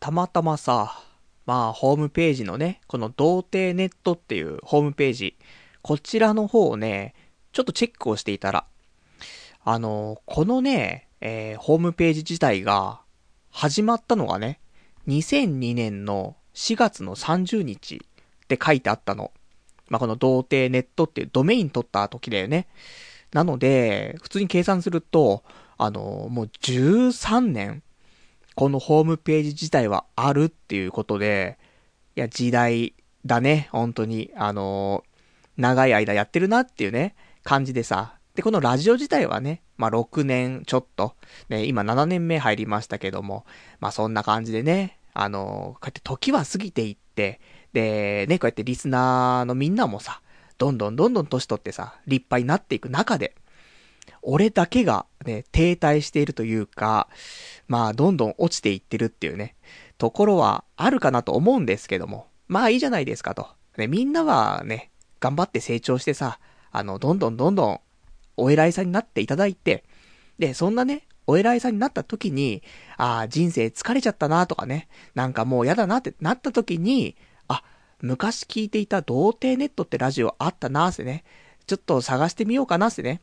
たまたまさ、まあ、ホームページのね、この童貞ネットっていうホームページ、こちらの方をね、ちょっとチェックをしていたら、あの、このね、えー、ホームページ自体が、始まったのがね、2002年の4月の30日って書いてあったの。まあ、この童貞ネットっていうドメイン取った時だよね。なので、普通に計算すると、あの、もう13年、このホームページ自体はあるっていうことで、いや、時代だね、本当に。あの、長い間やってるなっていうね、感じでさ。で、このラジオ自体はね、まあ、6年ちょっと、ね、今7年目入りましたけども、まあ、そんな感じでね、あの、こうやって時は過ぎていって、で、ね、こうやってリスナーのみんなもさ、どんどんどんどん年取ってさ、立派になっていく中で、俺だけがね、停滞しているというか、まあ、どんどん落ちていってるっていうね、ところはあるかなと思うんですけども、まあいいじゃないですかと。ね、みんなはね、頑張って成長してさ、あの、どんどんどんどん、お偉いさんになっていただいて、で、そんなね、お偉いさんになった時に、ああ、人生疲れちゃったなとかね、なんかもう嫌だなってなった時に、あ、昔聞いていた童貞ネットってラジオあったなってね、ちょっと探してみようかなってね、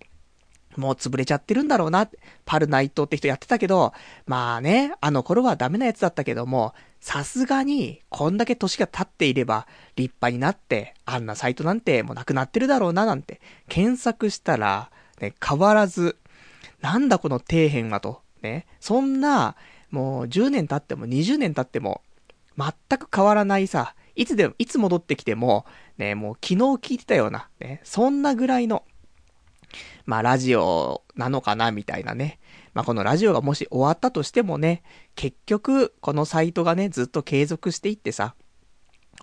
もう潰れちゃってるんだろうな。パルナイトって人やってたけど、まあね、あの頃はダメなやつだったけども、さすがに、こんだけ年が経っていれば、立派になって、あんなサイトなんてもうなくなってるだろうななんて、検索したら、ね、変わらず、なんだこの底辺はと、ね、そんな、もう10年経っても20年経っても、全く変わらないさ、いつでも、いつ戻ってきても、ね、もう昨日聞いてたような、ね、そんなぐらいの、まあラジオなのかなみたいなね。まあこのラジオがもし終わったとしてもね、結局このサイトがね、ずっと継続していってさ、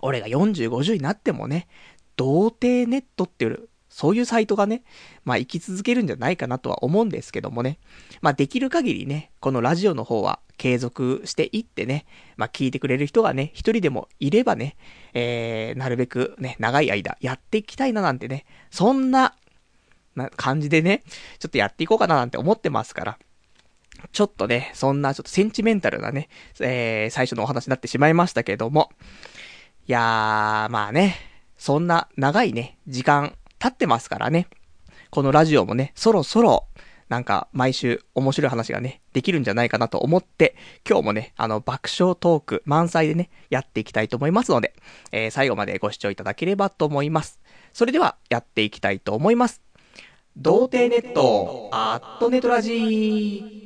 俺が40、50になってもね、童貞ネットっていう、そういうサイトがね、まあ生き続けるんじゃないかなとは思うんですけどもね。まあできる限りね、このラジオの方は継続していってね、まあ聞いてくれる人がね、一人でもいればね、えー、なるべくね、長い間やっていきたいななんてね、そんなな感じでね、ちょっとやっていこうかななんて思ってますから。ちょっとね、そんなちょっとセンチメンタルなね、えー、最初のお話になってしまいましたけども。いやー、まあね、そんな長いね、時間経ってますからね。このラジオもね、そろそろ、なんか毎週面白い話がね、できるんじゃないかなと思って、今日もね、あの爆笑トーク満載でね、やっていきたいと思いますので、えー、最後までご視聴いただければと思います。それでは、やっていきたいと思います。童貞ネット、アットネトラジー。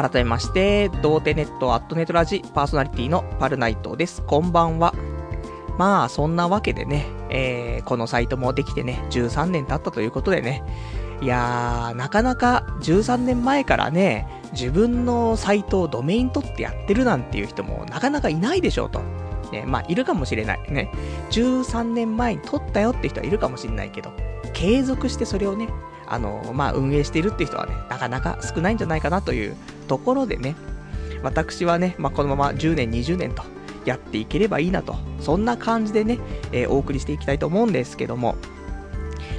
改めまして、童貞ネットアットネトラジパーソナリティのパルナイトです。こんばんは。まあ、そんなわけでね、えー、このサイトもできてね、13年経ったということでね、いやー、なかなか13年前からね、自分のサイトをドメイン取ってやってるなんていう人もなかなかいないでしょうと。ね、まあ、いるかもしれない。ね。13年前に取ったよって人はいるかもしれないけど、継続してそれをね、あの、まあ、運営しているっていう人はね、なかなか少ないんじゃないかなというところでね、私はね、まあ、このまま10年、20年とやっていければいいなと、そんな感じでね、えー、お送りしていきたいと思うんですけども、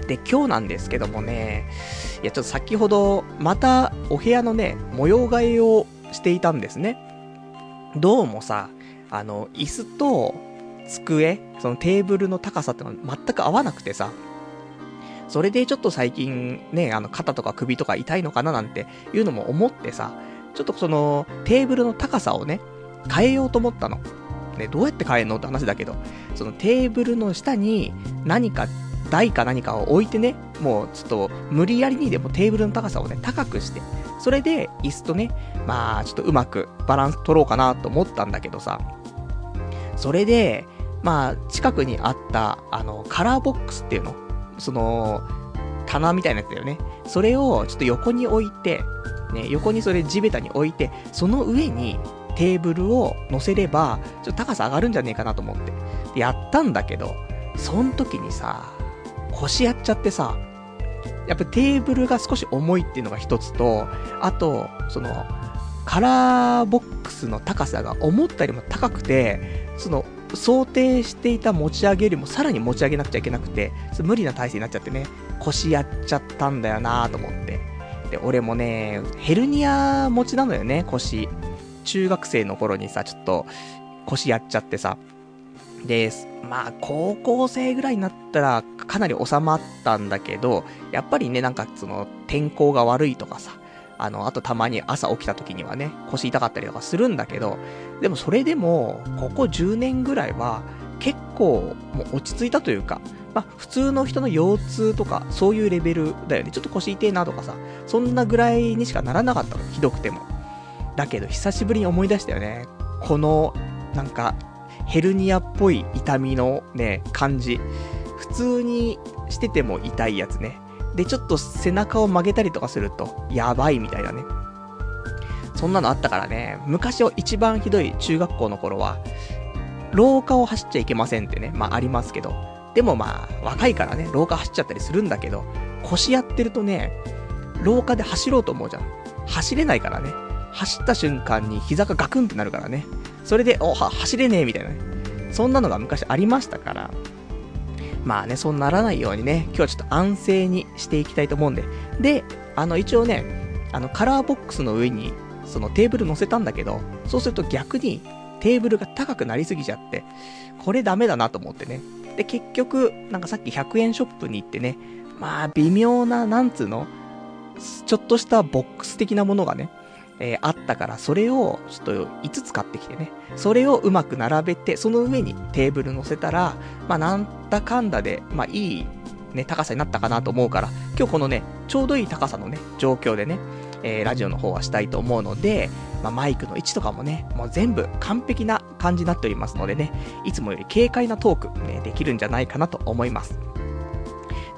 で、今日なんですけどもね、いや、ちょっと先ほど、またお部屋のね、模様替えをしていたんですね。どうもさ、あの、椅子と机、そのテーブルの高さってのは全く合わなくてさ、それでちょっと最近ね、あの肩とか首とか痛いのかななんていうのも思ってさ、ちょっとそのテーブルの高さをね、変えようと思ったの。ね、どうやって変えんのって話だけど、そのテーブルの下に何か台か何かを置いてね、もうちょっと無理やりにでもテーブルの高さをね、高くして、それで椅子とね、まあちょっとうまくバランス取ろうかなと思ったんだけどさ、それで、まあ近くにあった、あの、カラーボックスっていうのその、棚みたいなやつだよね。それをちょっと横に置いて、ね、横にそれ地べたに置いて、その上にテーブルを乗せれば、ちょっと高さ上がるんじゃねえかなと思って。で、やったんだけど、そん時にさ、腰やっちゃってさ、やっぱテーブルが少し重いっていうのが一つと、あと、その、カラーボックスの高さが思ったよりも高くて、その、想定していた持ち上げよりもさらに持ち上げなくちゃいけなくて、無理な体勢になっちゃってね、腰やっちゃったんだよなと思って。で、俺もね、ヘルニア持ちなのよね、腰。中学生の頃にさ、ちょっと腰やっちゃってさ。で、まあ、高校生ぐらいになったらかなり収まったんだけど、やっぱりね、なんかその、天候が悪いとかさ、あの、あとたまに朝起きた時にはね、腰痛かったりとかするんだけど、でもそれでも、ここ10年ぐらいは、結構、もう落ち着いたというか、まあ、普通の人の腰痛とか、そういうレベルだよね。ちょっと腰痛いなとかさ、そんなぐらいにしかならなかったの。ひどくても。だけど、久しぶりに思い出したよね。この、なんか、ヘルニアっぽい痛みのね、感じ。普通にしてても痛いやつね。で、ちょっと背中を曲げたりとかすると、やばいみたいなね。そんなのあったからね、昔は一番ひどい中学校の頃は、廊下を走っちゃいけませんってね、まあありますけど。でもまあ、若いからね、廊下走っちゃったりするんだけど、腰やってるとね、廊下で走ろうと思うじゃん。走れないからね。走った瞬間に膝がガクンってなるからね。それで、お、は、走れねえみたいなね。そんなのが昔ありましたから、まあね、そうならないようにね、今日はちょっと安静にしていきたいと思うんで。で、あの一応ね、あのカラーボックスの上に、そのテーブル乗せたんだけど、そうすると逆にテーブルが高くなりすぎちゃって、これダメだなと思ってね。で、結局、なんかさっき100円ショップに行ってね、まあ微妙な、なんつうのちょっとしたボックス的なものがね、えー、あったから、それをちょっと5つ買ってきてね、それをうまく並べて、その上にテーブル乗せたら、まあなんだかんだで、まあいいね、高さになったかなと思うから、今日このね、ちょうどいい高さのね、状況でね、えー、ラジオの方はしたいと思うので、まあ、マイクの位置とかもね、もう全部完璧な感じになっておりますのでね、いつもより軽快なトーク、ね、できるんじゃないかなと思います。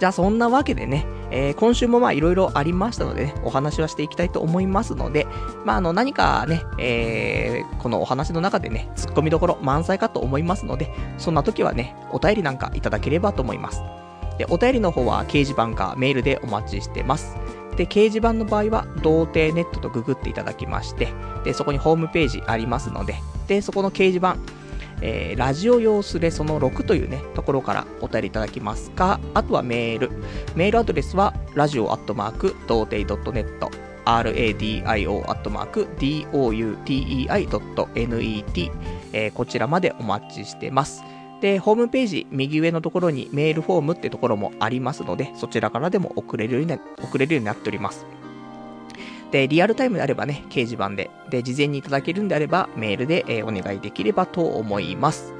じゃあそんなわけでね、えー、今週もまあいろいろありましたのでね、お話はしていきたいと思いますので、まああの何かね、えー、このお話の中でね、突っ込みどころ満載かと思いますので、そんな時はね、お便りなんかいただければと思います。で、お便りの方は掲示板かメールでお待ちしてます。で、掲示板の場合は、童貞ネットとググっていただきまして、で、そこにホームページありますので、で、そこの掲示板、えー、ラジオ用スレその6というね、ところからお便りいただきますか、あとはメール。メールアドレスは、ラジオアットマーク、童貞 .net、radio アットマーク、doutei.net、えー、こちらまでお待ちしてます。で、ホームページ右上のところにメールフォームってところもありますので、そちらからでも送れるように送れるようになっております。で、リアルタイムであればね、掲示板で、で、事前にいただけるんであれば、メールで、えー、お願いできればと思います。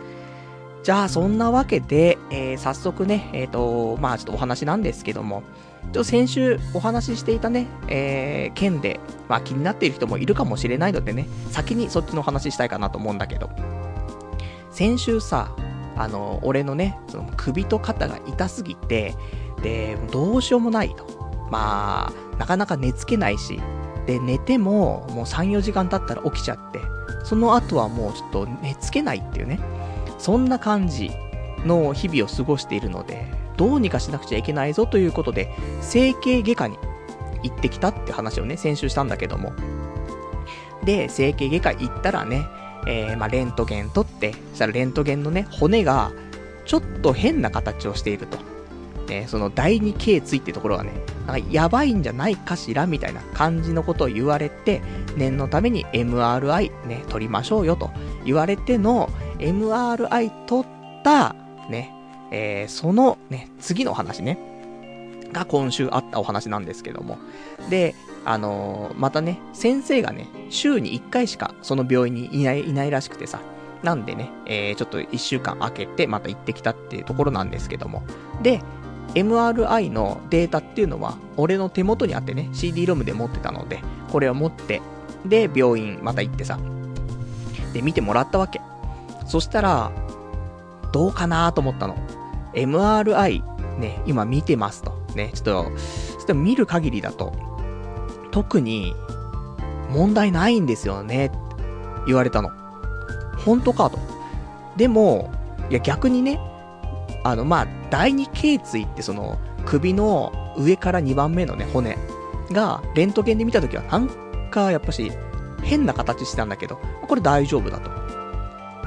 じゃあ、そんなわけで、えー、早速ね、えっ、ー、と、まあちょっとお話なんですけども、ちょ先週お話ししていたね、えー、件で、まあ気になっている人もいるかもしれないのでね、先にそっちのお話したいかなと思うんだけど、先週さ、あの、俺のね、その首と肩が痛すぎて、で、どうしようもないと。まあ、なかなか寝つけないし、で、寝ても、もう3、4時間経ったら起きちゃって、その後はもうちょっと寝つけないっていうね、そんな感じの日々を過ごしているので、どうにかしなくちゃいけないぞということで、整形外科に行ってきたって話をね、先週したんだけども。で、整形外科行ったらね、えー、まあ、レントゲン取って、そしたらレントゲンのね、骨が、ちょっと変な形をしていると。ね、その第二頸椎ってところがね、なんかやばいんじゃないかしらみたいな感じのことを言われて、念のために MRI ね、取りましょうよと言われての MRI 取った、ね、えー、そのね、次の話ね、が今週あったお話なんですけども。で、あのー、またね、先生がね、週に1回しかその病院にいない、いないらしくてさ、なんでね、えー、ちょっと1週間空けてまた行ってきたっていうところなんですけども。で、MRI のデータっていうのは、俺の手元にあってね、CD ロムで持ってたので、これを持って、で、病院また行ってさ、で、見てもらったわけ。そしたら、どうかなと思ったの。MRI、ね、今見てますと。ね、ちょっと、ちょっと見る限りだと、特に、問題ないんですよね、って言われたの。本当かと。でも、いや逆にね、あの、まあ、第二頸椎ってその、首の上から2番目のね、骨が、レントゲンで見たときは、なんか、やっぱし、変な形してたんだけど、これ大丈夫だと。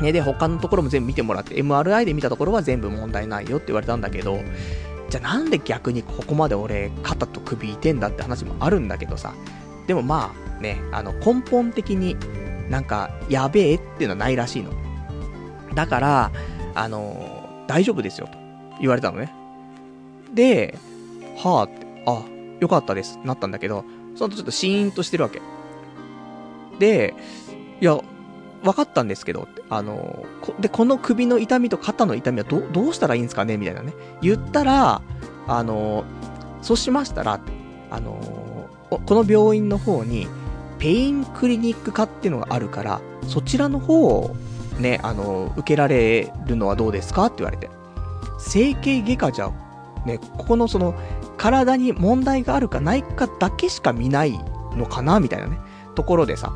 ね、で、他のところも全部見てもらって、MRI で見たところは全部問題ないよって言われたんだけど、じゃあなんで逆にここまで俺、肩と首いてんだって話もあるんだけどさ。でもまあ、ね、あの、根本的になんか、やべえっていうのはないらしいの。だから、あの大丈夫ですよと言われたのね。で、はあって、あ、よかったです、なったんだけど、その後ちょっとシーンとしてるわけ。で、いや、分かったんですけど、あの、で、この首の痛みと肩の痛みはど、どうしたらいいんですかねみたいなね。言ったら、あの、そうしましたら、あの、この病院の方に、ペインクリニック科っていうのがあるから、そちらの方をね、あの、受けられるのはどうですかって言われて。整形外科じゃ、ね、ここのその、体に問題があるかないかだけしか見ないのかなみたいなね、ところでさ、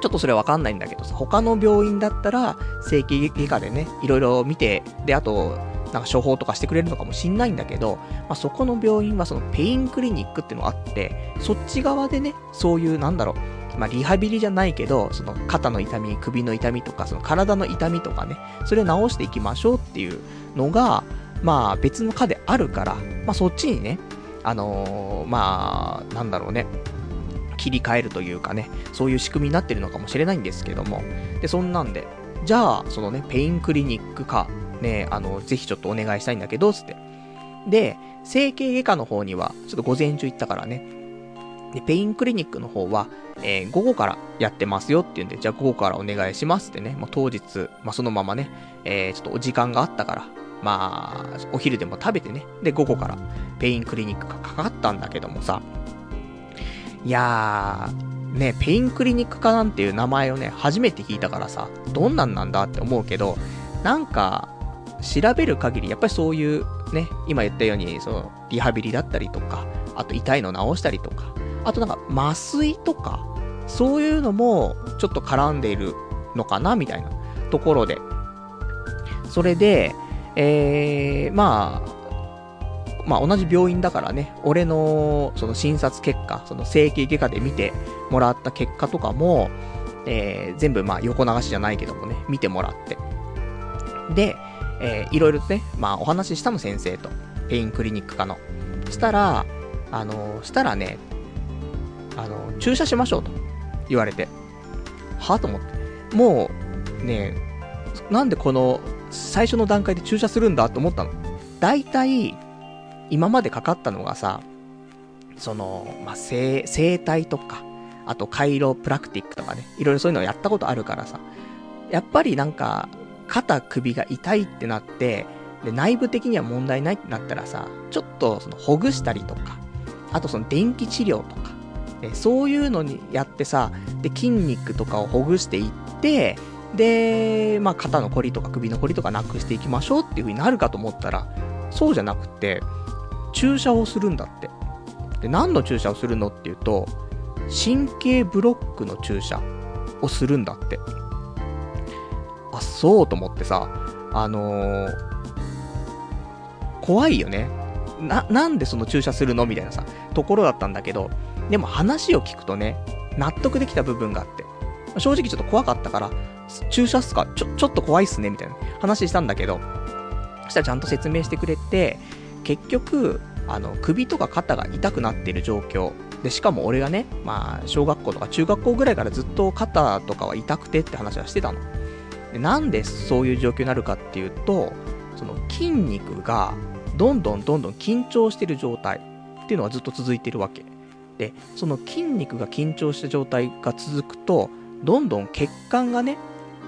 ちょっとそれわかんないんだけどさ、他の病院だったら、整形外科でね、いろいろ見て、で、あと、なんか処方とかしてくれるのかもしんないんだけど、まあ、そこの病院はそのペインクリニックっていうのがあって、そっち側でね、そういうなんだろう、まあ、リハビリじゃないけど、その肩の痛み、首の痛みとか、その体の痛みとかね、それを治していきましょうっていうのが、まあ別の科であるから、まあそっちにね、あのー、まあ、なんだろうね、切り替えるというかね、そういう仕組みになってるのかもしれないんですけども、で、そんなんで、じゃあ、そのね、ペインクリニックか、ね、あの、ぜひちょっとお願いしたいんだけど、つって。で、整形外科の方には、ちょっと午前中行ったからね。で、ペインクリニックの方は、えー、午後からやってますよって言うんで、じゃあ午後からお願いしますってね、もう当日、まあ、そのままね、えー、ちょっとお時間があったから、まあ、お昼でも食べてね、で、午後からペインクリニックがかかったんだけどもさ、いやー、ね、ペインクリニック科なんていう名前をね、初めて聞いたからさ、どんなんなんだって思うけど、なんか、調べる限り、やっぱりそういうね、今言ったように、その、リハビリだったりとか、あと痛いの治したりとか、あとなんか麻酔とか、そういうのもちょっと絡んでいるのかなみたいなところで。それで、えー、まあ、まあ同じ病院だからね、俺のその診察結果、その整形外科で見てもらった結果とかも、えー、全部まあ横流しじゃないけどもね、見てもらって。で、えー、いろいろとね、まあお話ししたの先生と、ペインクリニック科の。したら、あの、したらね、あの、注射しましょうと言われて。はと思って。もう、ね、なんでこの、最初の段階で注射するんだと思ったの。大体、今までかかったのがさ、その、まあ、生、生体とか、あとカイロプラクティックとかね、いろいろそういうのをやったことあるからさ、やっぱりなんか、肩首が痛いってなって、で、内部的には問題ないってなったらさ、ちょっとそのほぐしたりとか、あとその電気治療とか、ね、そういうのにやってさ、で、筋肉とかをほぐしていって、で、まあ、肩のこりとか首のこりとかなくしていきましょうっていう風になるかと思ったら、そうじゃなくて、注射をするんだって。で、何の注射をするのっていうと、神経ブロックの注射をするんだって。あ、そうと思ってさ、あのー、怖いよね。な、なんでその注射するの？みたいなさ、ところだったんだけど、でも話を聞くとね、納得できた部分があって、正直ちょっと怖かったから、注射っすか？ちょ、ちょっと怖いっすねみたいな話したんだけど、そしたらちゃんと説明してくれて、結局、あの、首とか肩が痛くなってる状況。で、しかも俺がね、まあ、小学校とか中学校ぐらいからずっと肩とかは痛くてって話はしてたの。で、なんでそういう状況になるかっていうと、その筋肉がどんどんどんどん緊張してる状態っていうのがずっと続いてるわけ。で、その筋肉が緊張した状態が続くと、どんどん血管がね、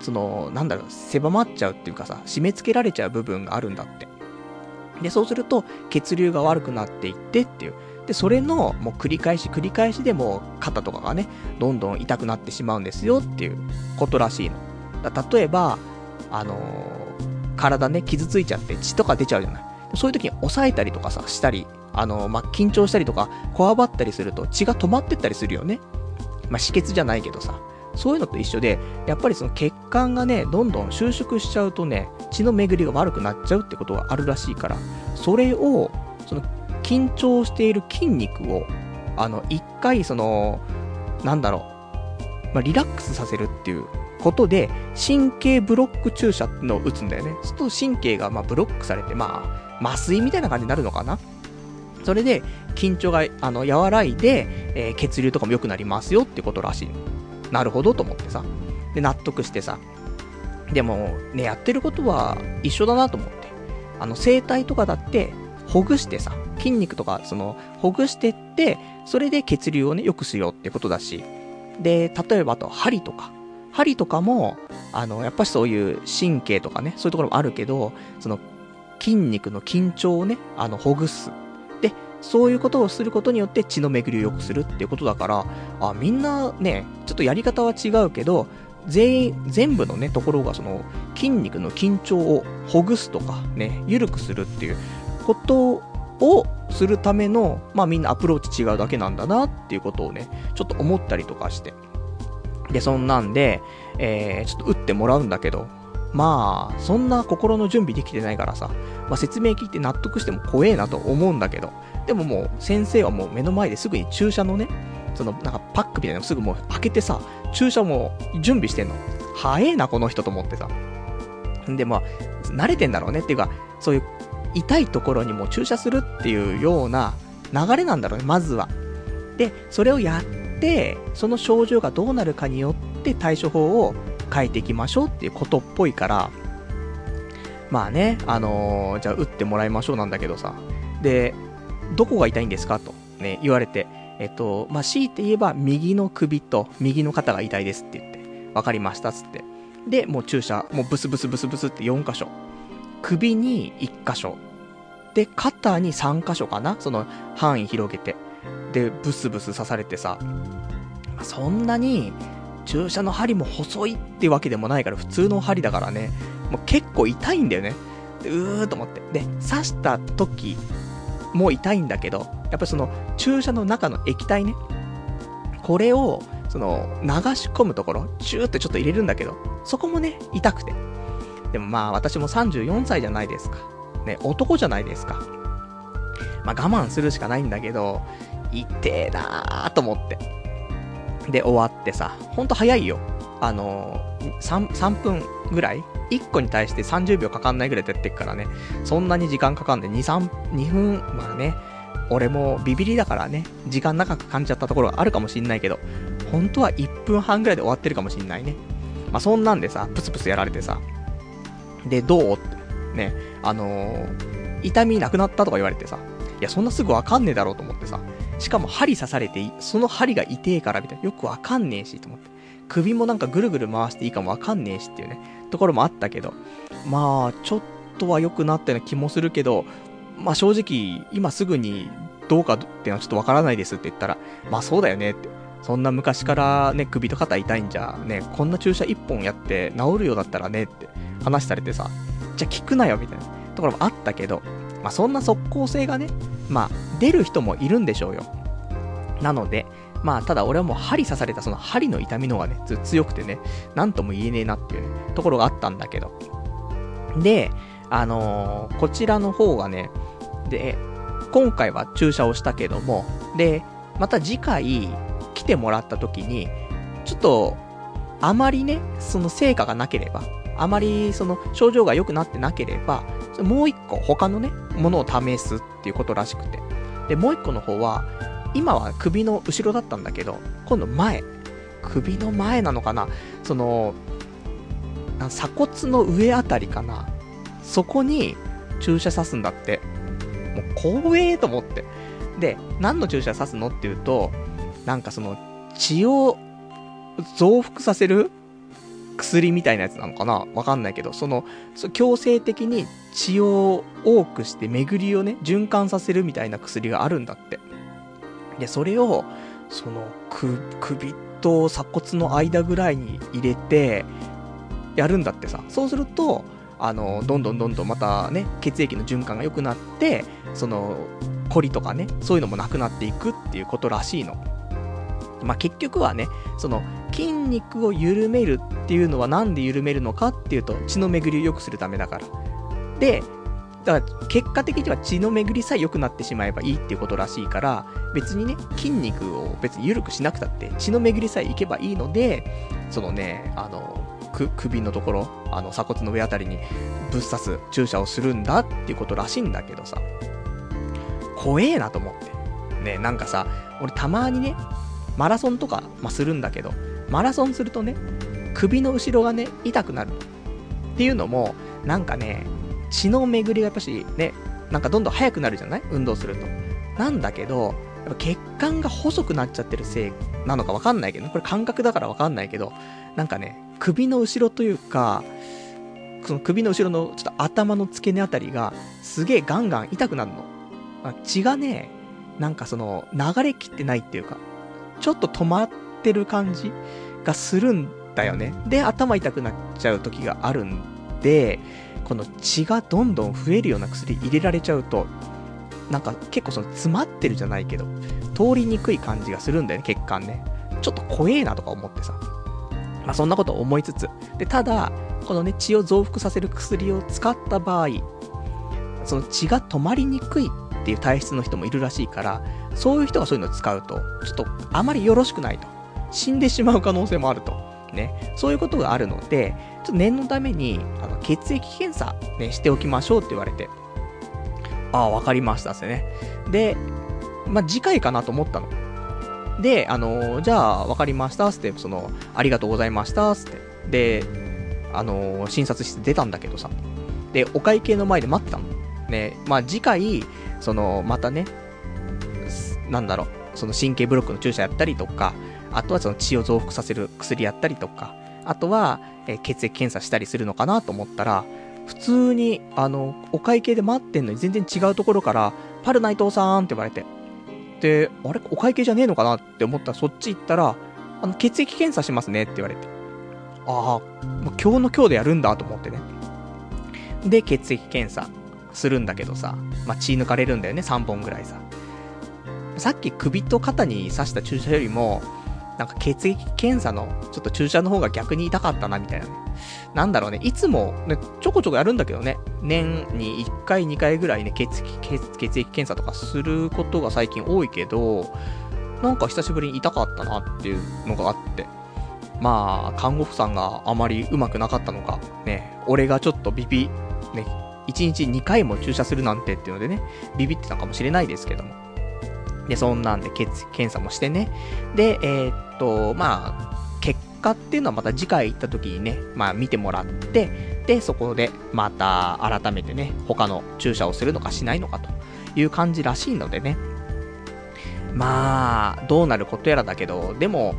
その、なんだろう、狭まっちゃうっていうかさ、締め付けられちゃう部分があるんだって。で、そうすると、血流が悪くなっていってっていう。で、それの、もう繰り返し繰り返しでも肩とかがね、どんどん痛くなってしまうんですよっていうことらしいの。例えば、あのー、体ね、傷ついちゃって血とか出ちゃうじゃない。そういう時に押さえたりとかさ、したり、あの、まあ、緊張したりとか、こわばったりすると血が止まってったりするよね。まあ、止血じゃないけどさ。そういうのと一緒で、やっぱりその血管がね、どんどん収縮しちゃうとね、血の巡りが悪くなっちゃうってことがあるらしいから、それを、その緊張している筋肉を、あの、一回、その、なんだろう、まあ、リラックスさせるっていうことで、神経ブロック注射のを打つんだよね。すると神経がまブロックされて、まあ、麻酔みたいな感じになるのかなそれで、緊張が、あの、和らいで、えー、血流とかも良くなりますよってことらしいなるほどと思ってさ。で、納得してさ。でも、ね、やってることは一緒だなと思って。あの、整体とかだって、ほぐしてさ、筋肉とか、その、ほぐしてって、それで血流をね、良くしようってことだし。で、例えばあと、針とか。針とかも、あの、やっぱしそういう神経とかね、そういうところもあるけど、その、筋肉の緊張をね、あの、ほぐす。そういうことをすることによって血の巡りを良くするっていうことだから、あ、みんなね、ちょっとやり方は違うけど、全員、全部のね、ところがその、筋肉の緊張をほぐすとか、ね、緩くするっていうことをするための、まあみんなアプローチ違うだけなんだなっていうことをね、ちょっと思ったりとかして。で、そんなんで、えー、ちょっと打ってもらうんだけど、まあ、そんな心の準備できてないからさ、まあ説明聞いて納得しても怖えなと思うんだけど、でももう先生はもう目の前ですぐに注射のね、そのなんかパックみたいなのすぐもう開けてさ、注射も準備してんの。早えな、この人と思ってさ。んで、まあ、慣れてんだろうねっていうか、そういう痛いところにも注射するっていうような流れなんだろうね、まずは。で、それをやって、その症状がどうなるかによって対処法を変えていきましょうっていうことっぽいから、まあね、あのー、じゃあ打ってもらいましょうなんだけどさ。で、どこが痛いんですかとね、言われて、えっと、まあ、強いて言えば、右の首と右の肩が痛いですって言って、わかりましたっつって。で、もう注射、もうブスブスブスブスって4箇所。首に1箇所。で、肩に3箇所かなその範囲広げて。で、ブスブス刺されてさ、まあ、そんなに、注射の針も細いってわけでもないから、普通の針だからね、もう結構痛いんだよね。でうーと思って。で、刺した時もう痛いんだけど、やっぱりその注射の中の液体ね、これを、その、流し込むところ、チューってちょっと入れるんだけど、そこもね、痛くて。でもまあ、私も34歳じゃないですか。ね、男じゃないですか。まあ、我慢するしかないんだけど、痛えなーと思って。で、終わってさ、ほんと早いよ。あのー、3、3分ぐらい ?1 個に対して30秒かかんないぐらいでやってっからね。そんなに時間かかんで、2、3、2分、まあね、俺もビビりだからね、時間長く感じちゃったところがあるかもしんないけど、本当は1分半ぐらいで終わってるかもしんないね。まあ、そんなんでさ、プスプスやられてさ、で、どう？って、ね、あのー、痛みなくなったとか言われてさ、いや、そんなすぐわかんねえだろうと思ってさ、しかも針刺されて、その針が痛えからみたいな、よくわかんねえし、と思って。首もなんかぐるぐる回していいかもわかんねえしっていうね、ところもあったけど、まあ、ちょっとは良くなったような気もするけど、まあ正直、今すぐにどうかっていうのはちょっとわからないですって言ったら、まあそうだよねって。そんな昔からね、首と肩痛いんじゃ、ね、こんな注射1本やって治るようだったらねって話されてさ、じゃあ聞くなよみたいなところもあったけど、まあそんな即効性がね、まあ出る人もいるんでしょうよ。なので、まあただ俺はもう針刺されたその針の痛みの方がね、強くてね、なんとも言えねえなっていうね、ところがあったんだけど。で、あのー、こちらの方がね、で、今回は注射をしたけども、で、また次回来てもらった時に、ちょっと、あまりね、その成果がなければ、あまりその症状が良くなってなければ、もう一個他のね、ものを試すっていうことらしくて。で、もう一個の方は、今は首の後ろだったんだけど、今度前。首の前なのかな？その、鎖骨の上あたりかな？そこに注射刺すんだって。もう怖えと思って。で、何の注射刺すのっていうと、なんかその、血を増幅させる薬みたいなやつなのかな？わかんないけど、その、強制的に血を多くして巡りをね、循環させるみたいな薬があるんだって。で、それを、その、首と鎖骨の間ぐらいに入れて、やるんだってさ。そうすると、あの、どんどんどんどんまたね、血液の循環が良くなって、その、コリとかね、そういうのもなくなっていくっていうことらしいの。まあ、結局はね、その、筋肉を緩めるっていうのはなんで緩めるのかっていうと、血の巡りを良くするためだから。で、だから結果的には血の巡りさえ良くなってしまえばいいっていうことらしいから、別にね、筋肉を別に緩くしなくたって血の巡りさえいけばいいので、そのね、あの、く、首のところ、あの鎖骨の上あたりにぶっ刺す注射をするんだっていうことらしいんだけどさ、怖えなと思って。ね、なんかさ、俺たまにね、マラソンとか、まあ、するんだけど、マラソンするとね、首の後ろがね、痛くなる。っていうのも、なんかね、血の巡りがやっぱしね、なんかどんどん速くなるじゃない？運動すると。なんだけど、やっぱ血管が細くなっちゃってるせいなのかわかんないけど、これ感覚だからわかんないけど、なんかね、首の後ろというか、その首の後ろのちょっと頭の付け根あたりが、すげえガンガン痛くなるの。血がね、なんかその、流れきってないっていうか、ちょっと止まってる感じがするんだよね。で、頭痛くなっちゃう時があるんで、この血がどんどん増えるような薬入れられちゃうと、なんか結構その詰まってるじゃないけど、通りにくい感じがするんだよね、血管ね。ちょっと怖えなとか思ってさ。まあそんなこと思いつつ。で、ただ、このね、血を増幅させる薬を使った場合、その血が止まりにくいっていう体質の人もいるらしいから、そういう人がそういうのを使うと、ちょっとあまりよろしくないと。死んでしまう可能性もあると。ね。そういうことがあるので、ちょっと念のために、あの、血液検査、ね、しておきましょうって言われて。ああ、わかりましたってね。で、まあ、次回かなと思ったの。で、あの、じゃあ、わかりましたって、その、ありがとうございましたって。で、あの、診察室出たんだけどさ。で、お会計の前で待ってたの。ね、まあ、次回、その、またね、なんだろう、その神経ブロックの注射やったりとか、あとはその血を増幅させる薬やったりとか、あとは、えー、血液検査したりするのかなと思ったら、普通に、あの、お会計で待ってんのに全然違うところから、パル内藤さんって言われて、で、あれ？お会計じゃねえのかなって思ったらそっち行ったら、あの、血液検査しますねって言われて。ああ、今日の今日でやるんだと思ってね。で、血液検査するんだけどさ、まあ、血抜かれるんだよね、3本ぐらいさ。さっき首と肩に刺した注射よりも、なんか血液検査のちょっと注射の方が逆に痛かったなみたいなね。なんだろうね、いつもね、ちょこちょこやるんだけどね、年に1回2回ぐらいね、血液、血液検査とかすることが最近多いけど、なんか久しぶりに痛かったなっていうのがあって。まあ、看護婦さんがあまり上手くなかったのか、ね、俺がちょっとビビ、ね、1日2回も注射するなんてっていうのでね、ビビってたかもしれないですけども。で、そんなんで血液検査もしてね。で、えー、っと、まあ、結果っていうのはまた次回行った時にね、まあ見てもらって、で、そこでまた改めてね、他の注射をするのかしないのかという感じらしいのでね。まあ、どうなることやらだけど、でも、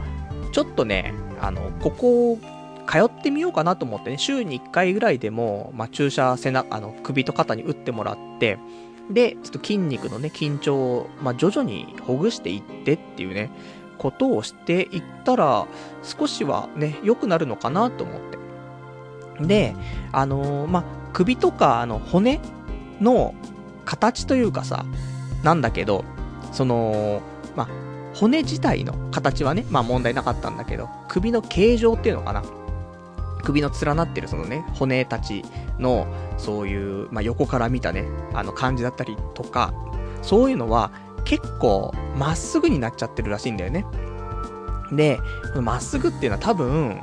ちょっとね、あの、ここ、通ってみようかなと思ってね、週に1回ぐらいでも、まあ、注射背中、あの、首と肩に打ってもらって、で、ちょっと筋肉のね、緊張を、まあ、徐々にほぐしていってっていうね、ことをしていったら、少しはね、良くなるのかなと思って。で、あのー、まあ、首とか、あの、骨の形というかさ、なんだけど、その、まあ、骨自体の形はね、まあ問題なかったんだけど、首の形状っていうのかな。首の連なってるそのね、骨たちの、そういう、まあ、横から見たね、あの感じだったりとか、そういうのは結構まっすぐになっちゃってるらしいんだよね。で、まっすぐっていうのは多分、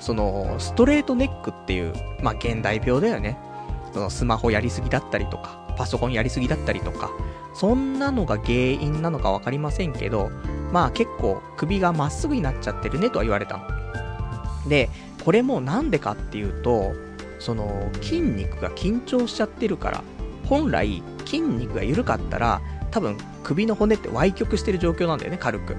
その、ストレートネックっていう、まあ、現代病だよね。そのスマホやりすぎだったりとか、パソコンやりすぎだったりとか、そんなのが原因なのかわかりませんけど、まあ結構首がまっすぐになっちゃってるねとは言われたの。で、これもなんでかっていうと、その筋肉が緊張しちゃってるから、本来筋肉が緩かったら、多分首の骨って歪曲してる状況なんだよね、軽く。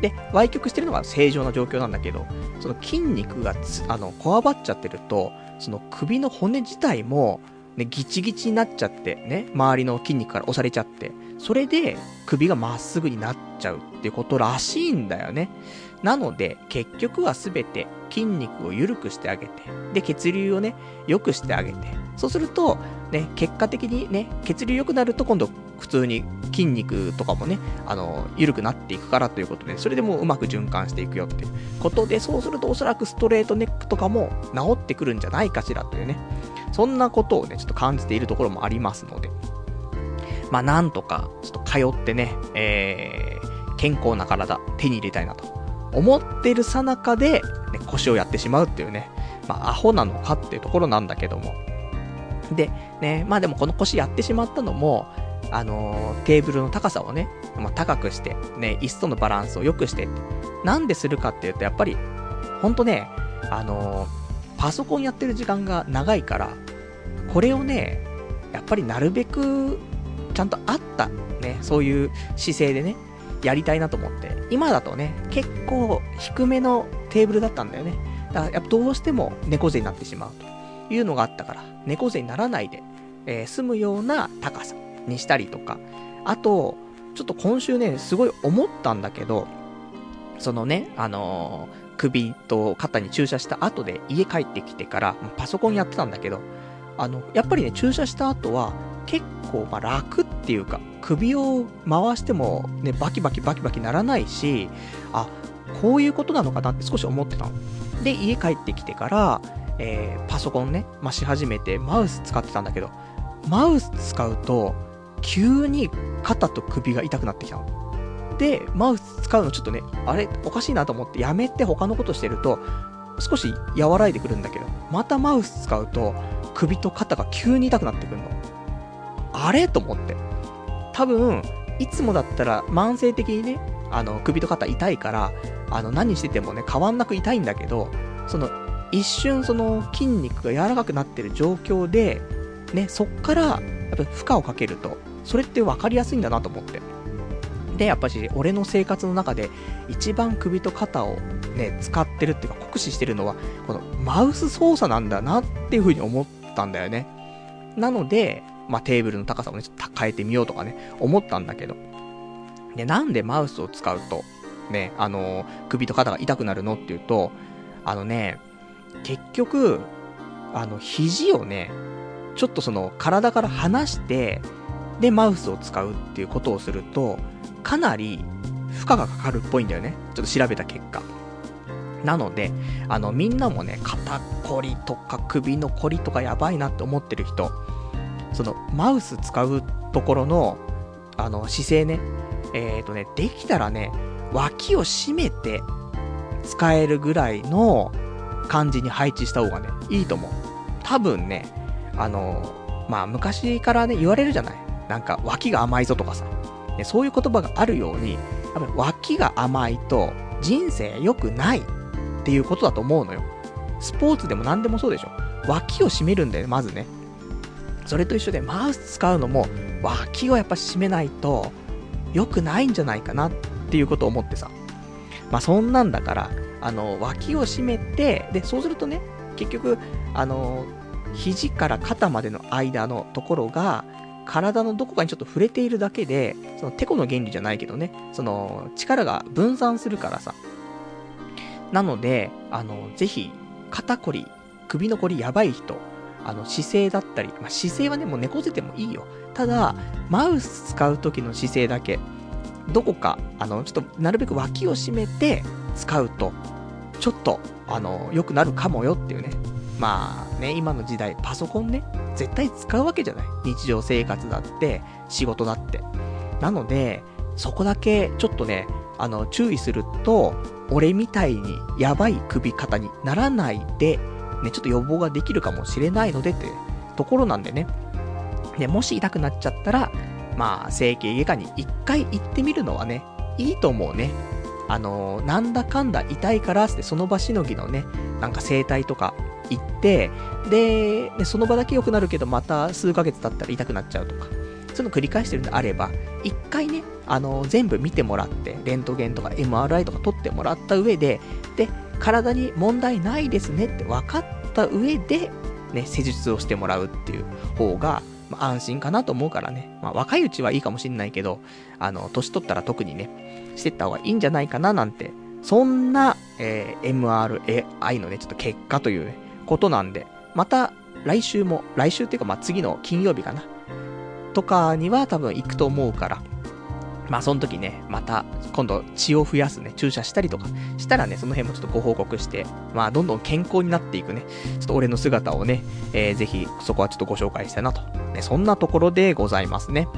で、歪曲してるのが正常な状況なんだけど、その筋肉があの、こわばっちゃってると、その首の骨自体も、ね、ギチギチになっちゃって、ね、周りの筋肉から押されちゃって、それで首がまっすぐになっちゃうってことらしいんだよね。なので、結局はすべて筋肉を緩くしてあげて、で、血流をね、良くしてあげて、そうすると、ね、結果的にね、血流良くなると今度普通に筋肉とかもね、あの、緩くなっていくからということで、それでもうまく循環していくよっていうことで、そうするとおそらくストレートネックとかも治ってくるんじゃないかしらというね、そんなことをね、ちょっと感じているところもありますので、まあ、なんとか、ちょっと通ってね、えー、健康な体、手に入れたいなと思ってるさなかで、ね、腰をやってしまうっていうね、まあ、アホなのかっていうところなんだけども。で、ね、まあでもこの腰やってしまったのも、あのー、テーブルの高さをね、まあ、高くして、ね、椅子とのバランスを良くしてなんでするかっていうと、やっぱり、ほんとね、あのー、パソコンやってる時間が長いから、これをね、やっぱりなるべく、ちゃんとあった、ね、そういう姿勢でね、やりたいなと思って。今だとね、結構低めのテーブルだったんだよね。だからやっぱどうしても猫背になってしまうというのがあったから、猫背にならないで、えー、済むような高さにしたりとか、あと、ちょっと今週ね、すごい思ったんだけど、そのね、あのー、首と肩に注射した後で家帰ってきてから、パソコンやってたんだけど、あの、やっぱりね、注射した後は、結構、ま、楽っていうか、首を回しても、ね、バキバキバキバキならないし、あ、こういうことなのかなって少し思ってたの。で、家帰ってきてから、えー、パソコンね、まあ、し始めて、マウス使ってたんだけど、マウス使うと、急に肩と首が痛くなってきたの。で、マウス使うのちょっとね、あれ、おかしいなと思ってやめて他のことしてると、少し和らいでくるんだけど、またマウス使うと、首と肩が急に痛くなってくるの。あれ？と思って。多分、いつもだったら慢性的にね、あの、首と肩痛いから、あの、何しててもね、変わんなく痛いんだけど、その、一瞬その筋肉が柔らかくなってる状況で、ね、そっから、やっぱ負荷をかけると、それって分かりやすいんだなと思って。で、やっぱし、俺の生活の中で、一番首と肩をね、使ってるっていうか、酷使してるのは、このマウス操作なんだなっていう風に思ったんだよね。なので、まあ、テーブルの高さをね、ちょっと変えてみようとかね、思ったんだけど。で、なんでマウスを使うと、ね、あのー、首と肩が痛くなるのっていうと、あのね、結局、あの、肘をね、ちょっとその、体から離して、で、マウスを使うっていうことをすると、かなり負荷がかかるっぽいんだよね。ちょっと調べた結果。なので、あの、みんなもね、肩こりとか首のこりとかやばいなって思ってる人、その、マウス使うところの、あの、姿勢ね、えっ、ー、とね、できたらね、脇を締めて使えるぐらいの感じに配置した方がね、いいと思う。多分ね、あの、まあ、昔からね、言われるじゃない？なんか、脇が甘いぞとかさ。ね、そういう言葉があるように、やっぱり脇が甘いと人生良くないっていうことだと思うのよ。スポーツでも何でもそうでしょ。脇を締めるんだよね、まずね。それと一緒で、マウス使うのも、脇をやっぱ締めないと、良くないんじゃないかなっていうことを思ってさ。まあ、そんなんだから、あの、脇を締めて、で、そうするとね、結局、あの、肘から肩までの間のところが、体のどこかにちょっと触れているだけで、そのテコの原理じゃないけどね、その力が分散するからさ。なので、あの、ぜひ、肩こり、首のこりやばい人、あの、姿勢だったり、まあ、姿勢はね、もう猫背でもいいよ。ただ、マウス使う時の姿勢だけ、どこか、あの、ちょっと、なるべく脇を締めて使うと、ちょっと、あの、良くなるかもよっていうね。まあね、今の時代、パソコンね、絶対使うわけじゃない。日常生活だって、仕事だって。なので、そこだけ、ちょっとね、あの、注意すると、俺みたいにやばい首肩にならないで、ね、ちょっと予防ができるかもしれないのでってところなんでね。で、もし痛くなっちゃったら、まあ、整形外科に一回行ってみるのはね、いいと思うね。あのー、なんだかんだ痛いからって、その場しのぎのね、なんか整体とか行って、で、ね、その場だけ良くなるけど、また数ヶ月経ったら痛くなっちゃうとか、そういうの繰り返してるんであれば、一回ね、あのー、全部見てもらって、レントゲンとか MRI とか取ってもらった上で、で、体に問題ないですねって分かった上で、ね、施術をしてもらうっていう方が、まあ、安心かなと思うからね。まあ、若いうちはいいかもしんないけど、あの、年取ったら特にね、してった方がいいんじゃないかななんて、そんな、えー、MRI のね、ちょっと結果という、ことなんで、また来週も、来週っていうかまあ次の金曜日かな。とかには多分行くと思うから、まあその時ね、また今度血を増やすね、注射したりとかしたらね、その辺もちょっとご報告して、まあどんどん健康になっていくね、ちょっと俺の姿をね、えー、ぜひそこはちょっとご紹介したいなと。ね、そんなところでございますね。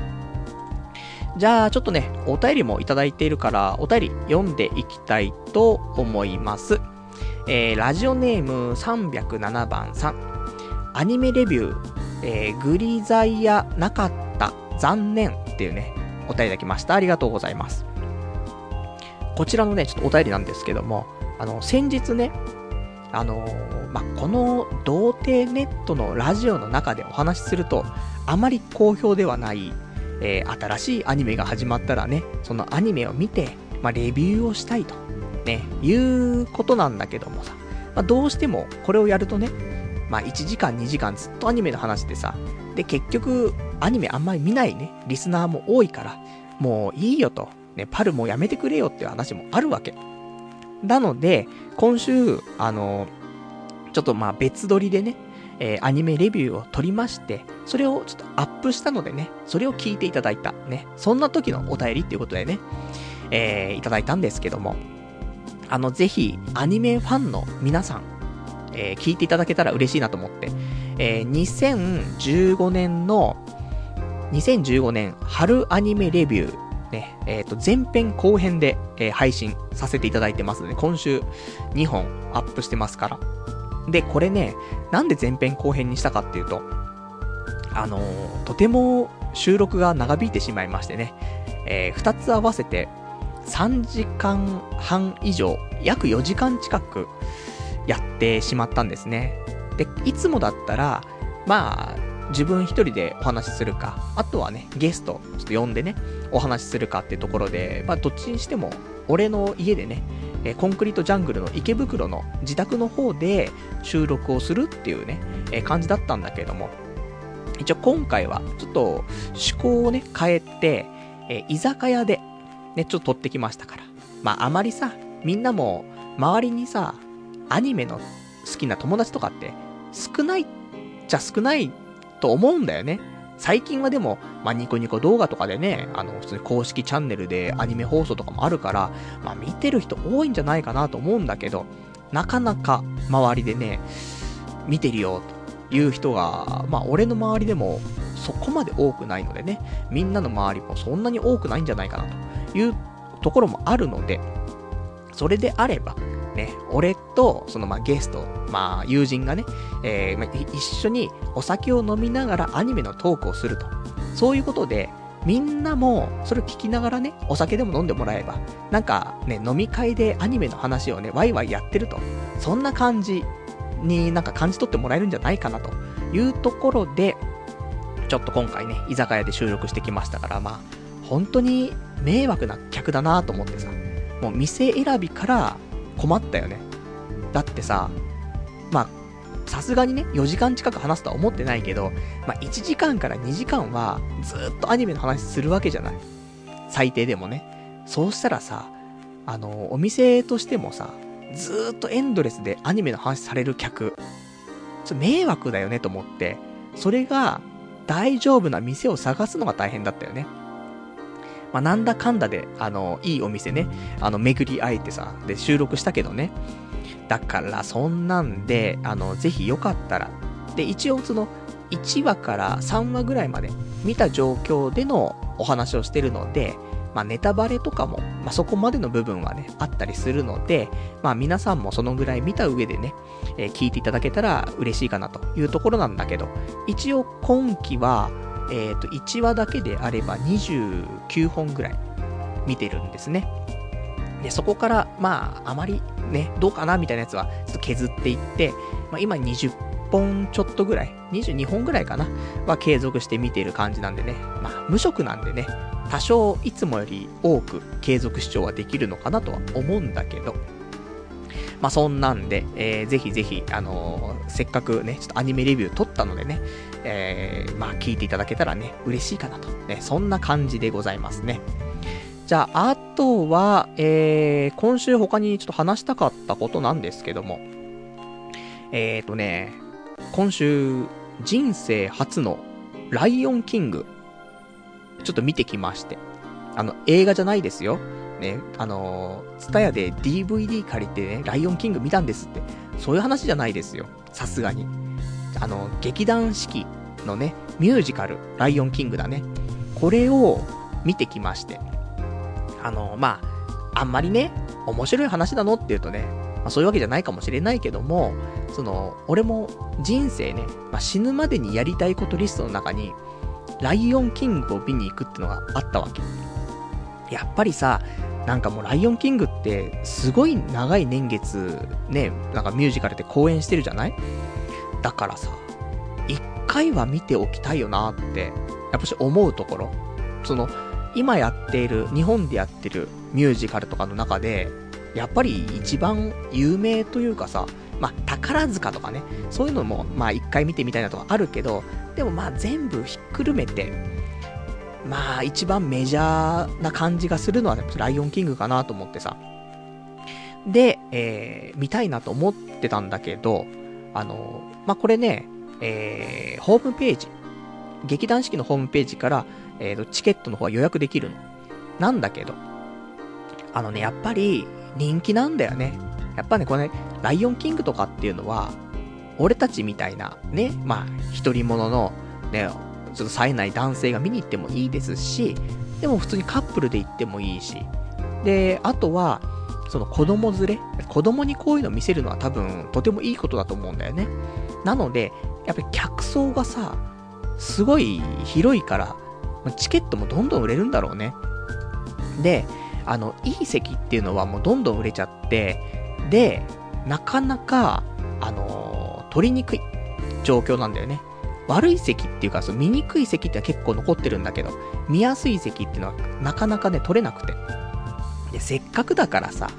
じゃあちょっとね、お便りもいただいているから、お便り読んでいきたいと思います。えー、ラジオネーム307番さん。アニメレビュー、えー、グリザイヤなかった、残念っていうね、お便りいただきました。ありがとうございます。こちらのね、ちょっとお便りなんですけども、あの、先日ね、あのー、まこの童貞ネットのラジオの中でお話しすると、あまり好評ではない、えー、新しいアニメが始まったらね、そのアニメを見て、まあ、レビューをしたいと、ね、いうことなんだけどもさ、まあ、どうしてもこれをやるとね、まあ、1時間2時間ずっとアニメの話でさ、で、結局、アニメあんまり見ないね、リスナーも多いから、もういいよと、ね、パルもやめてくれよっていう話もあるわけ。なので、今週、あの、ちょっとまあ別撮りでね、えー、アニメレビューを撮りまして、それをちょっとアップしたのでね、それを聞いていただいた、ね、そんな時のお便りっていうことでね、えー、いただいたんですけども、あの、ぜひ、アニメファンの皆さん、えー、聞いていただけたら嬉しいなと思って、えー、2015年の、2015年春アニメレビュー、ね、えっ、ー、と、前編後編で、えー、配信させていただいてますので、今週2本アップしてますから。で、これね、なんで前編後編にしたかっていうと、あのー、とても収録が長引いてしまいましてね、えー、2つ合わせて3時間半以上、約4時間近くやってしまったんですね。で、いつもだったら、まあ、自分一人でお話しするか、あとはね、ゲスト、ちょっと呼んでね、お話しするかってところで、まあ、どっちにしても、俺の家でね、えコンクリートジャングルの池袋の自宅の方で収録をするっていうね、え感じだったんだけども、一応今回は、ちょっと趣向をね、変えて、え居酒屋で、ね、ちょっと撮ってきましたから。まあ、あまりさ、みんなも、周りにさ、アニメの好きな友達とかって少ないっちゃ少ないと思うんだよね。最近はでも、まあ、ニコニコ動画とかでね、あの、普通に公式チャンネルでアニメ放送とかもあるから、まあ、見てる人多いんじゃないかなと思うんだけど、なかなか周りでね、見てるよという人が、まあ、俺の周りでもそこまで多くないのでね、みんなの周りもそんなに多くないんじゃないかなというところもあるので、それであれば、ね、俺と、そのまあゲスト、まあ友人がね、えー、まあ、一緒にお酒を飲みながらアニメのトークをすると。そういうことで、みんなもそれを聞きながらね、お酒でも飲んでもらえば、なんかね、飲み会でアニメの話をね、ワイワイやってると。そんな感じになんか感じ取ってもらえるんじゃないかなというところで、ちょっと今回ね、居酒屋で収録してきましたから、まあ、本当に迷惑な客だなと思ってさ、もう店選びから困ったよね。だってさ、まあ、さすがにね、4時間近く話すとは思ってないけど、まあ、1時間から2時間はずっとアニメの話するわけじゃない。最低でもね。そうしたらさ、あの、お店としてもさ、ずっとエンドレスでアニメの話される客、ちょ迷惑だよねと思って、それが大丈夫な店を探すのが大変だったよね。まあ、なんだかんだで、あの、いいお店ね、あの、巡り会えてさ、で、収録したけどね。だから、そんなんで、あの、ぜひよかったら。で、一応、その、1話から3話ぐらいまで見た状況でのお話をしてるので、まあ、ネタバレとかも、まあ、そこまでの部分はね、あったりするので、まあ、皆さんもそのぐらい見た上でね、えー、聞いていただけたら嬉しいかなというところなんだけど、一応今期は、えっ、ー、と、1話だけであれば29本ぐらい見てるんですね。で、そこから、まあ、あまりね、どうかなみたいなやつは、ちょっと削っていって、まあ、今20本ちょっとぐらい、22本ぐらいかな、は継続して見てる感じなんでね、まあ、無職なんでね、多少いつもより多く継続視聴はできるのかなとは思うんだけど、まあ、そんなんで、えー、ぜひぜひ、あのー、せっかくね、ちょっとアニメレビュー撮ったのでね、えー、まあ、聞いていただけたらね、嬉しいかなと。ね、そんな感じでございますね。じゃあ、あとは、えー、今週他にちょっと話したかったことなんですけども、えーとね、今週、人生初のライオンキング、ちょっと見てきまして。あの、映画じゃないですよ。ね、あのー、ツタヤで DVD 借りてね、ライオンキング見たんですって。そういう話じゃないですよ。さすがに。あの、劇団四季のね、ミュージカル、ライオンキングだね。これを見てきまして。あの、まあ、あんまりね、面白い話なのって言うとね、まあ、そういうわけじゃないかもしれないけども、その、俺も人生ね、まあ、死ぬまでにやりたいことリストの中に、ライオンキングを見に行くってのがあったわけ。やっぱりさ、なんかもうライオンキングってすごい長い年月ね、なんかミュージカルで公演してるじゃない？だからさ、一回は見ておきたいよなって、やっぱし思うところ。その、今やっている、日本でやってるミュージカルとかの中で、やっぱり一番有名というかさ、まあ、宝塚とかね、そういうのも、まあ、一回見てみたいなとかあるけど、でもまあ、全部ひっくるめて、まあ、一番メジャーな感じがするのは、ライオンキングかなと思ってさ。で、えー、見たいなと思ってたんだけど、あの、まあ、これね、えー、ホームページ、劇団四季のホームページから、えーと、チケットの方は予約できるの。なんだけど、あのね、やっぱり人気なんだよね。やっぱね、これ、ね、ライオンキングとかっていうのは、俺たちみたいな、ね、まあ、一人者の、ね、ちょっと冴えない男性が見に行ってもいいですし、でも普通にカップルで行ってもいいし、で、あとは、その子供連れ、子供にこういうの見せるのは多分とてもいいことだと思うんだよね。なので、やっぱり客層がさ、すごい広いから、チケットもどんどん売れるんだろうね。で、あの、いい席っていうのはもうどんどん売れちゃって、で、なかなか、あのー、取りにくい状況なんだよね。悪い席っていうか、その見にくい席って結構残ってるんだけど、見やすい席っていうのはなかなかね、取れなくて。で、せっかくだからさ、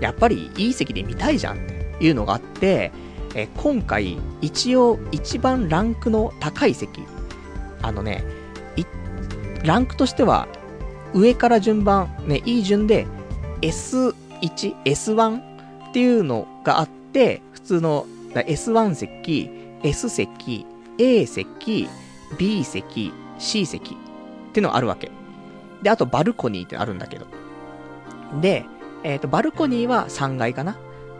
やっぱりいい席で見たいじゃんっていうのがあって、え今回、一応、一番ランクの高い席、あのね、ランクとしては、上から順番、ね、いい順で、S1、S1 っていうのがあって、普通の S1 席、S 席、A 席、B 席、C 席ってのがあるわけ。で、あとバルコニーってあるんだけど。で、えっ、ー、と、バルコニーは3階かな。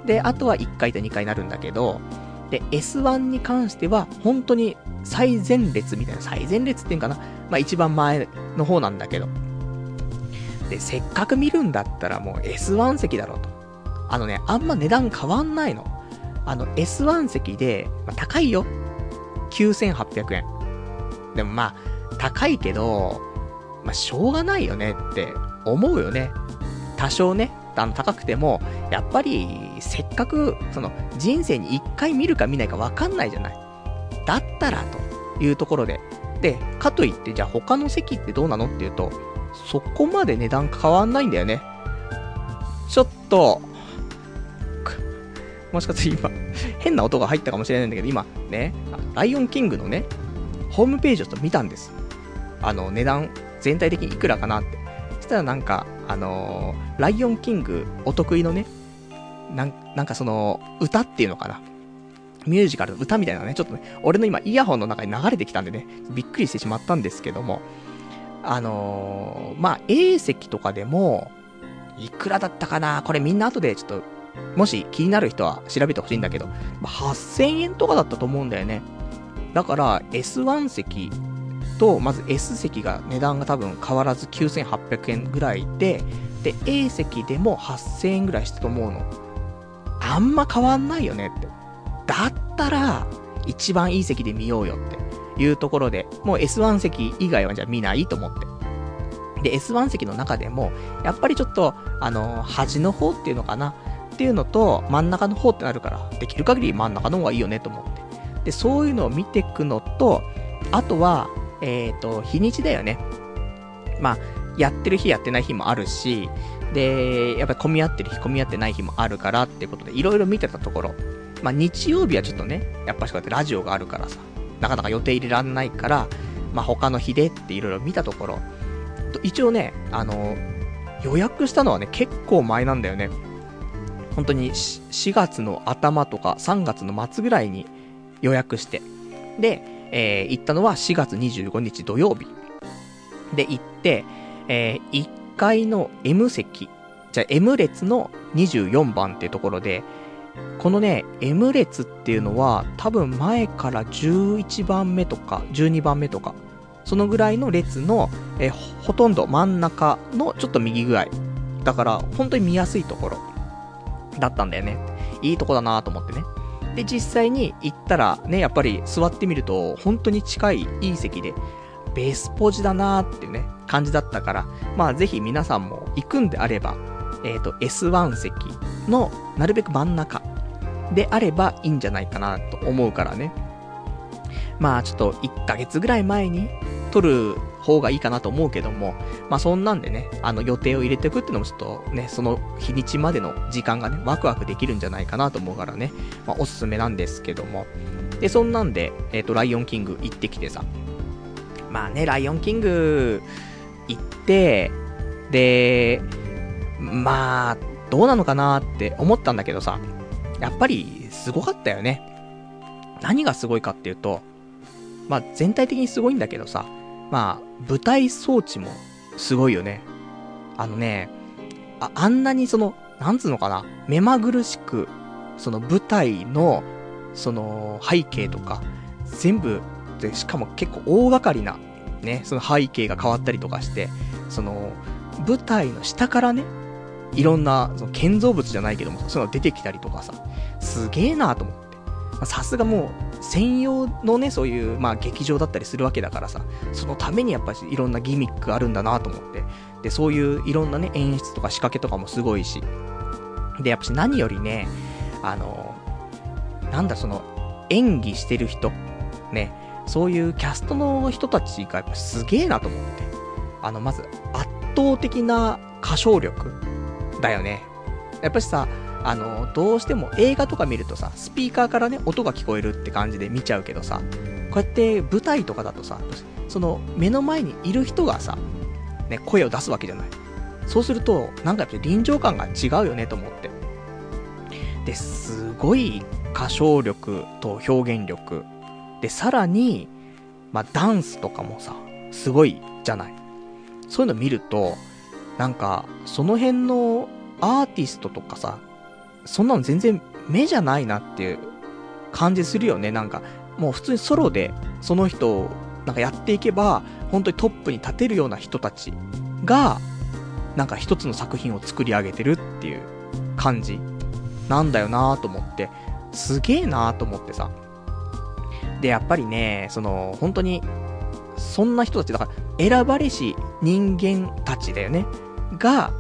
で、あとは1階と2階になるんだけど、で、S1 に関しては、本当に最前列みたいな、最前列っていうかな。まあ一番前の方なんだけど。で、せっかく見るんだったらもう S1 席だろうと。あのね、あんま値段変わんないの。あの S1 席で、まあ、高いよ。9800円。でもまあ、高いけど、まあ、しょうがないよねって思うよね。多少ね、あの、高くても、やっぱり、せっかく、その、人生に一回見るか見ないかわかんないじゃない。だったら、というところで。で、かといって、じゃあ他の席ってどうなのっていうと、そこまで値段変わんないんだよね。ちょっと、もしかして今、変な音が入ったかもしれないんだけど、今、ね、ライオンキングのね、ホームページをちょっと見たんです。あの、値段、全体的にいくらかなって。そしたらなんか、あのー、ライオンキングお得意のね、なんなんかその、歌っていうのかな。ミュージカルの歌みたいなね、ちょっとね、俺の今イヤホンの中に流れてきたんでね、びっくりしてしまったんですけども、あのー、まあ、A 席とかでも、いくらだったかな？これみんな後でちょっと、もし気になる人は調べてほしいんだけど、8000円とかだったと思うんだよね。だから S1 席と、まず S 席が値段が多分変わらず9800円ぐらいで、で、A 席でも8000円ぐらいしたと思うの。あんま変わんないよねって。だったら、一番いい席で見ようよっていうところで、もう S1 席以外はじゃあ見ないと思って。で、S1 席の中でも、やっぱりちょっと、あの、端の方っていうのかなっていうのと、真ん中の方ってなるから、できる限り真ん中の方がいいよねと思って。で、そういうのを見ていくのと、あとは、えっ、ー、と、日にちだよね。まあ、やってる日やってない日もあるし、で、やっぱり混み合ってる日、混み合ってない日もあるからっていうことで、いろいろ見てたところ、まあ日曜日はちょっとね、やっぱしこうやってラジオがあるからさ、なかなか予定入れらんないから、まあ他の日でっていろいろ見たところ、一応ね、あの、予約したのはね、結構前なんだよね。本当に4月の頭とか3月の末ぐらいに予約して。で、えー、行ったのは4月25日土曜日。で、行って、えー、1階の M 席、じゃあ M 列の24番っていうところで、このね、M 列っていうのは、多分前から11番目とか、12番目とか、そのぐらいの列の、えほとんど真ん中のちょっと右ぐらい。だから、本当に見やすいところだったんだよね。いいとこだなと思ってね。で、実際に行ったら、ね、やっぱり座ってみると、本当に近い、いい席で、ベースポジだなーっていうね、感じだったから、まあぜひ皆さんも行くんであれば、えっ、ー、と、S1 席のなるべく真ん中であればいいんじゃないかなと思うからね。まあちょっと1ヶ月ぐらい前に撮る方がいいかなと思うけども、まあそんなんでね、あの予定を入れていくっていうのもちょっとね、その日にちまでの時間がね、ワクワクできるんじゃないかなと思うからね、まあおすすめなんですけども。で、そんなんで、えっ、ー、と、ライオンキング行ってきてさ。まあね、ライオンキング行って、で、まあ、どうなのかなって思ったんだけどさ、やっぱりすごかったよね。何がすごいかっていうと、まあ全体的にすごいんだけどさ、まあ舞台装置もすごいよね。あのね、ああんなにその、なんつうのかな、目まぐるしく、その舞台の、その背景とか、全部、で、しかも結構大掛かりな、ね、その背景が変わったりとかして、その、舞台の下からね、いろんな、その建造物じゃないけども、そういうの出てきたりとかさ、すげえなと思って。さすがもう、専用のね、そういう、まあ劇場だったりするわけだからさ、そのためにやっぱりいろんなギミックあるんだなと思って。で、そういういろんなね、演出とか仕掛けとかもすごいし。で、やっぱし何よりね、あの、なんだその、演技してる人、ね、そういうキャストの人たちがやっぱすげえなと思って。あの、まず、圧倒的な歌唱力だよね。やっぱしさ、あの、どうしても映画とか見るとさ、スピーカーからね、音が聞こえるって感じで見ちゃうけどさ、こうやって舞台とかだとさ、その目の前にいる人がさ、ね、声を出すわけじゃない。そうすると、なんかやっぱり臨場感が違うよねと思って。で、すごい歌唱力と表現力。で、さらに、まあ、ダンスとかもさ、すごいじゃない。そういうの見ると、なんか、その辺のアーティストとかさ、そんなの全然目じゃないなっていう感じするよね。なんか、もう普通にソロでその人をなんかやっていけば、本当にトップに立てるような人たちが、なんか一つの作品を作り上げてるっていう感じなんだよなぁと思って、すげえなぁと思ってさ。で、やっぱりね、その、本当に、そんな人たち、だから、選ばれし人間たちだよね。が、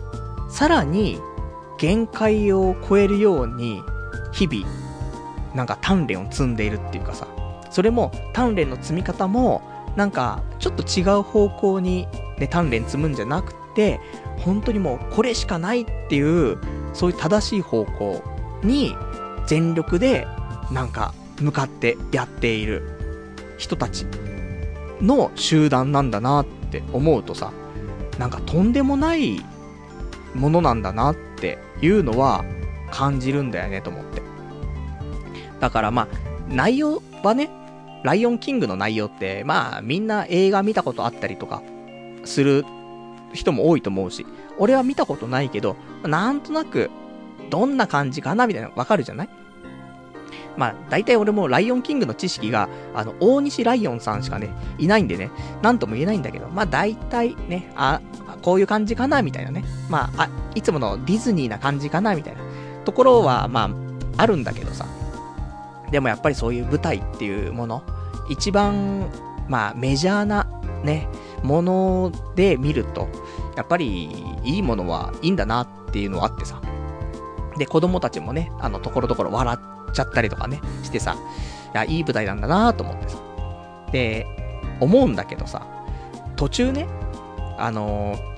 さらに、限界を超えるように、日々、なんか鍛錬を積んでいるっていうかさ、それも鍛錬の積み方も、なんか、ちょっと違う方向に、ね、鍛錬積むんじゃなくて、本当にもうこれしかないっていう、そういう正しい方向に全力でなんか向かってやっている。人たちの集団なんだなって思うとさ、なんかとんでもないものなんだなっていうのは感じるんだよねと思って。だからまあ、内容はね、ライオンキングの内容って、まあみんな映画見たことあったりとかする人も多いと思うし、俺は見たことないけど、なんとなくどんな感じかなみたいなのわかるじゃない？まあ、大体俺もライオンキングの知識が、あの、大西ライオンさんしかね、いないんでね、なんとも言えないんだけど、まあ大体ね、あ、こういう感じかなみたいなね。まあ、あ、いつものディズニーな感じかなみたいなところは、まあ、あるんだけどさ。でもやっぱりそういう舞台っていうもの、一番、まあ、メジャーな、ね、もので見ると、やっぱり、いいものはいいんだなっていうのはあってさ。で、子供たちもね、あの、ところどころ笑っちゃったりとかね、してさ、いや、いい舞台なんだなと思ってさ。で、思うんだけどさ、途中ね、あのー、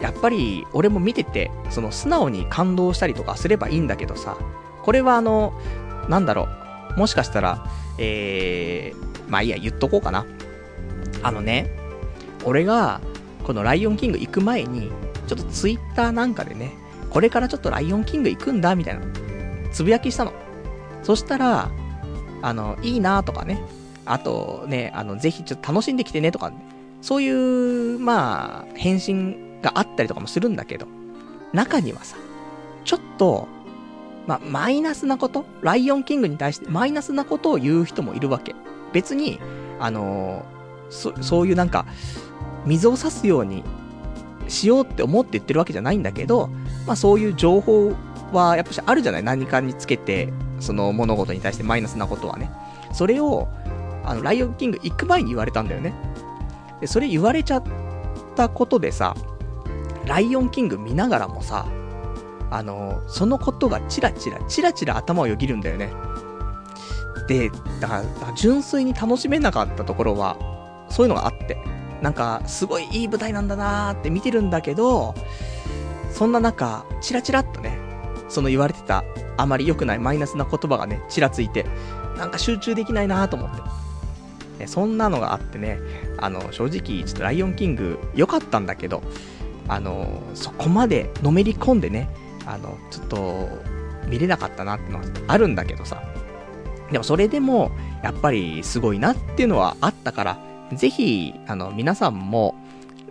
やっぱり、俺も見てて、その素直に感動したりとかすればいいんだけどさ、これはあの、なんだろう、もしかしたら、えー、まあいいや、言っとこうかな。あのね、俺が、このライオンキング行く前に、ちょっとツイッターなんかでね、これからちょっとライオンキング行くんだ、みたいな、つぶやきしたの。そしたら、あの、いいなとかね、あとね、あの、ぜひちょっと楽しんできてねとか、そういう、まあ、返信があったりとかもするんだけど、中にはさ、ちょっと、ま、マイナスなことライオンキングに対してマイナスなことを言う人もいるわけ。別に、あのー、そ、そういうなんか、水を差すようにしようって思って言ってるわけじゃないんだけど、まあそういう情報はやっぱしあるじゃない？何かにつけて、その物事に対してマイナスなことはね。それを、あの、ライオンキング行く前に言われたんだよね。で、それ言われちゃったことでさ、ライオンキング見ながらもさ、あの、そのことがチラチラ、チラチラ頭をよぎるんだよね。で、だから、純粋に楽しめなかったところは、そういうのがあって。なんか、すごいいい舞台なんだなーって見てるんだけど、そんな中、チラチラっとね、その言われてた、あまり良くないマイナスな言葉がね、ちらついて、なんか集中できないなーと思って。ね、そんなのがあってね、あの、正直、ちょっとライオンキング良かったんだけど、あの、そこまでのめり込んでね、あの、ちょっと、見れなかったなってのはあるんだけどさ。でもそれでも、やっぱりすごいなっていうのはあったから、ぜひ、あの、皆さんも、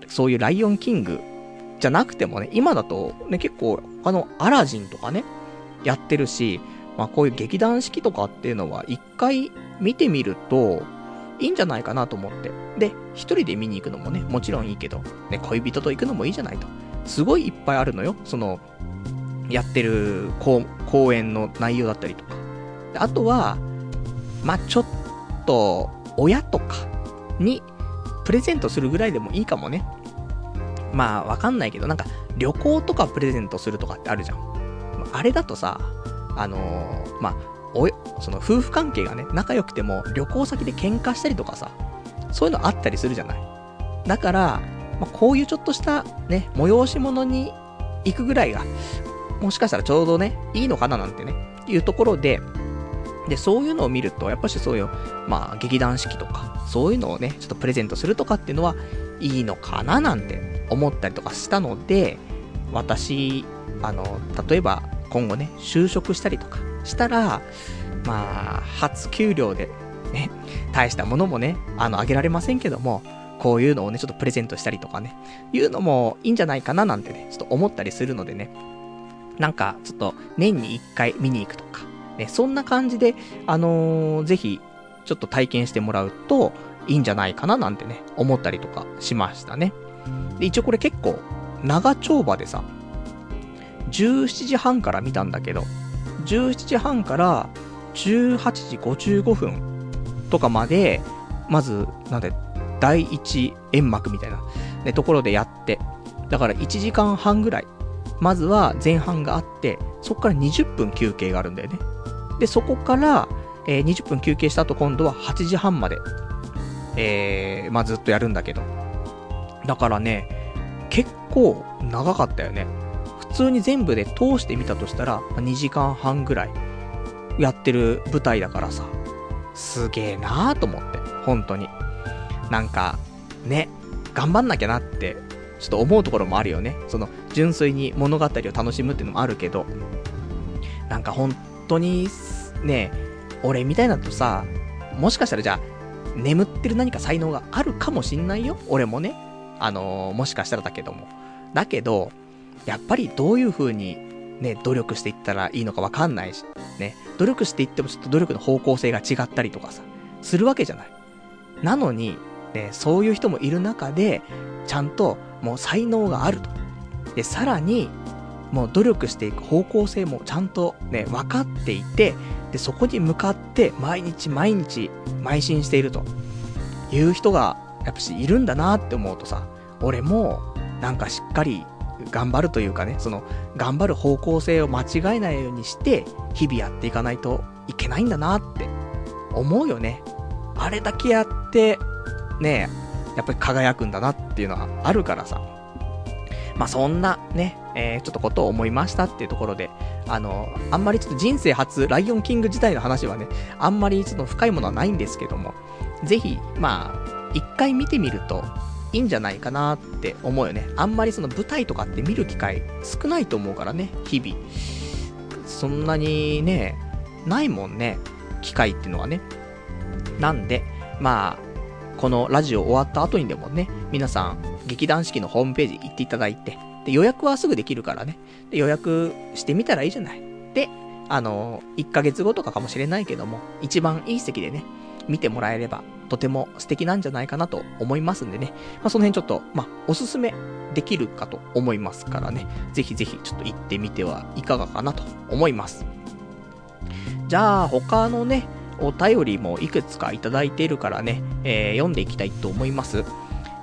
そういうライオンキングじゃなくてもね、今だとね、結構、あの、アラジンとかね、やってるし、まあこういう劇団四季とかっていうのは一回見てみると、いいんじゃないかなと思って。で、一人で見に行くのもね、もちろんいいけど、ね、恋人と行くのもいいじゃないと。すごいいっぱいあるのよ。その、やってる公公演の内容だったりとか。あとは、まあ、ちょっと、親とか、に、プレゼントするぐらいでもいいかもね。まあ、わかんないけど、なんか、旅行とかプレゼントするとかってあるじゃん。あれだとさ、あのー、まあ、お、その夫婦関係がね、仲良くても旅行先で喧嘩したりとかさ、そういうのあったりするじゃない。だから、まあ、こういうちょっとしたね、催し物に行くぐらいが、もしかしたらちょうどね、いいのかななんてね、いうところで、で、そういうのを見ると、やっぱしそういう、まあ、劇団四季とか、そういうのをね、ちょっとプレゼントするとかっていうのは、いいのかななんて思ったりとかしたので、私、あの、例えば、今後ね、就職したりとかしたら、まあ、初給料で、ね、大したものもね、あの、あげられませんけども、こういうのをね、ちょっとプレゼントしたりとかね、いうのもいいんじゃないかななんてね、ちょっと思ったりするのでね、なんか、ちょっと年に一回見に行くとか、ね、そんな感じで、あのー、ぜひ、ちょっと体験してもらうと、いいんじゃないかななんてね、思ったりとかしましたね。で、一応これ結構、長丁場でさ、17時半から見たんだけど、17時半から18時55分とかまで、まず、なんで、第一煙幕みたいな、ね、ところでやって、だから1時間半ぐらい、まずは前半があって、そこから20分休憩があるんだよね。で、そこから、えー、20分休憩した後今度は8時半まで、えー、まあ、ずっとやるんだけど。だからね、結構長かったよね。普通に全部で通してみたとしたら、まあ、2時間半ぐらいやってる舞台だからさ、すげえなーと思って、本当に。なんか、ね、頑張んなきゃなって、ちょっと思うところもあるよね。その、純粋に物語を楽しむっていうのもあるけど、なんか本当に、ね、俺みたいなとさ、もしかしたらじゃあ、眠ってる何か才能があるかもしんないよ？俺もね。あのー、もしかしたらだけども。だけど、やっぱりどういう風にね、努力していったらいいのかわかんないし、ね、努力していってもちょっと努力の方向性が違ったりとかさ、するわけじゃない。なのに、ね、そういう人もいる中で、ちゃんともう才能があると。で、さらに、もう努力していく方向性もちゃんとね、分かっていて、で、そこに向かって毎日毎日邁進しているという人が、やっぱしいるんだなって思うとさ、俺もなんかしっかり頑張るというかね、その、頑張る方向性を間違えないようにして、日々やっていかないといけないんだなって思うよね。あれだけやって、ねやっぱり輝くんだなっていうのはあるからさ。まあ、そんなね、えー、ちょっとことを思いましたっていうところで、あの、あんまりちょっと人生初、ライオンキング自体の話はね、あんまりちょっと深いものはないんですけども、ぜひ、まあ、一回見てみると、いいんじゃないかなって思うよね。あんまりその舞台とかって見る機会少ないと思うからね、日々。そんなにね、ないもんね、機会っていうのはね。なんで、まあ、このラジオ終わった後にでもね、皆さん、劇団四季のホームページ行っていただいて、で、予約はすぐできるからね。で、予約してみたらいいじゃない。で、あの、1ヶ月後とかかもしれないけども、一番いい席でね、見てもらえれば、とても素敵なんじゃないかなと思いますんでね。まあ、その辺ちょっと、まあ、おすすめできるかと思いますからね。ぜひぜひちょっと行ってみてはいかがかなと思います。じゃあ、他のね、お便りもいくつかいただいているからね、えー、読んでいきたいと思います。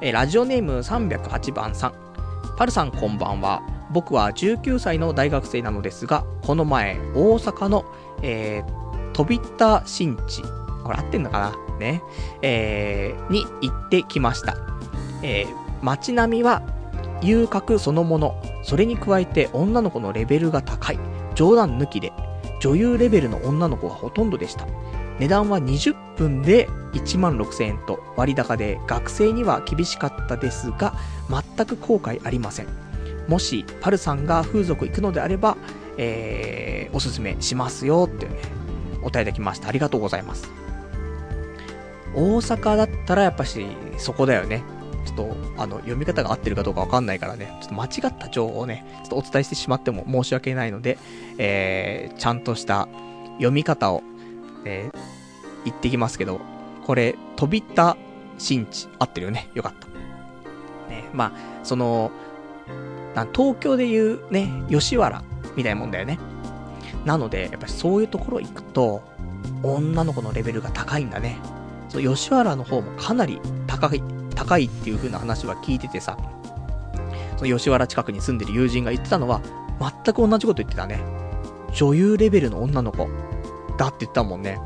えー、ラジオネーム308番さん。パルさんこんばんは。僕は19歳の大学生なのですが、この前、大阪の、えー、飛田新地、これ合ってんのかな？ね。えー、に行ってきました。えー、街並みは遊郭そのもの、それに加えて女の子のレベルが高い。冗談抜きで、女優レベルの女の子がほとんどでした。値段は20分で1万6000円と割高で学生には厳しかったですが、全く後悔ありません。もし、パルさんが風俗行くのであれば、えー、おすすめしますよってね、お答えできました。ありがとうございます。大阪だったらやっぱし、そこだよね。ちょっと、あの、読み方が合ってるかどうかわかんないからね、ちょっと間違った情報をね、ちょっとお伝えしてしまっても申し訳ないので、えー、ちゃんとした読み方をえー、言ってきますけど、これ、飛びた新地、合ってるよね。よかった。ね、まあ、その、な東京で言うね、吉原みたいなもんだよね。なので、やっぱりそういうところ行くと、女の子のレベルが高いんだね。その吉原の方もかなり高い、高いっていう風な話は聞いててさ、その吉原近くに住んでる友人が言ってたのは、全く同じこと言ってたね。女優レベルの女の子。だって言ったもんね。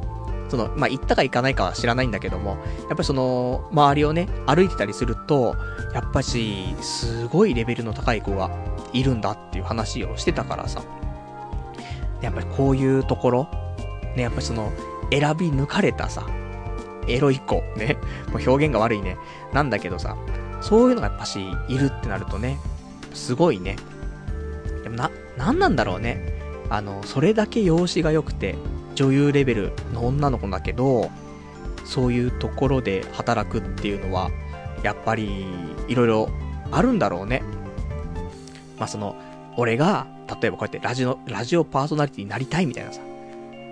その、まあ、行ったか行かないかは知らないんだけども、やっぱりその、周りをね、歩いてたりすると、やっぱし、すごいレベルの高い子がいるんだっていう話をしてたからさ。やっぱりこういうところ、ね、やっぱりその、選び抜かれたさ、エロい子、ね、もう表現が悪いね、なんだけどさ、そういうのがやっぱし、いるってなるとね、すごいね。でもな、なんなんだろうね。あの、それだけ容姿が良くて、女優レベルの女の子だけど、そういうところで働くっていうのは、やっぱり、いろいろあるんだろうね。まあ、その、俺が、例えばこうやってラジオ、ラジオパーソナリティになりたいみたいなさ、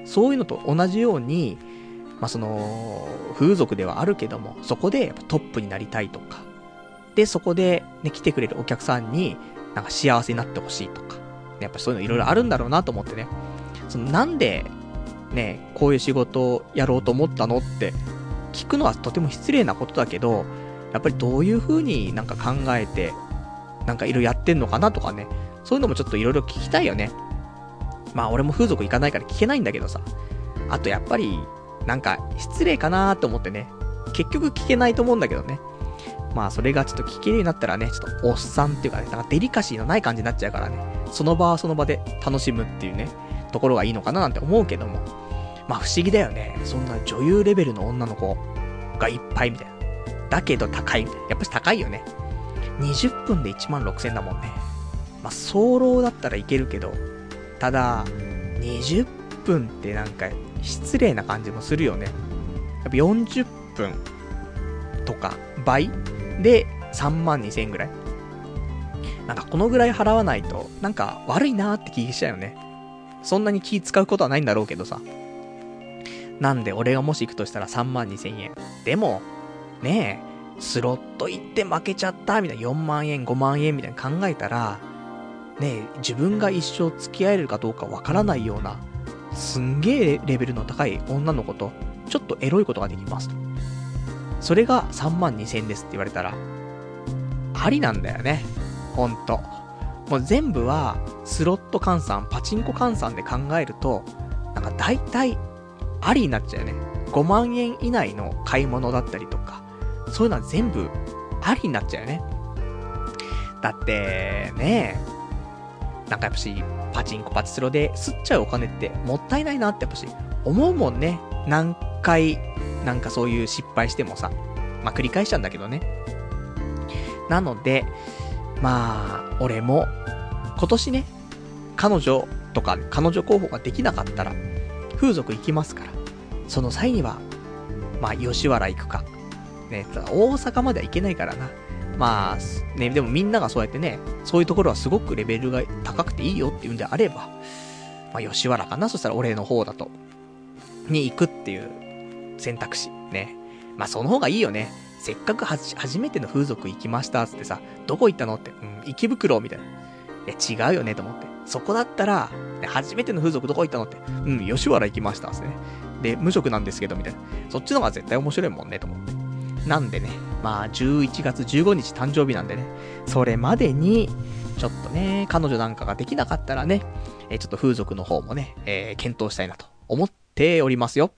そういうのと同じように、まあ、その、風俗ではあるけども、そこでやっぱトップになりたいとか、で、そこで、ね、来てくれるお客さんに、なんか幸せになってほしいとか、やっぱそういうのいろいろあるんだろうなと思ってね。その、なんで、ね、こういう仕事をやろうと思ったのって聞くのはとても失礼なことだけど、やっぱりどういう風になんか考えて、なんかいろいろやってんのかなとかね、そういうのもちょっといろいろ聞きたいよね。まあ俺も風俗行かないから聞けないんだけどさ。あとやっぱり、なんか失礼かなと思ってね、結局聞けないと思うんだけどね。まあそれがちょっと聞けるようになったらね、ちょっとおっさんっていうかね、なんかデリカシーのない感じになっちゃうからね、その場はその場で楽しむっていうね、ところがいいのかななんて思うけども。まあ不思議だよね。そんな女優レベルの女の子がいっぱいみたいな。だけど高いみたいな。やっぱり高いよね。20分で1万6000だもんね。まあ早漏だったらいけるけど、ただ、20分ってなんか失礼な感じもするよね。やっぱ40分とか倍で3万2000円ぐらい。なんかこのぐらい払わないと、なんか悪いなーって気がしちゃうよね。そんなに気使うことはないんだろうけどさ。なんで俺がもし行くとしたら3万2千円。でも、ねえ、スロット行って負けちゃったみたいな4万円、5万円みたいな考えたら、ねえ、自分が一生付き合えるかどうかわからないような、すんげえレベルの高い女の子と、ちょっとエロいことができますと。それが3万2千円ですって言われたら、ありなんだよね。ほんと。もう全部は、スロット換算、パチンコ換算で考えると、なんか大体ありになっちゃうよね。5万円以内の買い物だったりとか、そういうのは全部ありになっちゃうよね。だって、ねなんかやっぱし、パチンコパチスロで吸っちゃうお金ってもったいないなってやっぱし、思うもんね。何回、なんかそういう失敗してもさ、まあ繰り返しちゃうんだけどね。なので、まあ、俺も、今年ね、彼女とか、彼女候補ができなかったら、風俗行きますから。その際には、まあ、吉原行くか、ね、ただ大阪までは行けないからな。まあ、ね、でもみんながそうやってね、そういうところはすごくレベルが高くていいよっていうんであれば、まあ、吉原かな？そしたら俺の方だと。に行くっていう選択肢。ね。まあ、その方がいいよね。せっかく、初めての風俗行きましたつってさ、どこ行ったのって、うん、池袋みたいな。いや、違うよねと思って。そこだったら、初めての風俗どこ行ったのって、うん、吉原行きましたつってね。で、無職なんですけど、みたいな。そっちの方が絶対面白いもんね、と思って。なんでね、まあ、11月15日誕生日なんでね、それまでに、ちょっとね、彼女なんかができなかったらね、えちょっと風俗の方もね、えー、検討したいなと思っておりますよ。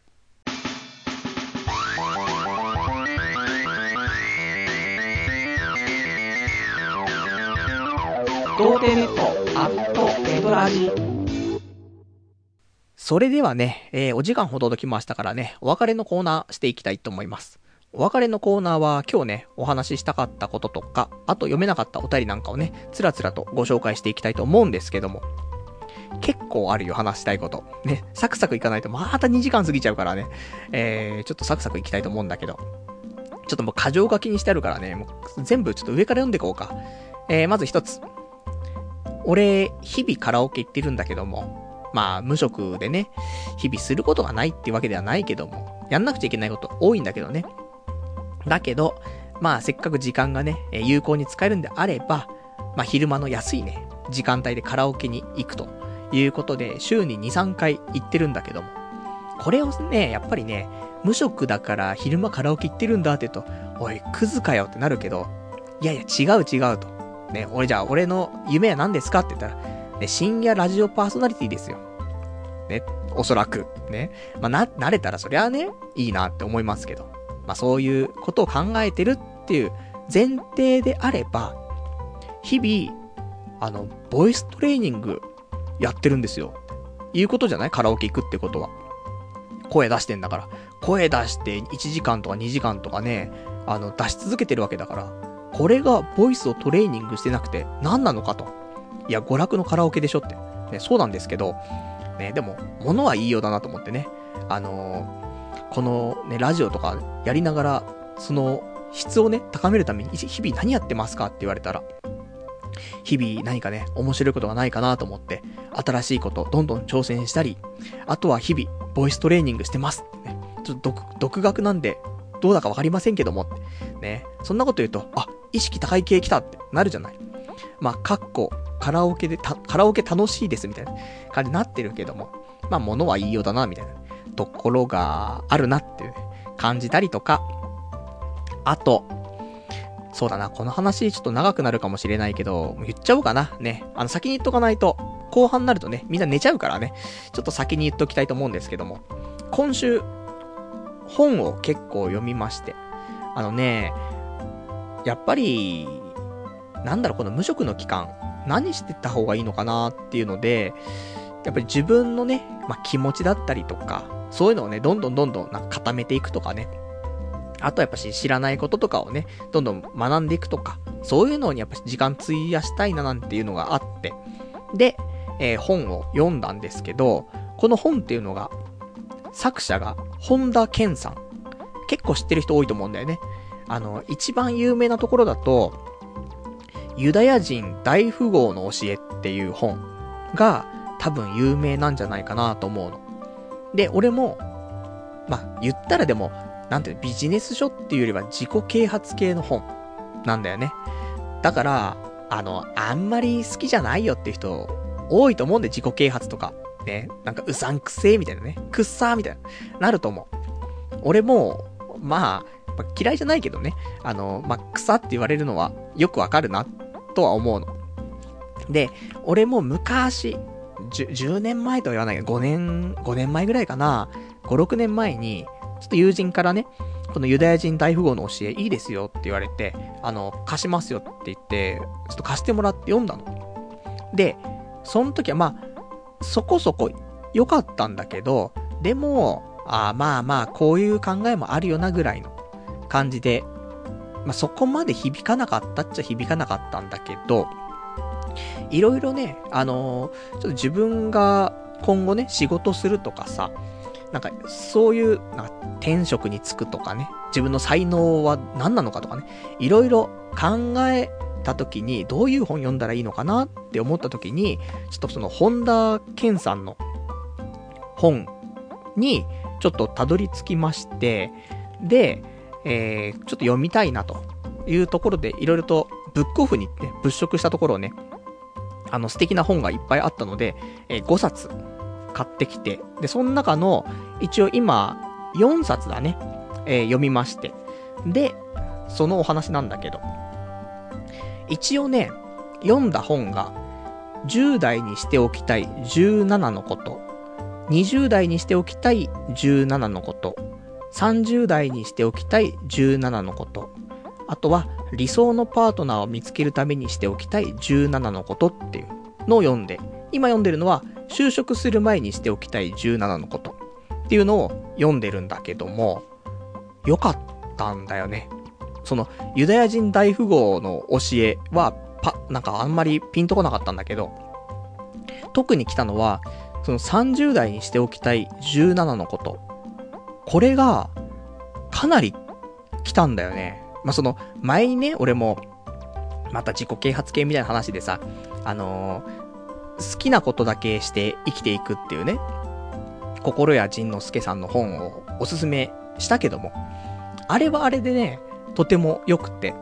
それではね、えー、お時間ほど届きましたからね、お別れのコーナーしていきたいと思います。お別れのコーナーは今日ね、お話ししたかったこととか、あと読めなかったお便りなんかをね、つらつらとご紹介していきたいと思うんですけども、結構あるよ、話したいこと。ね、サクサクいかないとまた2時間過ぎちゃうからね、えー、ちょっとサクサクいきたいと思うんだけど、ちょっともう過剰書きにしてあるからね、もう全部ちょっと上から読んでいこうか。えー、まず一つ。俺、日々カラオケ行ってるんだけども、まあ、無職でね、日々することがないってわけではないけども、やんなくちゃいけないこと多いんだけどね。だけど、まあ、せっかく時間がね、有効に使えるんであれば、まあ、昼間の安いね、時間帯でカラオケに行くということで、週に2、3回行ってるんだけども、これをね、やっぱりね、無職だから昼間カラオケ行ってるんだって言うと、おい、クズかよってなるけど、いやいや、違う違うと。ね、俺じゃあ、俺の夢は何ですかって言ったら、ね、深夜ラジオパーソナリティですよ。ね、おそらく。ね。まあ、な、慣れたらそりゃね、いいなって思いますけど。まあ、そういうことを考えてるっていう前提であれば、日々、あの、ボイストレーニングやってるんですよ。いうことじゃない？カラオケ行くってことは。声出してんだから。声出して1時間とか2時間とかね、あの、出し続けてるわけだから。これがボイスをトレーニングしてなくて何なのかと。いや、娯楽のカラオケでしょって。ね、そうなんですけど、ね、でも、物は言いようだなと思ってね。あの、このね、ラジオとかやりながら、その質をね、高めるために、日々何やってますかって言われたら、日々何かね、面白いことがないかなと思って、新しいこと、どんどん挑戦したり、あとは日々、ボイストレーニングしてます。ね、ちょっと独、学なんで、どうだかわかりませんけども、ね、そんなこと言うと、あ、意識高い系来たってなるじゃない。まあ、かっこ、カラオケで、カラオケ楽しいですみたいな感じになってるけども、まあ、物は言いようだな、みたいなところがあるなっていう、感じたりとか、あと、そうだな、この話ちょっと長くなるかもしれないけど、言っちゃおうかな。ね。あの、先に言っとかないと、後半になるとね、みんな寝ちゃうからね、ちょっと先に言っときたいと思うんですけども、今週、本を結構読みまして、あのね、やっぱり、なんだろう、この無職の期間、何してた方がいいのかなっていうので、やっぱり自分のね、まあ、気持ちだったりとか、そういうのをね、どんどんどんどんなんか固めていくとかね。あとはやっぱし知らないこととかをね、どんどん学んでいくとか、そういうのにやっぱ時間費やしたいななんていうのがあって、で、えー、本を読んだんですけど、この本っていうのが、作者が本田健さん。結構知ってる人多いと思うんだよね。あの、一番有名なところだと、ユダヤ人大富豪の教えっていう本が多分有名なんじゃないかなと思うの。で、俺も、まあ、言ったらでも、なんていうビジネス書っていうよりは自己啓発系の本なんだよね。だから、あの、あんまり好きじゃないよっていう人多いと思うんで、自己啓発とか。ね。なんかうさんくせえみたいなね。くっさーみたいな。なると思う。俺も、まあ、まあ、嫌いじゃないけどね、あの、まあ、草って言われるのはよくわかるな、とは思うの。で、俺も昔、10, 10年前とは言わないけど、5年、5年前ぐらいかな、5、6年前に、ちょっと友人からね、このユダヤ人大富豪の教えいいですよって言われて、あの、貸しますよって言って、ちょっと貸してもらって読んだの。で、その時はまあ、そこそこ良かったんだけど、でも、あまあまあ、こういう考えもあるよなぐらいの感じで、まあ、そこまで響かなかったっちゃ響かなかったんだけど、いろいろね、あのー、ちょっと自分が今後ね、仕事するとかさ、なんか、そういう、なんか、転職に就くとかね、自分の才能は何なのかとかね、いろいろ考えた時に、どういう本読んだらいいのかなって思った時に、ちょっとその、本田健さんの本に、ちょっとたどり着きまして、で、えー、ちょっと読みたいなというところで、いろいろとブックオフに行って物色したところをね、あの素敵な本がいっぱいあったので、えー、5冊買ってきて、で、その中の、一応今、4冊だね、えー、読みまして。で、そのお話なんだけど、一応ね、読んだ本が、10代にしておきたい17のこと、20代にしておきたい17のこと、30代にしておきたい17のこと、あとは理想のパートナーを見つけるためにしておきたい17のことっていうのを読んで、今読んでるのは就職する前にしておきたい17のことっていうのを読んでるんだけども、よかったんだよね。そのユダヤ人大富豪の教えは、パ、なんかあんまりピンとこなかったんだけど、特に来たのは、その30代にしておきたい17のこと。これが、かなり来たんだよね。まあ、その、前にね、俺も、また自己啓発系みたいな話でさ、あのー、好きなことだけして生きていくっていうね、心や仁之助さんの本をおすすめしたけども、あれはあれでね、とても良くって、や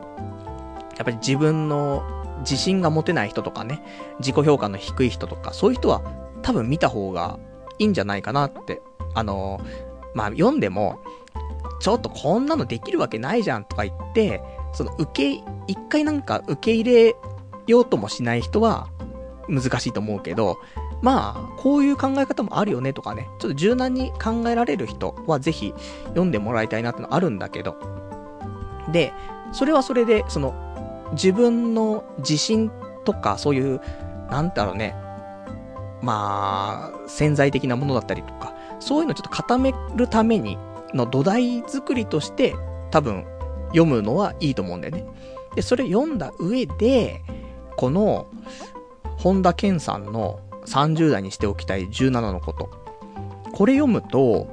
っぱり自分の自信が持てない人とかね、自己評価の低い人とか、そういう人は多分見た方がいいんじゃないかなって。あのー、まあ、読んでも、ちょっとこんなのできるわけないじゃんとか言って、その受け、一回なんか受け入れようともしない人は難しいと思うけど、まあ、こういう考え方もあるよねとかね、ちょっと柔軟に考えられる人はぜひ読んでもらいたいなってのあるんだけど、で、それはそれで、その、自分の自信とか、そういう、なんだろうね、まあ、潜在的なものだったりとか、そういうのをちょっと固めるために、の土台作りとして多分読むのはいいと思うんだよね。で、それ読んだ上で、この、本田健さんの30代にしておきたい17のこと。これ読むと、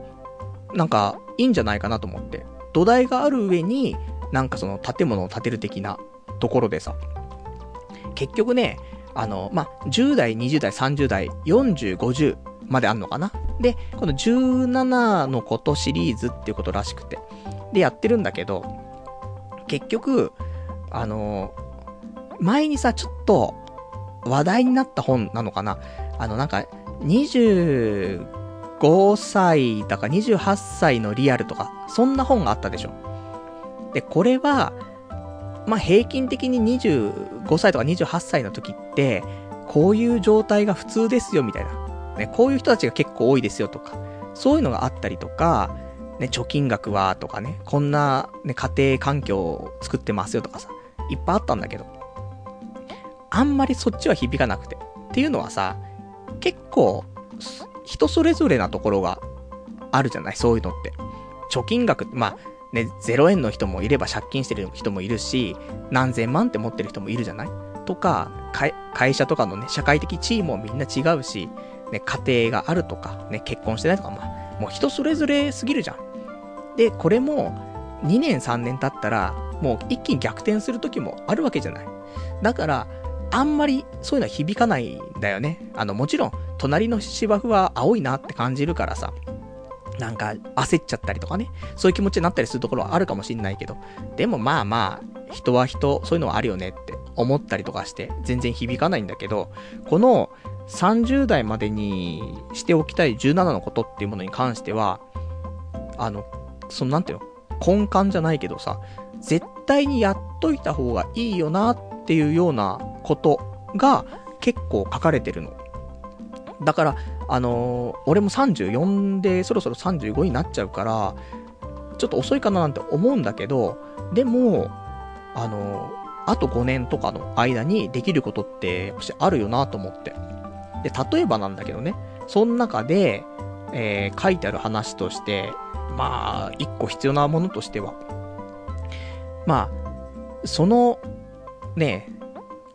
なんか、いいんじゃないかなと思って。土台がある上に、なんかその建物を建てる的なところでさ。結局ね、あの、ま、10代、20代、30代、40、50まであんのかな？で、この17のことシリーズっていうことらしくて。で、やってるんだけど、結局、あの、前にさ、ちょっと話題になった本なのかな？あの、なんか、25歳だか28歳のリアルとか、そんな本があったでしょ。で、これは、まあ、平均的に25歳とか28歳の時って、こういう状態が普通ですよ、みたいな。ね、こういう人たちが結構多いですよとか、そういうのがあったりとか、ね、貯金額はとかね、こんな、ね、家庭環境を作ってますよとかさ、いっぱいあったんだけど、あんまりそっちは響かなくて。っていうのはさ、結構、人それぞれなところがあるじゃないそういうのって。貯金額、まあ、ね、0円の人もいれば借金してる人もいるし、何千万って持ってる人もいるじゃない？とか、会社とかのね、社会的地位もみんな違うし、ね、家庭があるとか、ね、結婚してないとか、まあ、もう人それぞれすぎるじゃん。で、これも、2年3年経ったら、もう一気に逆転する時もあるわけじゃない。だから、あんまりそういうのは響かないんだよね。あの、もちろん、隣の芝生は青いなって感じるからさ、なんか焦っちゃったりとかね、そういう気持ちになったりするところはあるかもしんないけど、でもまあまあ、人は人、そういうのはあるよねって思ったりとかして、全然響かないんだけど、この30代までにしておきたい17のことっていうものに関しては、あの、そのなんていうの、根幹じゃないけどさ、絶対にやっといた方がいいよなっていうようなことが結構書かれてるの。だから、あのー、俺も34でそろそろ35になっちゃうから、ちょっと遅いかななんて思うんだけど、でも、あのー、あと5年とかの間にできることって、あるよなと思って。で、例えばなんだけどね、その中で、えー、書いてある話として、まあ、一個必要なものとしては、まあ、その、ね、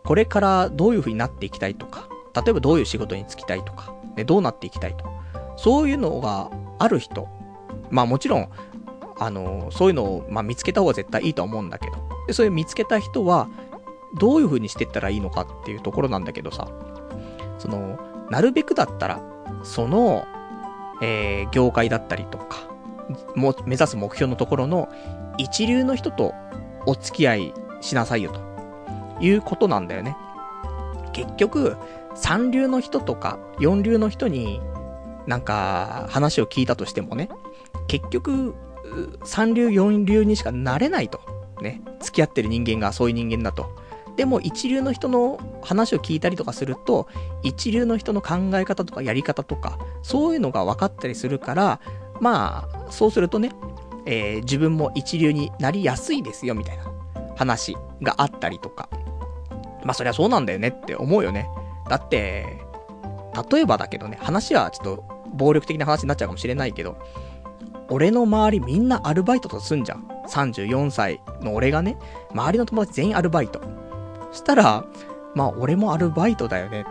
これからどういう風になっていきたいとか、例えばどういう仕事に就きたいとか、ね、どうなっていきたいと。そういうのがある人。まあもちろん、あの、そういうのを、まあ見つけた方が絶対いいとは思うんだけど。で、そういう見つけた人は、どういう風にしてったらいいのかっていうところなんだけどさ。その、なるべくだったら、その、えー、業界だったりとか、も、目指す目標のところの一流の人とお付き合いしなさいよと。いうことなんだよね。結局、三流の人とか四流の人になんか話を聞いたとしてもね、結局、三流四流にしかなれないと。ね。付き合ってる人間がそういう人間だと。でも一流の人の話を聞いたりとかすると、一流の人の考え方とかやり方とか、そういうのが分かったりするから、まあ、そうするとね、えー、自分も一流になりやすいですよ、みたいな話があったりとか。まあそりゃそうなんだよねって思うよね。だって、例えばだけどね、話はちょっと暴力的な話になっちゃうかもしれないけど、俺の周りみんなアルバイトとすんじゃん。34歳の俺がね、周りの友達全員アルバイト。したら、まあ俺もアルバイトだよね。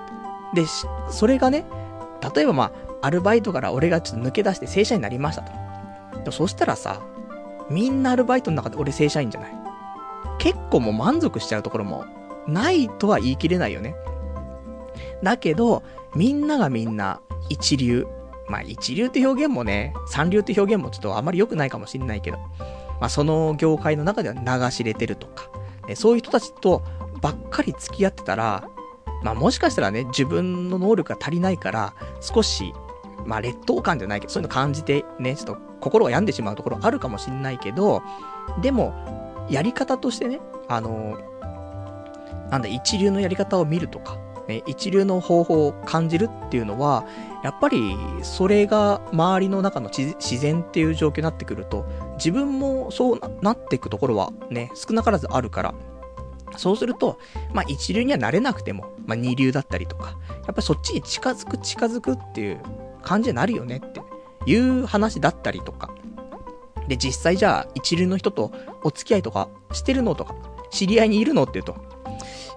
で、それがね、例えばまあ、アルバイトから俺がちょっと抜け出して正社員になりましたと。そしたらさ、みんなアルバイトの中で俺正社員じゃない。結構もう満足しちゃうところもないとは言い切れないよね。だけど、みんながみんな一流。まあ一流って表現もね、三流って表現もちょっとあまり良くないかもしれないけど、まあその業界の中では流し入れてるとか、ね、そういう人たちとばっかり付き合ってたら、まあもしかしたらね、自分の能力が足りないから、少し、まあ劣等感じゃないけど、そういうの感じてね、ちょっと心が病んでしまうところあるかもしんないけど、でも、やり方としてね、あの、なんだ、一流のやり方を見るとか、ね、一流の方法を感じるっていうのは、やっぱり、それが周りの中の自然っていう状況になってくると、自分もそうなっていくところはね、少なからずあるから、そうすると、まあ一流にはなれなくても、まあ二流だったりとか、やっぱりそっちに近づく近づくっていう感じになるよねっていう話だったりとか。で、実際じゃあ一流の人とお付き合いとかしてるのとか、知り合いにいるのって言うと、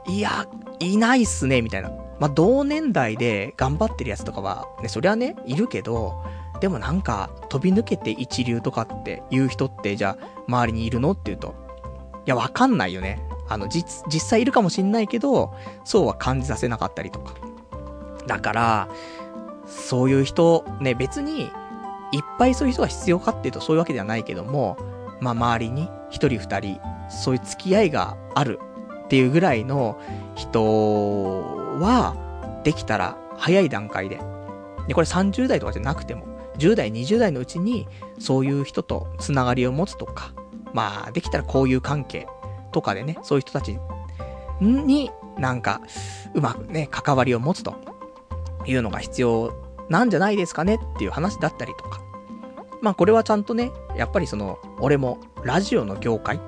いや、いないっすね、みたいな。まあ、同年代で頑張ってるやつとかは、ね、そりゃね、いるけど、でもなんか、飛び抜けて一流とかっていう人って、じゃあ、周りにいるのって言うと、いや、わかんないよね。あの、実、実際いるかもしんないけど、そうは感じさせなかったりとか。だから、そういう人、ね、別に、いっぱいそういう人が必要かっていうとそういうわけではないけども、まあ、周りに一人二人、そういう付き合いがあるっていうぐらいの人は、できたら早い段階で。で、これ30代とかじゃなくても、10代、20代のうちに、そういう人とつながりを持つとか、まあ、できたら交友関係とかでね、そういう人たちになんか、うまくね、関わりを持つというのが必要なんじゃないですかねっていう話だったりとか。まあこれはちゃんとね、やっぱりその、俺もラジオの業界、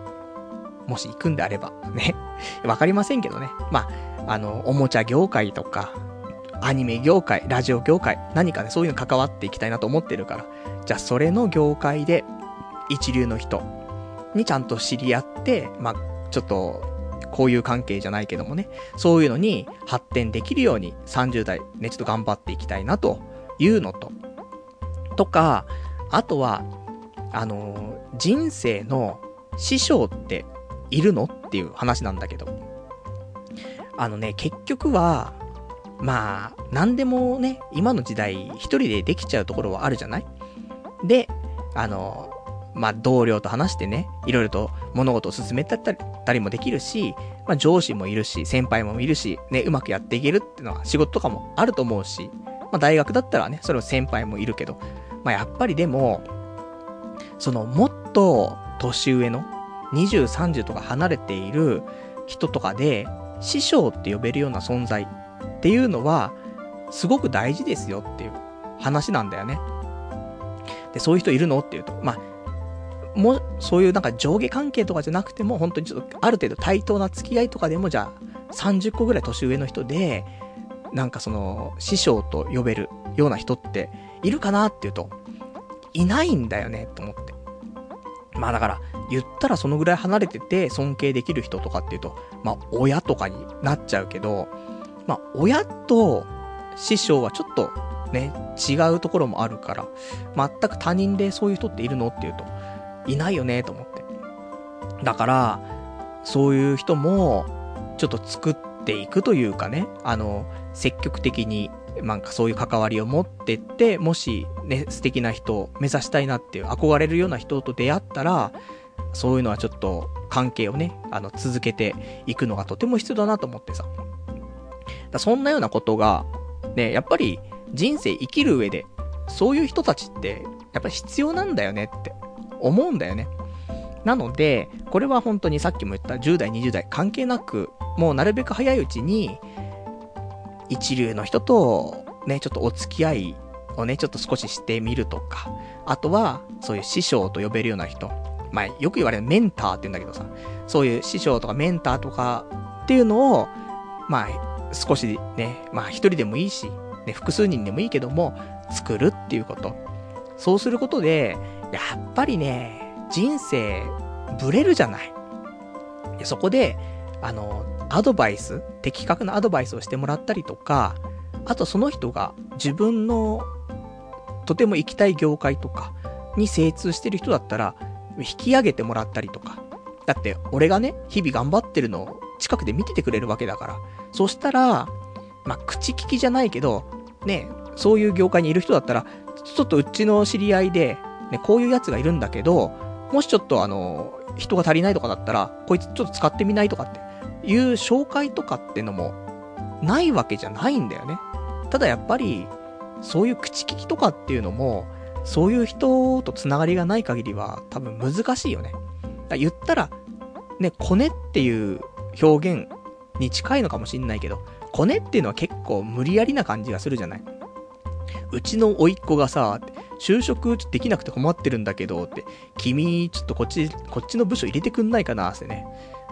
もし行くんであれば、ね、わかりませんけどね。まあ、あの、おもちゃ業界とか、アニメ業界、ラジオ業界、何かね、そういうの関わっていきたいなと思ってるから、じゃあそれの業界で、一流の人にちゃんと知り合って、まあ、ちょっと、こういう関係じゃないけどもね、そういうのに発展できるように30代ね、ちょっと頑張っていきたいなというのと、とか、あとは、あの、人生の師匠っているのっていう話なんだけど。あのね、結局は、まあ、なんでもね、今の時代、一人でできちゃうところはあるじゃない？で、あの、まあ、同僚と話してね、いろいろと物事を進めたりもできるし、まあ、上司もいるし、先輩もいるし、ね、うまくやっていけるっていうのは仕事とかもあると思うし、まあ、大学だったらね、それを先輩もいるけど、まあ、やっぱりでも、その、もっと年上の20、30とか離れている人とかで、師匠って呼べるような存在っていうのは、すごく大事ですよっていう話なんだよね。で、そういう人いるのっていうと、まあ、も、そういうなんか上下関係とかじゃなくても、本当にちょっとある程度対等な付き合いとかでも、じゃあ、30個ぐらい年上の人で、なんかその、師匠と呼べるような人っているかなっていうと、いないんだよね、と思って。まあだから、言ったらそのぐらい離れてて尊敬できる人とかっていうと、まあ親とかになっちゃうけど、まあ親と師匠はちょっとね、違うところもあるから、全く他人でそういう人っているの？って言うと、いないよね、と思って。だから、そういう人も、ちょっと作っていくというかね、あの、積極的に、なんかそういう関わりを持ってって、もし、ね、素敵な人を目指したいなっていう、憧れるような人と出会ったら、そういうのはちょっと関係をね、あの、続けていくのがとても必要だなと思ってさ。だそんなようなことが、ね、やっぱり人生生きる上で、そういう人たちって、やっぱり必要なんだよねって思うんだよね。なので、これは本当にさっきも言った10代、20代関係なく、もうなるべく早いうちに、一流の人と、ね、ちょっとお付き合いをね、ちょっと少ししてみるとか、あとは、そういう師匠と呼べるような人。まあ、よく言われるメンターって言うんだけどさ、そういう師匠とかメンターとかっていうのを、まあ、少しね、まあ一人でもいいし、ね、複数人でもいいけども、作るっていうこと。そうすることで、やっぱりね、人生、ブレるじゃない。でそこで、あの、アドバイス、的確なアドバイスをしてもらったりとか、あとその人が自分のとても行きたい業界とかに精通してる人だったら、引き上げてもらったりとか。だって、俺がね、日々頑張ってるのを近くで見ててくれるわけだから。そしたら、まあ、口利きじゃないけど、ね、そういう業界にいる人だったら、ちょっとうちの知り合いで、ね、こういうやつがいるんだけど、もしちょっとあの、人が足りないとかだったら、こいつちょっと使ってみないとかっていう紹介とかってのも、ないわけじゃないんだよね。ただやっぱり、そういう口利きとかっていうのも、そういう人と繋がりがない限りは多分難しいよね。だ言ったら、ね、コネっていう表現に近いのかもしんないけど、コネっていうのは結構無理やりな感じがするじゃないうちの甥っ子がさ、就職できなくて困ってるんだけど、って、君、ちょっとこっち、こっちの部署入れてくんないかな、ってね。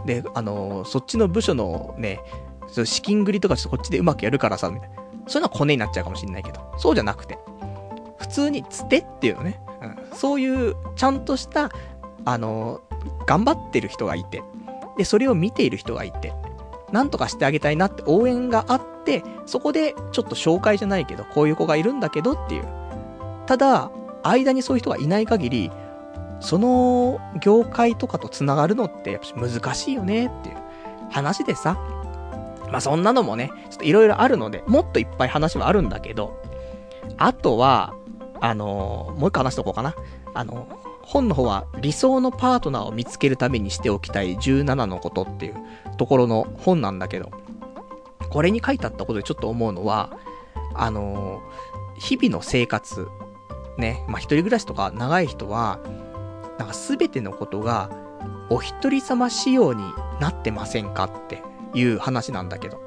で、あの、そっちの部署のね、資金繰りとかちょっとこっちでうまくやるからさ、みたいな。そういうのはコネになっちゃうかもしんないけど、そうじゃなくて、普通につてっていうのね、うん、そういうちゃんとした、あの、頑張ってる人がいて、で、それを見ている人がいて、なんとかしてあげたいなって応援があって、そこでちょっと紹介じゃないけど、こういう子がいるんだけどっていう。ただ、間にそういう人がいない限り、その業界とかと繋がるのってやっぱ難しいよねっていう話でさ。まあそんなのもね、ちょっといろいろあるので、もっといっぱい話はあるんだけど、あとは、あのー、もう一個話しとこうかな。あの本の方は理想のパートナーを見つけるためにしておきたい17のことっていうところの本なんだけど、これに書いてあったことでちょっと思うのは、あのー、日々の生活、ね、まあ、一人暮らしとか長い人は、なんかすべてのことが、お一人様仕様になってませんかっていう話なんだけど。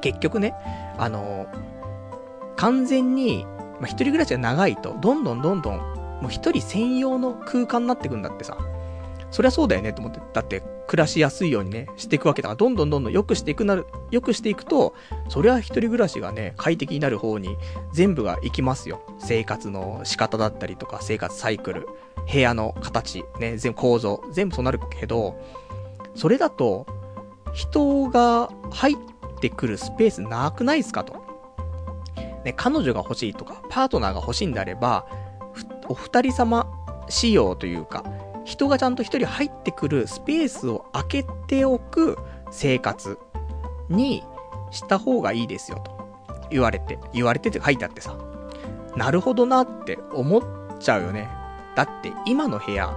結局ね、あのー、完全に、まあ、一人暮らしが長いと、どんどんどんどん、もう一人専用の空間になってくんだってさ。そりゃそうだよねと思って。だって、暮らしやすいようにね、していくわけだから、どんどんどんどん良くしていくなる、良くしていくと、そりゃ一人暮らしがね、快適になる方に全部が行きますよ。生活の仕方だったりとか、生活サイクル、部屋の形、ね、全部構造、全部そうなるけど、それだと、人が入ってくるスペースなくないですかと。ね、彼女が欲しいとか、パートナーが欲しいんであれば、お二人様仕様というか、人がちゃんと一人入ってくるスペースを空けておく生活にした方がいいですよと言われて、言われてって書いてあってさ、なるほどなって思っちゃうよね。だって今の部屋、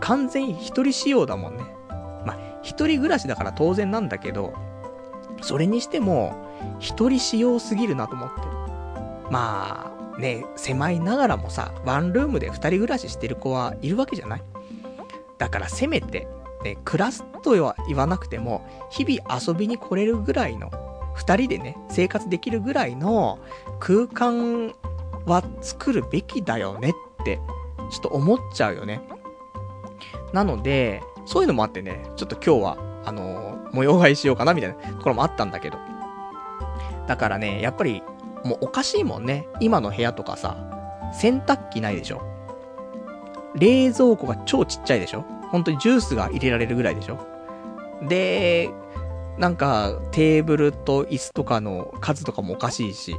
完全一人仕様だもんね。まあ、一人暮らしだから当然なんだけど、それにしても、一人仕様すぎるなと思って。まあ、ね、狭いながらもさ、ワンルームで二人暮らししてる子はいるわけじゃないだからせめて、ね、暮らすとは言わなくても、日々遊びに来れるぐらいの、二人でね、生活できるぐらいの空間は作るべきだよねってちょっと思っちゃうよね。なので、そういうのもあってね、ちょっと今日は、あのー、模様替えしようかなみたいなところもあったんだけど。だからね、やっぱり、もうおかしいもんね。今の部屋とかさ、洗濯機ないでしょ。冷蔵庫が超ちっちゃいでしょ？本当にジュースが入れられるぐらいでしょ？で、なんか、テーブルと椅子とかの数とかもおかしいし、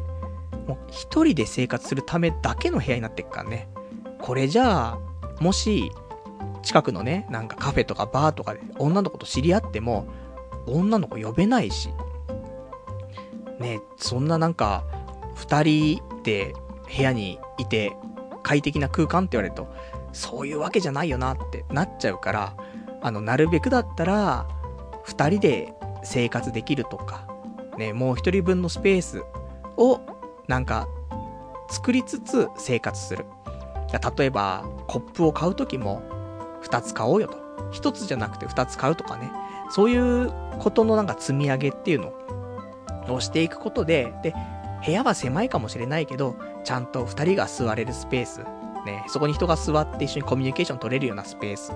もう一人で生活するためだけの部屋になってっからね。これじゃあ、もし、近くのね、なんかカフェとかバーとかで女の子と知り合っても、女の子呼べないし、ね、そんななんか、二人で部屋にいて快適な空間って言われると、そういうわけじゃないよなってなっちゃうから、あの、なるべくだったら、二人で生活できるとか、ね、もう一人分のスペースを、なんか、作りつつ生活する。例えば、コップを買うときも、二つ買おうよと。一つじゃなくて二つ買うとかね。そういうことのなんか積み上げっていうのをしていくことで、で、部屋は狭いかもしれないけど、ちゃんと二人が座れるスペース、ね、そこに人が座って一緒にコミュニケーション取れるようなスペース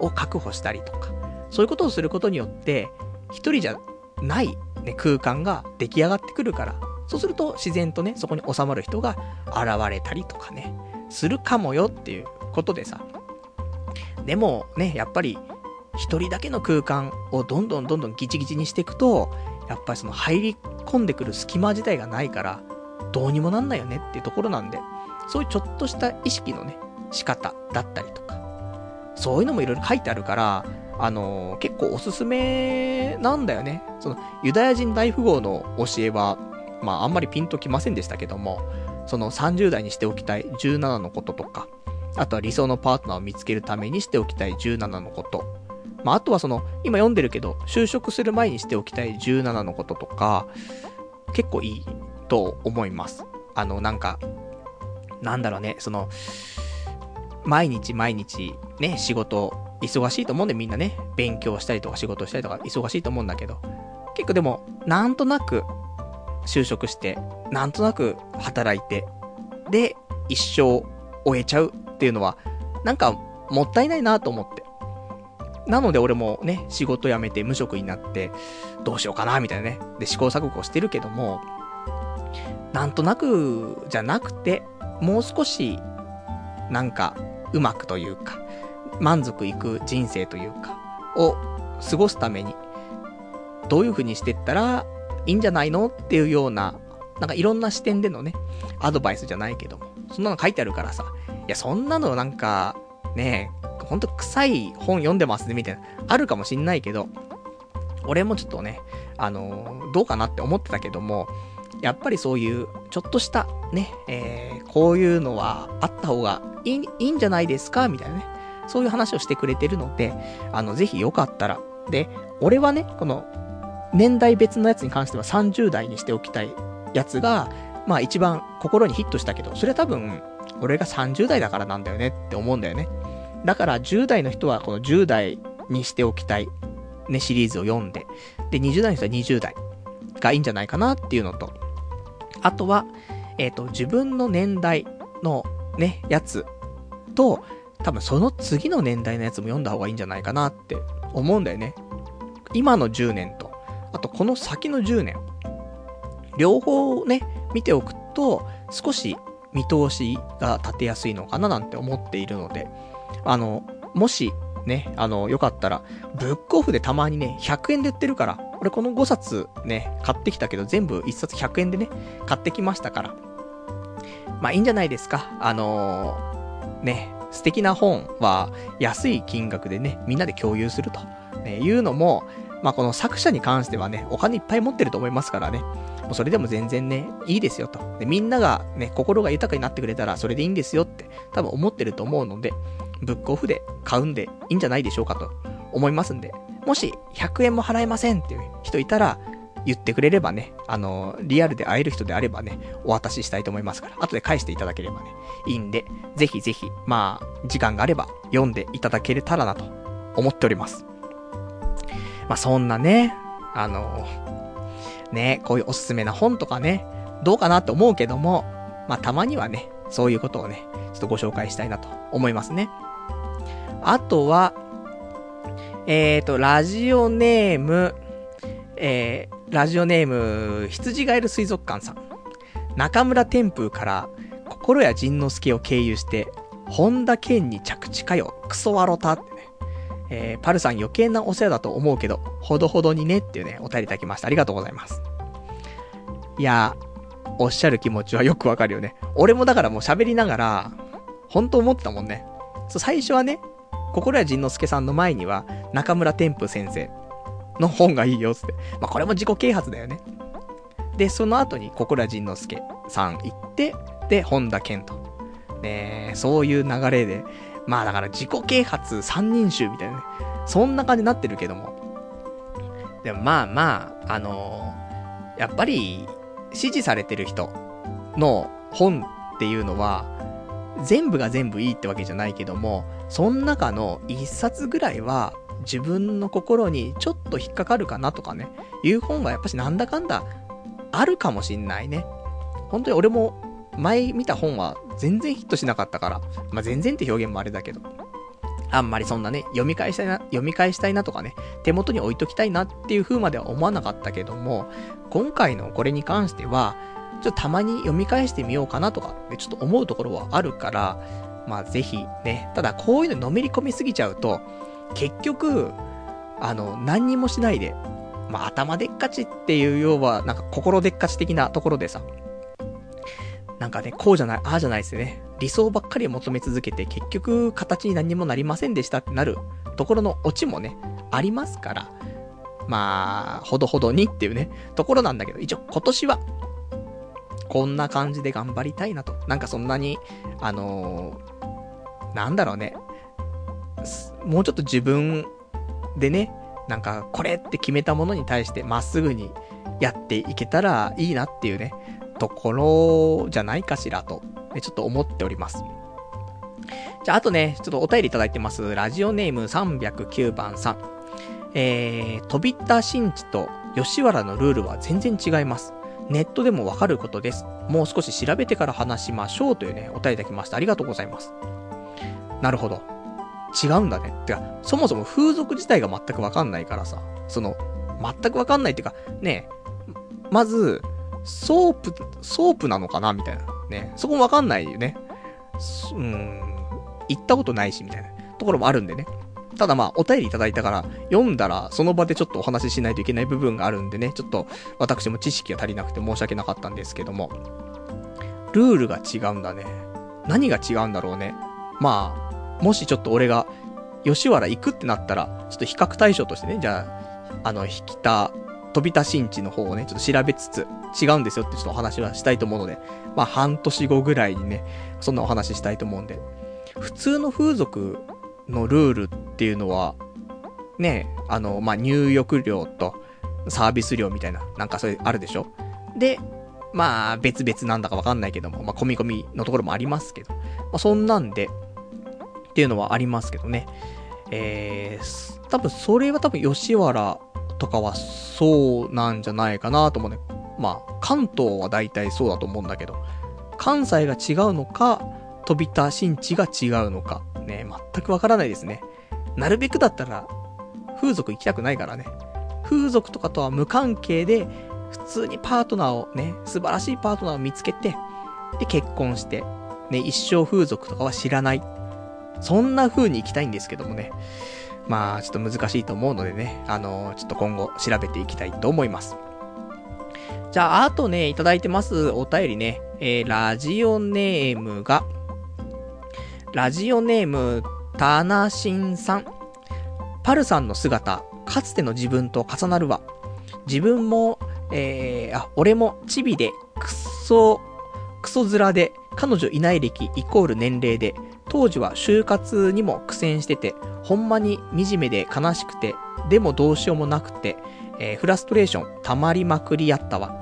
を確保したりとか、そういうことをすることによって、一人じゃない、ね、空間が出来上がってくるから、そうすると自然とね、そこに収まる人が現れたりとかね、するかもよっていうことでさ。でもね、やっぱり、一人だけの空間をどんどんどんどんギチギチにしていくと、やっぱりその入り込んでくる隙間自体がないから、どうにもなんないよねっていうところなんで、そういうちょっとした意識のね、仕方だったりとか、そういうのもいろいろ書いてあるから、あのー、結構おすすめなんだよね。その、ユダヤ人大富豪の教えは、まああんまりピンときませんでしたけども、その30代にしておきたい17のこととか、あとは理想のパートナーを見つけるためにしておきたい17のこと、まあ、あとはその、今読んでるけど、就職する前にしておきたい17のこととか、結構いいと思います。あの、なんか、なんだろうね、その、毎日毎日、ね、仕事、忙しいと思うんでみんなね、勉強したりとか仕事したりとか忙しいと思うんだけど、結構でも、なんとなく、就職して、なんとなく働いて、で、一生終えちゃうっていうのは、なんか、もったいないなと思って。なので俺もね、仕事辞めて無職になって、どうしようかな、みたいなね。で、試行錯誤してるけども、なんとなくじゃなくて、もう少し、なんか、うまくというか、満足いく人生というか、を過ごすために、どういう風にしてったらいいんじゃないのっていうような、なんかいろんな視点でのね、アドバイスじゃないけども、そんなの書いてあるからさ、いや、そんなのなんか、ねえほんと臭い本読んでますね、みたいな、あるかもしんないけど、俺もちょっとね、あの、どうかなって思ってたけども、やっぱりそういう、ちょっとした、ね、えー、こういうのはあった方がいい、いいんじゃないですかみたいなね。そういう話をしてくれてるので、あの、ぜひよかったら。で、俺はね、この、年代別のやつに関しては30代にしておきたいやつが、まあ一番心にヒットしたけど、それは多分、俺が30代だからなんだよねって思うんだよね。だから10代の人はこの10代にしておきたい、ね、シリーズを読んで、で、20代の人は20代がいいんじゃないかなっていうのと、あとは、えっ、ー、と、自分の年代のね、やつと、多分その次の年代のやつも読んだ方がいいんじゃないかなって思うんだよね。今の10年と、あとこの先の10年。両方ね、見ておくと、少し見通しが立てやすいのかななんて思っているので、あの、もし、ね、あの、よかったら、ブックオフでたまにね、100円で売ってるから、俺この5冊ね、買ってきたけど、全部1冊100円でね、買ってきましたから。まあいいんじゃないですか。あのー、ね、素敵な本は安い金額でね、みんなで共有すると、ね、いうのも、まあこの作者に関してはね、お金いっぱい持ってると思いますからね、もうそれでも全然ね、いいですよと。で、みんながね、心が豊かになってくれたらそれでいいんですよって多分思ってると思うので、ブックオフで買うんでいいんじゃないでしょうかと思いますんで、もし100円も払えませんっていう人いたら、言ってくれればね、あの、リアルで会える人であればね、お渡ししたいと思いますから、後で返していただければね、いいんで、ぜひぜひ、まあ、時間があれば読んでいただけれたらなと思っております。まあ、そんなね、あの、ね、こういうおすすめな本とかね、どうかなって思うけども、まあ、たまにはね、そういうことをね、ちょっとご紹介したいなと思いますね。あとは、えーと、ラジオネーム、えー、ラジオネーム、羊ガエル水族館さん。中村天風から、心や仁之助を経由して、本田健に着地かよ、クソワロタってね。えー、パルさん余計なお世話だと思うけど、ほどほどにねっていうね、お便りいただきました。ありがとうございます。いや、おっしゃる気持ちはよくわかるよね。俺もだからもう喋りながら、本当思ってたもんね。そう、最初はね、心谷仁之助さんの前には、中村天風先生の本がいいよ、つって。まあ、これも自己啓発だよね。で、その後に心谷仁之助さん行って、で、本田健と。ねそういう流れで、まあだから自己啓発三人衆みたいなね。そんな感じになってるけども。でもまあまあ、あのー、やっぱり、支持されてる人の本っていうのは、全部が全部いいってわけじゃないけども、その中の一冊ぐらいは、自分の心にちょっと引っかかるかなとかね、いう本はやっぱしなんだかんだあるかもしんないね。本当に俺も前見た本は全然ヒットしなかったから、まあ、全然って表現もあれだけど、あんまりそんなね、読み返したいな、読み返したいなとかね、手元に置いときたいなっていう風までは思わなかったけども、今回のこれに関しては、ちょっとたまに読み返してみようかなとか、ね、ちょっと思うところはあるから、まあぜひね、ただこういうののめり込みすぎちゃうと、結局、あの、何にもしないで、まあ頭でっかちっていう要は、なんか心でっかち的なところでさ、なんかね、こうじゃない、ああじゃないですよね。理想ばっかり求め続けて、結局、形に何にもなりませんでしたってなるところのオチもね、ありますから、まあ、ほどほどにっていうね、ところなんだけど、一応今年は、こんな感じで頑張りたいなと。なんかそんなに、あの、なんだろうね。もうちょっと自分でね、なんかこれって決めたものに対してまっすぐにやっていけたらいいなっていうね、ところじゃないかしらと、ね、ちょっと思っております。じゃあ、あとね、ちょっとお便りいただいてます。ラジオネーム309番さん。えー、飛田新地と吉原のルールは全然違います。ネットでもわかることです。もう少し調べてから話しましょうというね、お便りいただきました。ありがとうございます。なるほど。違うんだね。てか、そもそも風俗自体が全くわかんないからさ、その、全くわかんないっていうか、ね、まず、ソープ、ソープなのかなみたいな。ね。そこもわかんないよね。うん、行ったことないし、みたいなところもあるんでね。ただまあ、お便りいただいたから、読んだら、その場でちょっとお話ししないといけない部分があるんでね、ちょっと、私も知識が足りなくて申し訳なかったんですけども、ルールが違うんだね。何が違うんだろうね。まあ、もしちょっと俺が、吉原行くってなったら、ちょっと比較対象としてね、じゃあ、あの、引田飛び出しんちの方をね、ちょっと調べつつ、違うんですよってちょっとお話はしたいと思うので、まあ半年後ぐらいにね、そんなお話したいと思うんで、普通の風俗のルールっていうのは、ね、あの、まあ入浴料とサービス料みたいな、なんかそれあるでしょ？で、まあ別々なんだかわかんないけども、まあ込み込みのところもありますけど、まあそんなんで、っていうのはありますけどね。えー、多分それは多分吉原とかはそうなんじゃないかなと思うね。まあ、関東は大体そうだと思うんだけど、関西が違うのか、飛び田新地が違うのか、ね、全くわからないですね。なるべくだったら、風俗行きたくないからね。風俗とかとは無関係で、普通にパートナーをね、素晴らしいパートナーを見つけて、で、結婚して、ね、一生風俗とかは知らない。そんな風に行きたいんですけどもね。まあ、ちょっと難しいと思うのでね、あのー、ちょっと今後調べていきたいと思います。じゃあ、あとね、いただいてますお便りね、えー、ラジオネームが、ラジオネーム、タナシンさん。パルさんの姿、かつての自分と重なるわ。自分も、えー、あ、俺もチビで、クソ、クソ面で、彼女いない歴イコール年齢で、当時は就活にも苦戦してて、ほんまに惨めで悲しくて、でもどうしようもなくて、えー、フラストレーション溜まりまくりやったわ。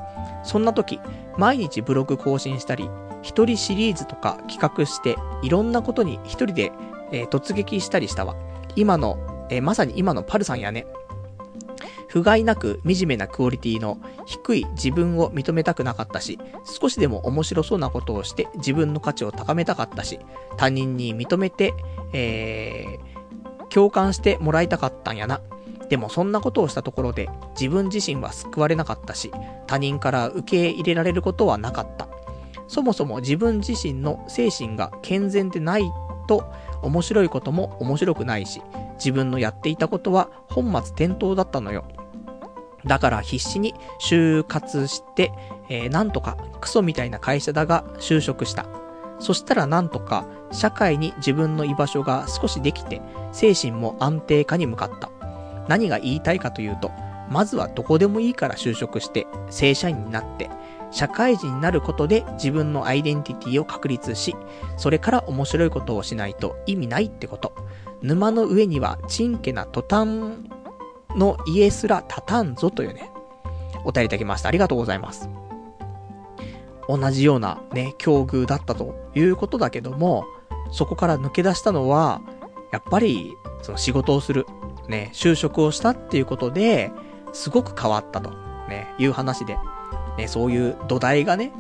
そんな時、毎日ブログ更新したり、一人シリーズとか企画して、いろんなことに一人で、えー、突撃したりしたわ。今の、えー、まさに今のパルさんやね。不甲斐なく惨めなクオリティの低い自分を認めたくなかったし、少しでも面白そうなことをして自分の価値を高めたかったし、他人に認めて、えー、共感してもらいたかったんやな。でもそんなことをしたところで自分自身は救われなかったし、他人から受け入れられることはなかった。そもそも自分自身の精神が健全でないと面白いことも面白くないし、自分のやっていたことは本末転倒だったのよ。だから必死に就活して、えー、なんとかクソみたいな会社だが就職した。そしたらなんとか社会に自分の居場所が少しできて、精神も安定化に向かった。何が言いたいかというと、まずはどこでもいいから就職して、正社員になって、社会人になることで自分のアイデンティティを確立し、それから面白いことをしないと意味ないってこと。沼の上にはチンケなトタンの家すら立たんぞというね、お便りいただきました。ありがとうございます。同じようなね、境遇だったということだけども、そこから抜け出したのは、やっぱり、その仕事をする、ね、就職をしたっていうことで、すごく変わったと、ね、いう話で、ね、そういう土台がね、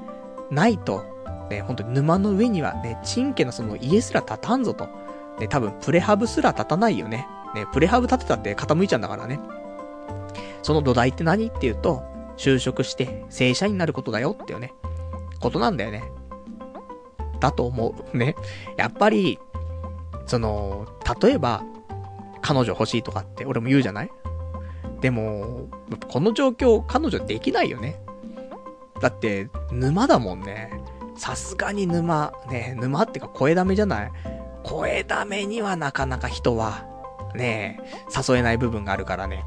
ないと、ね、本当に沼の上にはね、チンケなその家すら立たんぞと。ね、多分プレハブすら立たないよね。ね、プレハブ立てたって傾いちゃうんだからね。その土台って何っていうと、就職して正社員になることだよっていうね、ことなんだよね。だと思う。ね。やっぱり、その、例えば、彼女欲しいとかって俺も言うじゃない？でも、この状況、彼女できないよね。だって、沼だもんね。さすがに沼、ね、沼ってか声ダメじゃない？声ダメにはなかなか人は、ね、誘えない部分があるからね。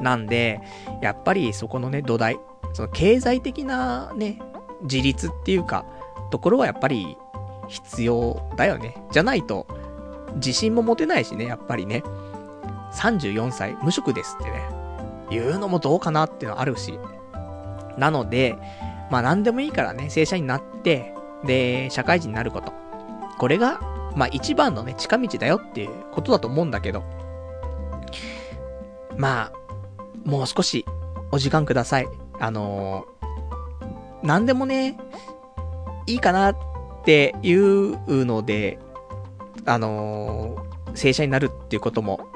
なんで、やっぱりそこのね、土台、その経済的なね、自立っていうか、ところはやっぱり必要だよね。じゃないと、自信も持てないしね、やっぱりね。34歳、無職ですってね、言うのもどうかなっていうのはあるし。なので、まあ何でもいいからね、正社員になって、で、社会人になること。これが、まあ一番のね、近道だよっていうことだと思うんだけど。まあ、もう少しお時間ください。あのー、何でもね、いいかなっていうので、あのー、正社になるっていうことも、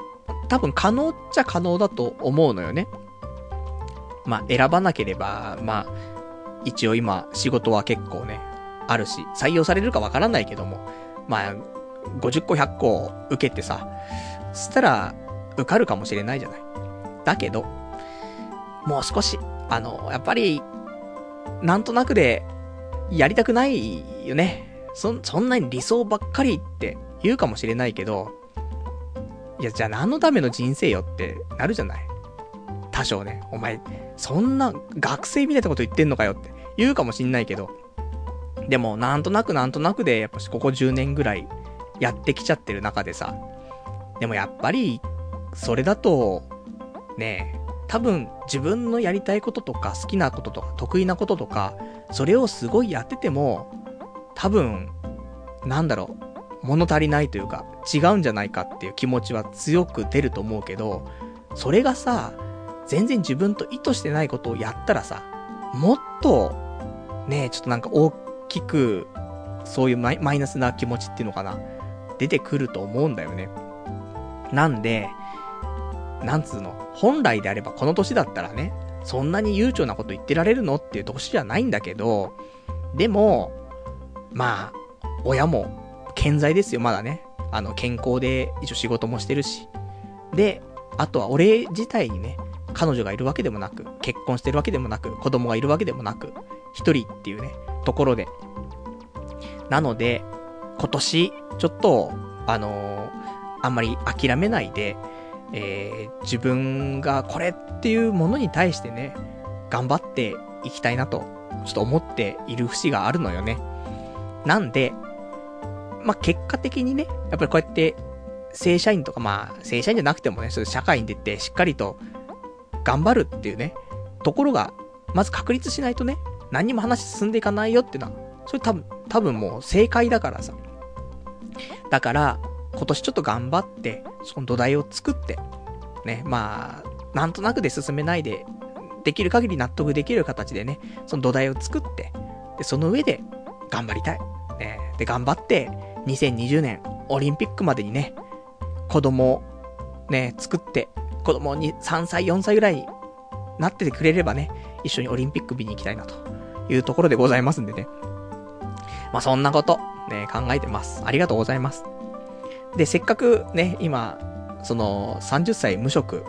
多分可能っちゃ可能だと思うのよね。まあ、選ばなければ、まあ、一応今、仕事は結構ね、あるし、採用されるかわからないけども、まあ、50個100個受けてさ、そしたら、受かるかもしれないじゃない。だけど、もう少し、あの、やっぱり、なんとなくで、やりたくないよね。そ、そんなに理想ばっかりって言うかもしれないけど、いや、じゃあ何のための人生よってなるじゃない。多少ね、お前、そんな学生みたいなこと言ってんのかよって言うかもしんないけど、でも、なんとなくなんとなくで、やっぱしここ10年ぐらいやってきちゃってる中でさ、でもやっぱり、それだと、ねえ、多分自分のやりたいこととか好きなこととか得意なこととか、それをすごいやってても、多分、なんだろう、物足りないというか、違うんじゃないかっていう気持ちは強く出ると思うけど、それがさ、全然自分と意図してないことをやったらさ、もっと、ねえちょっとなんか大きく、そういうマイナスな気持ちっていうのかな、出てくると思うんだよね。なんで、なんつうの、本来であればこの年だったらね、そんなに悠長なこと言ってられるのっていう年じゃないんだけど、でも、まあ、親も健在ですよ、まだね。あの、健康で一応仕事もしてるし。で、あとは俺自体にね、彼女がいるわけでもなく、結婚してるわけでもなく、子供がいるわけでもなく、一人っていうね、ところで。なので、今年、ちょっと、あのー、あんまり諦めないで、えー、自分がこれっていうものに対してね、頑張っていきたいなと、ちょっと思っている節があるのよね。なんで、まあ、結果的にね、やっぱりこうやって、正社員とか、まあ、正社員じゃなくてもね、そういう社会に出てしっかりと頑張るっていうね、ところが、まず確立しないとね、何にも話進んでいかないよっていうのは、それ多分、多分もう正解だからさ。だから、今年ちょっと頑張って、その土台を作って、ね、まあ、なんとなくで進めないで、できる限り納得できる形でね、その土台を作って、で、その上で頑張りたい。ね、で、頑張って、2020年オリンピックまでにね、子供ね、作って、子供に3歳、4歳ぐらいになっててくれればね、一緒にオリンピック見に行きたいなというところでございますんでね。まあ、そんなこと、ね、考えてます。ありがとうございます。で、せっかくね、今、その、30歳無職、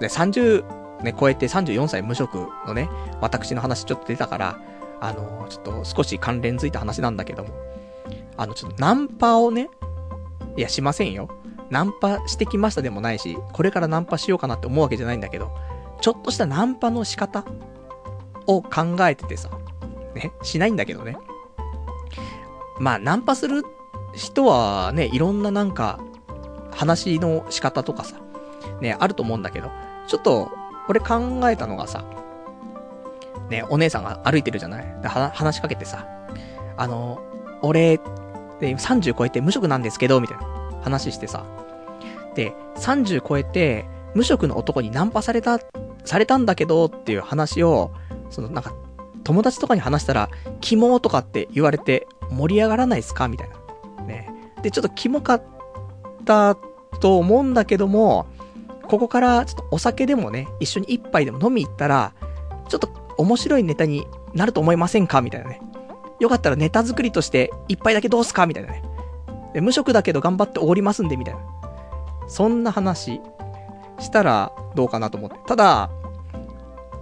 で、30ね、超えて34歳無職のね、私の話ちょっと出たから、あの、ちょっと少し関連づいた話なんだけども、あの、ちょっとナンパをね、いや、しませんよ。ナンパしてきましたでもないし、これからナンパしようかなって思うわけじゃないんだけど、ちょっとしたナンパの仕方を考えててさ、ね、しないんだけどね。まあ、ナンパする人はね、いろんななんか、話の仕方とかさ、ね、あると思うんだけど、ちょっと、俺考えたのがさ、ね、お姉さんが歩いてるじゃない？で話しかけてさ、あの、俺、で、30超えて無職なんですけど、みたいな話してさ、で、30超えて、無職の男にナンパされた、されたんだけどっていう話を、そのなんか、友達とかに話したら、キモとかって言われて盛り上がらないっすか？みたいな。ね。で、ちょっとキモかったと思うんだけども、ここからちょっとお酒でもね、一緒に一杯でも飲み行ったら、ちょっと面白いネタになると思いませんか？みたいなね。よかったらネタ作りとして一杯だけどうすか？みたいなね。で無職だけど頑張っておごりますんで、みたいな。そんな話したらどうかなと思って。ただ、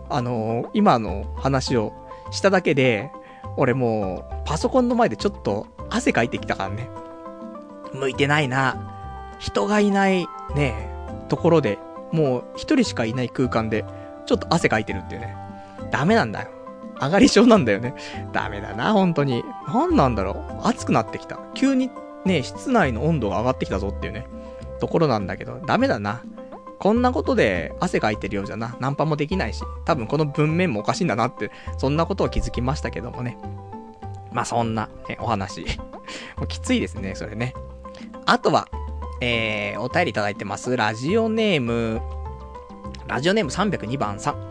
あのー、今の話をしただけで、俺もう、パソコンの前でちょっと汗かいてきたからね。向いてないな。人がいない、ね、ところで、もう一人しかいない空間で、ちょっと汗かいてるっていうね。ダメなんだよ。上がり症なんだよね。ダメだな、本当に。何なんだろう。暑くなってきた。急にね、室内の温度が上がってきたぞっていうね、ところなんだけど、ダメだな。こんなことで汗かいてるようじゃな、ナンパもできないし、多分この文面もおかしいんだなって、そんなことを気づきましたけどもね。まあそんな、ね、お話。もうきついですね、それね。あとは、えー、お便りいただいてます。ラジオネーム、ラジオネーム302番さん。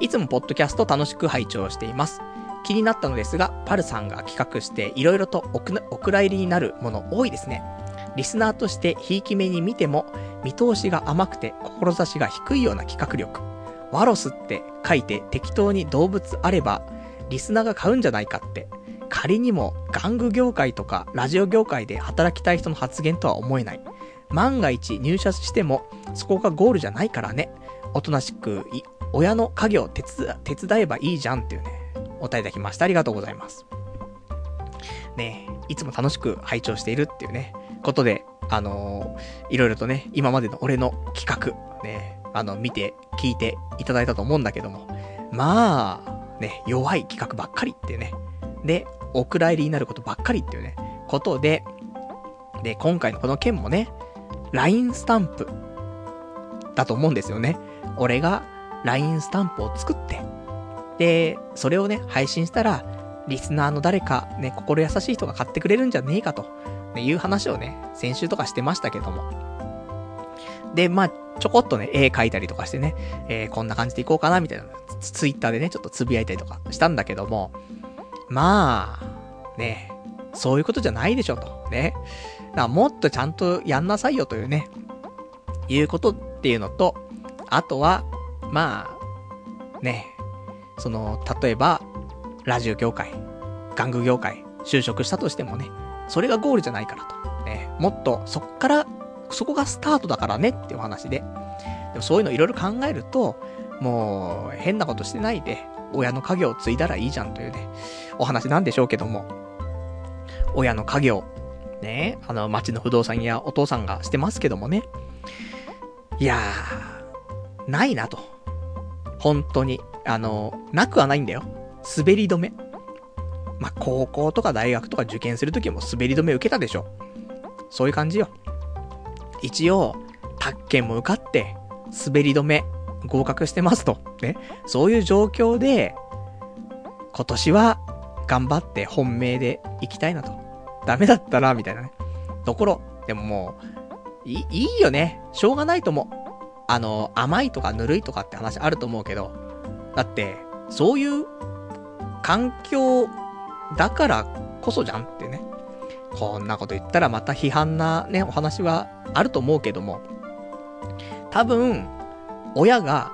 いつもポッドキャスト楽しく拝聴しています。気になったのですが、パルさんが企画して色々とお蔵入りになるもの多いですね。リスナーとしてひいき目に見ても、見通しが甘くて志が低いような企画力。ワロスって書いて適当に動物あれば、リスナーが買うんじゃないかって。仮にも玩具業界とかラジオ業界で働きたい人の発言とは思えない。万が一入社しても、そこがゴールじゃないからね。おとなしく、親の家業手手伝えばいいじゃんっていうね、お答えいただきました。ありがとうございます。ねいつも楽しく拝聴しているっていうね、ことで、あのー、いろいろとね、今までの俺の企画、ね、あの、見て、聞いていただいたと思うんだけども、まあ、ね、弱い企画ばっかりってね、で、お蔵入りになることばっかりっていうね、ことで、で、今回のこの件もね、LINE スタンプだと思うんですよね。俺が LINE スタンプを作って、で、それをね、配信したら、リスナーの誰か、ね、心優しい人が買ってくれるんじゃねえかと、ね、いう話をね、先週とかしてましたけども。で、まあ、ちょこっとね、絵描いたりとかしてね、えー、こんな感じでいこうかな、みたいな、ツイッターでね、ちょっとつぶやいたりとかしたんだけども、まあ、ね、そういうことじゃないでしょ、と。ね。だからもっとちゃんとやんなさいよというね、いうことっていうのと、あとは、まあ、ね、その、例えば、ラジオ業界、玩具業界、就職したとしてもね、それがゴールじゃないからと。ね、もっと、そっから、そこがスタートだからねっていう話で。でもそういうのいろいろ考えると、もう、変なことしてないで、親の家業を継いだらいいじゃんというね、お話なんでしょうけども、親の家業、ね、あの、町の不動産やお父さんがしてますけどもね、いやー、ないなと。本当に。あの、なくはないんだよ。滑り止め。まあ、高校とか大学とか受験するときも滑り止め受けたでしょ。そういう感じよ。一応、宅建も受かって、滑り止め合格してますと。ね。そういう状況で、今年は頑張って本命で行きたいなと。ダメだったら、みたいなね。ところ。でももう、いい、いいよね。しょうがないと思う。あの、甘いとかぬるいとかって話あると思うけど、だって、そういう環境だからこそじゃんってね。こんなこと言ったらまた批判なね、お話はあると思うけども、多分、親が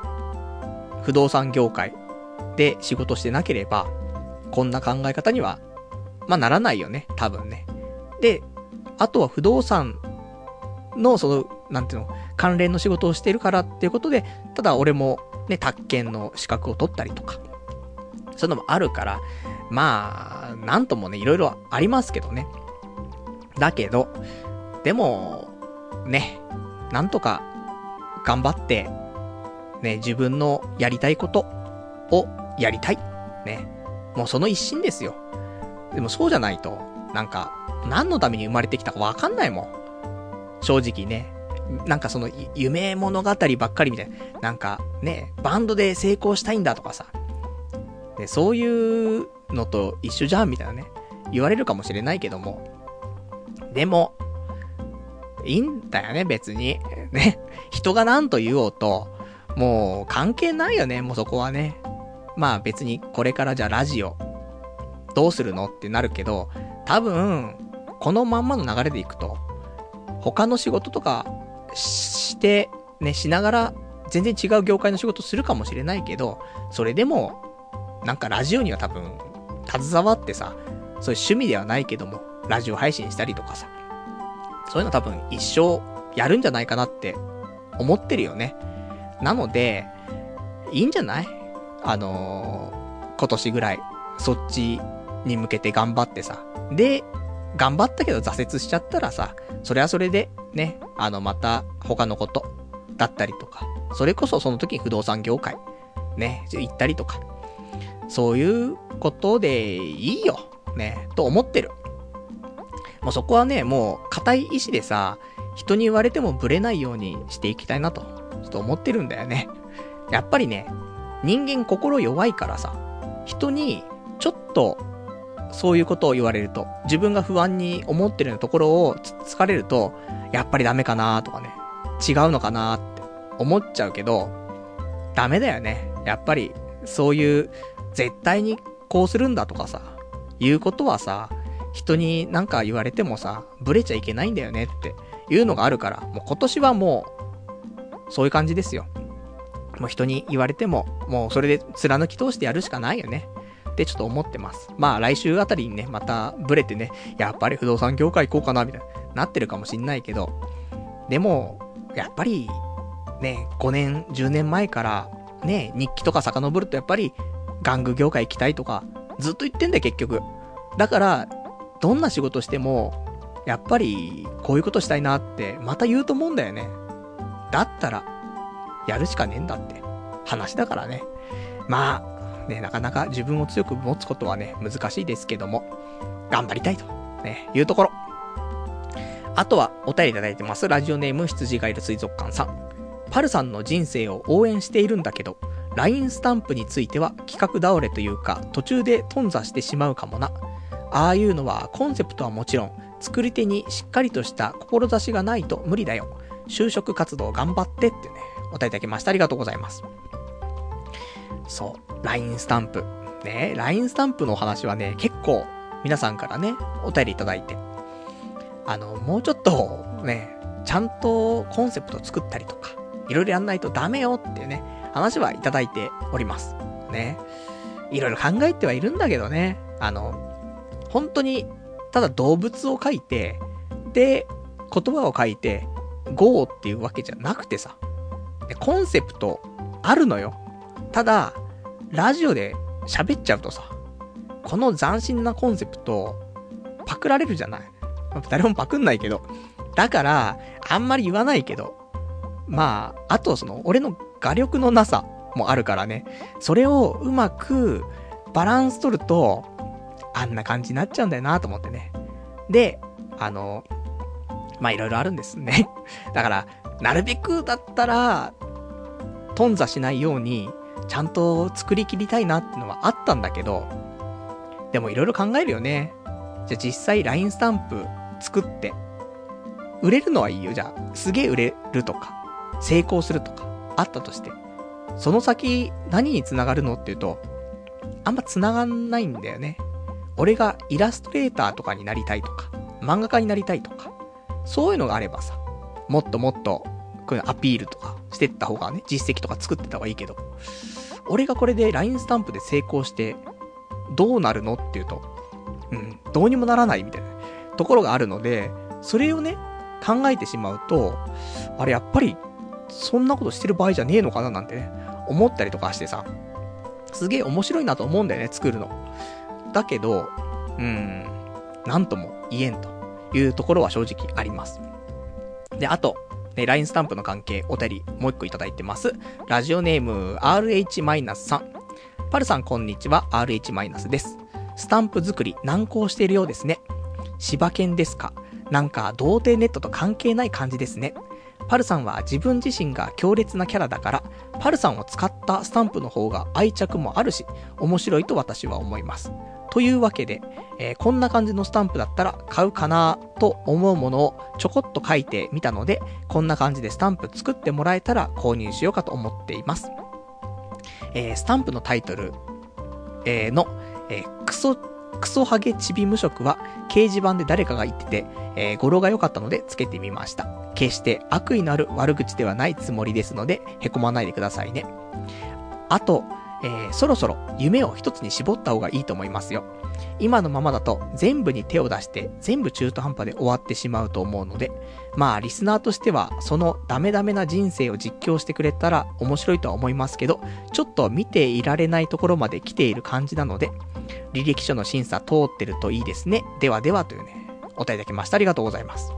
不動産業界で仕事してなければ、こんな考え方には、まあならないよね、多分ね。で、あとは不動産の、その、なんていうの、関連の仕事をしてるからっていうことで、ただ俺もね、宅建の資格を取ったりとか、そういうのもあるから、まあ、なんともね、いろいろありますけどね。だけど、でも、ね、なんとか、頑張って、ね、自分のやりたいことをやりたい。ね。もうその一心ですよ。でもそうじゃないと、なんか、何のために生まれてきたかわかんないもん。正直ね。なんかその、夢物語ばっかりみたいな。なんか、ね、バンドで成功したいんだとかさ。で、そういうのと一緒じゃんみたいなね。言われるかもしれないけども。でも、いいんだよね、別に。ね。人が何と言おうと、もう関係ないよね、もうそこはね。まあ別にこれからじゃあラジオ、どうするのってなるけど、多分、このまんまの流れでいくと、他の仕事とかして、ね、しながら、全然違う業界の仕事するかもしれないけど、それでも、なんかラジオには多分、携わってさ、そういう趣味ではないけども、ラジオ配信したりとかさ、そういうの多分一生やるんじゃないかなって思ってるよね。なので、いいんじゃない？あのー、今年ぐらい、そっちに向けて頑張ってさ。で、頑張ったけど挫折しちゃったらさ、それはそれで、ね、あの、また他のことだったりとか、それこそその時に不動産業界、ね、行ったりとか、そういうことでいいよ、ね、と思ってる。もうそこはね、もう、固い意志でさ、人に言われてもブレないようにしていきたいなと、ちょっと思ってるんだよね。やっぱりね、人間心弱いからさ、人に、ちょっと、そういうことを言われると、自分が不安に思ってるようなところをつ、疲れると、やっぱりダメかなとかね、違うのかなって思っちゃうけど、ダメだよね。やっぱり、そういう、絶対にこうするんだとかさ、いうことはさ、人になんか言われてもさ、ブレちゃいけないんだよねっていうのがあるから、もう今年はもう、そういう感じですよ。もう人に言われても、もうそれで貫き通してやるしかないよね。ってちょっと思ってます。まあ来週あたりにね、またブレてね、やっぱり不動産業界行こうかな、みたいな、なってるかもしんないけど、でも、やっぱり、ね、5年、10年前から、ね、日記とか遡るとやっぱり、玩具業界行きたいとか、ずっと言ってんだよ、結局。だから、どんな仕事しても、やっぱり、こういうことしたいなって、また言うと思うんだよね。だったら、やるしかねえんだって、話だからね。まあ、ね、なかなか自分を強く持つことはね、難しいですけども、頑張りたいと、ね、いうところ。あとは、お便りいただいてます。ラジオネーム、羊がいる水族館さん。パルさんの人生を応援しているんだけど、LINE スタンプについては企画倒れというか、途中で頓挫してしまうかもな。ああいうのはコンセプトはもちろん、作り手にしっかりとした志がないと無理だよ。就職活動頑張ってってね、お答えいただきました。ありがとうございます。そう、LINE スタンプ。ね、LINE スタンプのお話はね、結構皆さんからね、お便りいただいて。あの、もうちょっとね、ちゃんとコンセプト作ったりとか、いろいろやんないとダメよっていうね、話はいただいております。ね。いろいろ考えてはいるんだけどね、あの、本当に、ただ動物を書いて、で、言葉を書いて、GO っていうわけじゃなくてさ、コンセプトあるのよ。ただ、ラジオで喋っちゃうとさ、この斬新なコンセプト、パクられるじゃない。誰もパクんないけど。だから、あんまり言わないけど。まあ、あとその、俺の画力のなさもあるからね。それをうまくバランス取ると、あんな感じになっちゃうんだよなと思ってね。で、あの、ま、いろいろあるんですね。だから、なるべくだったら、頓挫しないように、ちゃんと作り切りたいなってのはあったんだけど、でもいろいろ考えるよね。じゃあ実際 LINE スタンプ作って、売れるのはいいよ。じゃあ、すげえ売れるとか、成功するとか、あったとして。その先、何に繋がるのっていうと、あんま繋がんないんだよね。俺がイラストレーターとかになりたいとか、漫画家になりたいとか、そういうのがあればさ、もっともっと、こうアピールとかしてった方がね、実績とか作ってた方がいいけど、俺がこれで LINE スタンプで成功して、どうなるのっていうと、うん、どうにもならないみたいなところがあるので、それをね、考えてしまうと、あれやっぱり、そんなことしてる場合じゃねえのかななんてね、思ったりとかしてさ、すげえ面白いなと思うんだよね、作るの。だけど、うーん、なんとも言えんというところは正直あります。で、あと、ね、LINE スタンプの関係、お便り、もう一個いただいてます。ラジオネーム、RH-3。パルさん、こんにちは、RH- です。スタンプ作り、難航しているようですね。柴犬ですか？なんか、童貞ネットと関係ない感じですね。パルさんは自分自身が強烈なキャラだから、パルさんを使ったスタンプの方が愛着もあるし、面白いと私は思います。というわけで、えー、こんな感じのスタンプだったら買うかなと思うものをちょこっと書いてみたので、こんな感じでスタンプ作ってもらえたら購入しようかと思っています。えー、スタンプのタイトル、えー、の、えクソクソハゲチビ無職は掲示板で誰かが言ってて、えー、語呂が良かったのでつけてみました。決して悪意のある悪口ではないつもりですので、凹まないでくださいね。あと、えー、そろそろ夢を一つに絞った方がいいと思いますよ。今のままだと全部に手を出して全部中途半端で終わってしまうと思うので、まあリスナーとしてはそのダメダメな人生を実況してくれたら面白いとは思いますけど、ちょっと見ていられないところまで来ている感じなので、履歴書の審査通ってるといいですね。ではではというね、お答えいただきました。ありがとうございます。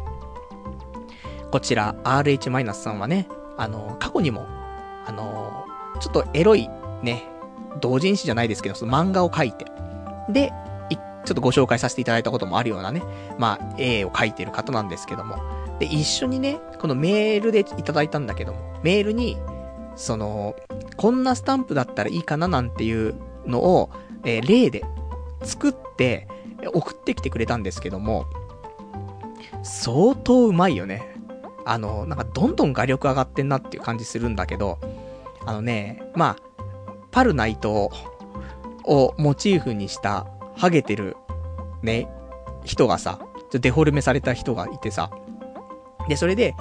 こちら、RH- さんはね、あの、過去にも、あの、ちょっとエロいね、同人誌じゃないですけど、その漫画を描いて、で、ちょっとご紹介させていただいたこともあるようなね、まあ、絵を描いてる方なんですけども。で、一緒にね、このメールでいただいたんだけども、メールに、その、こんなスタンプだったらいいかななんていうのを、えー、例で作って、送ってきてくれたんですけども、相当うまいよね。あの、なんかどんどん画力上がってんなっていう感じするんだけど、あのね、まあ、パルナイトをモチーフにしたハゲてるね、人がさ、デフォルメされた人がいてさ、で、それで、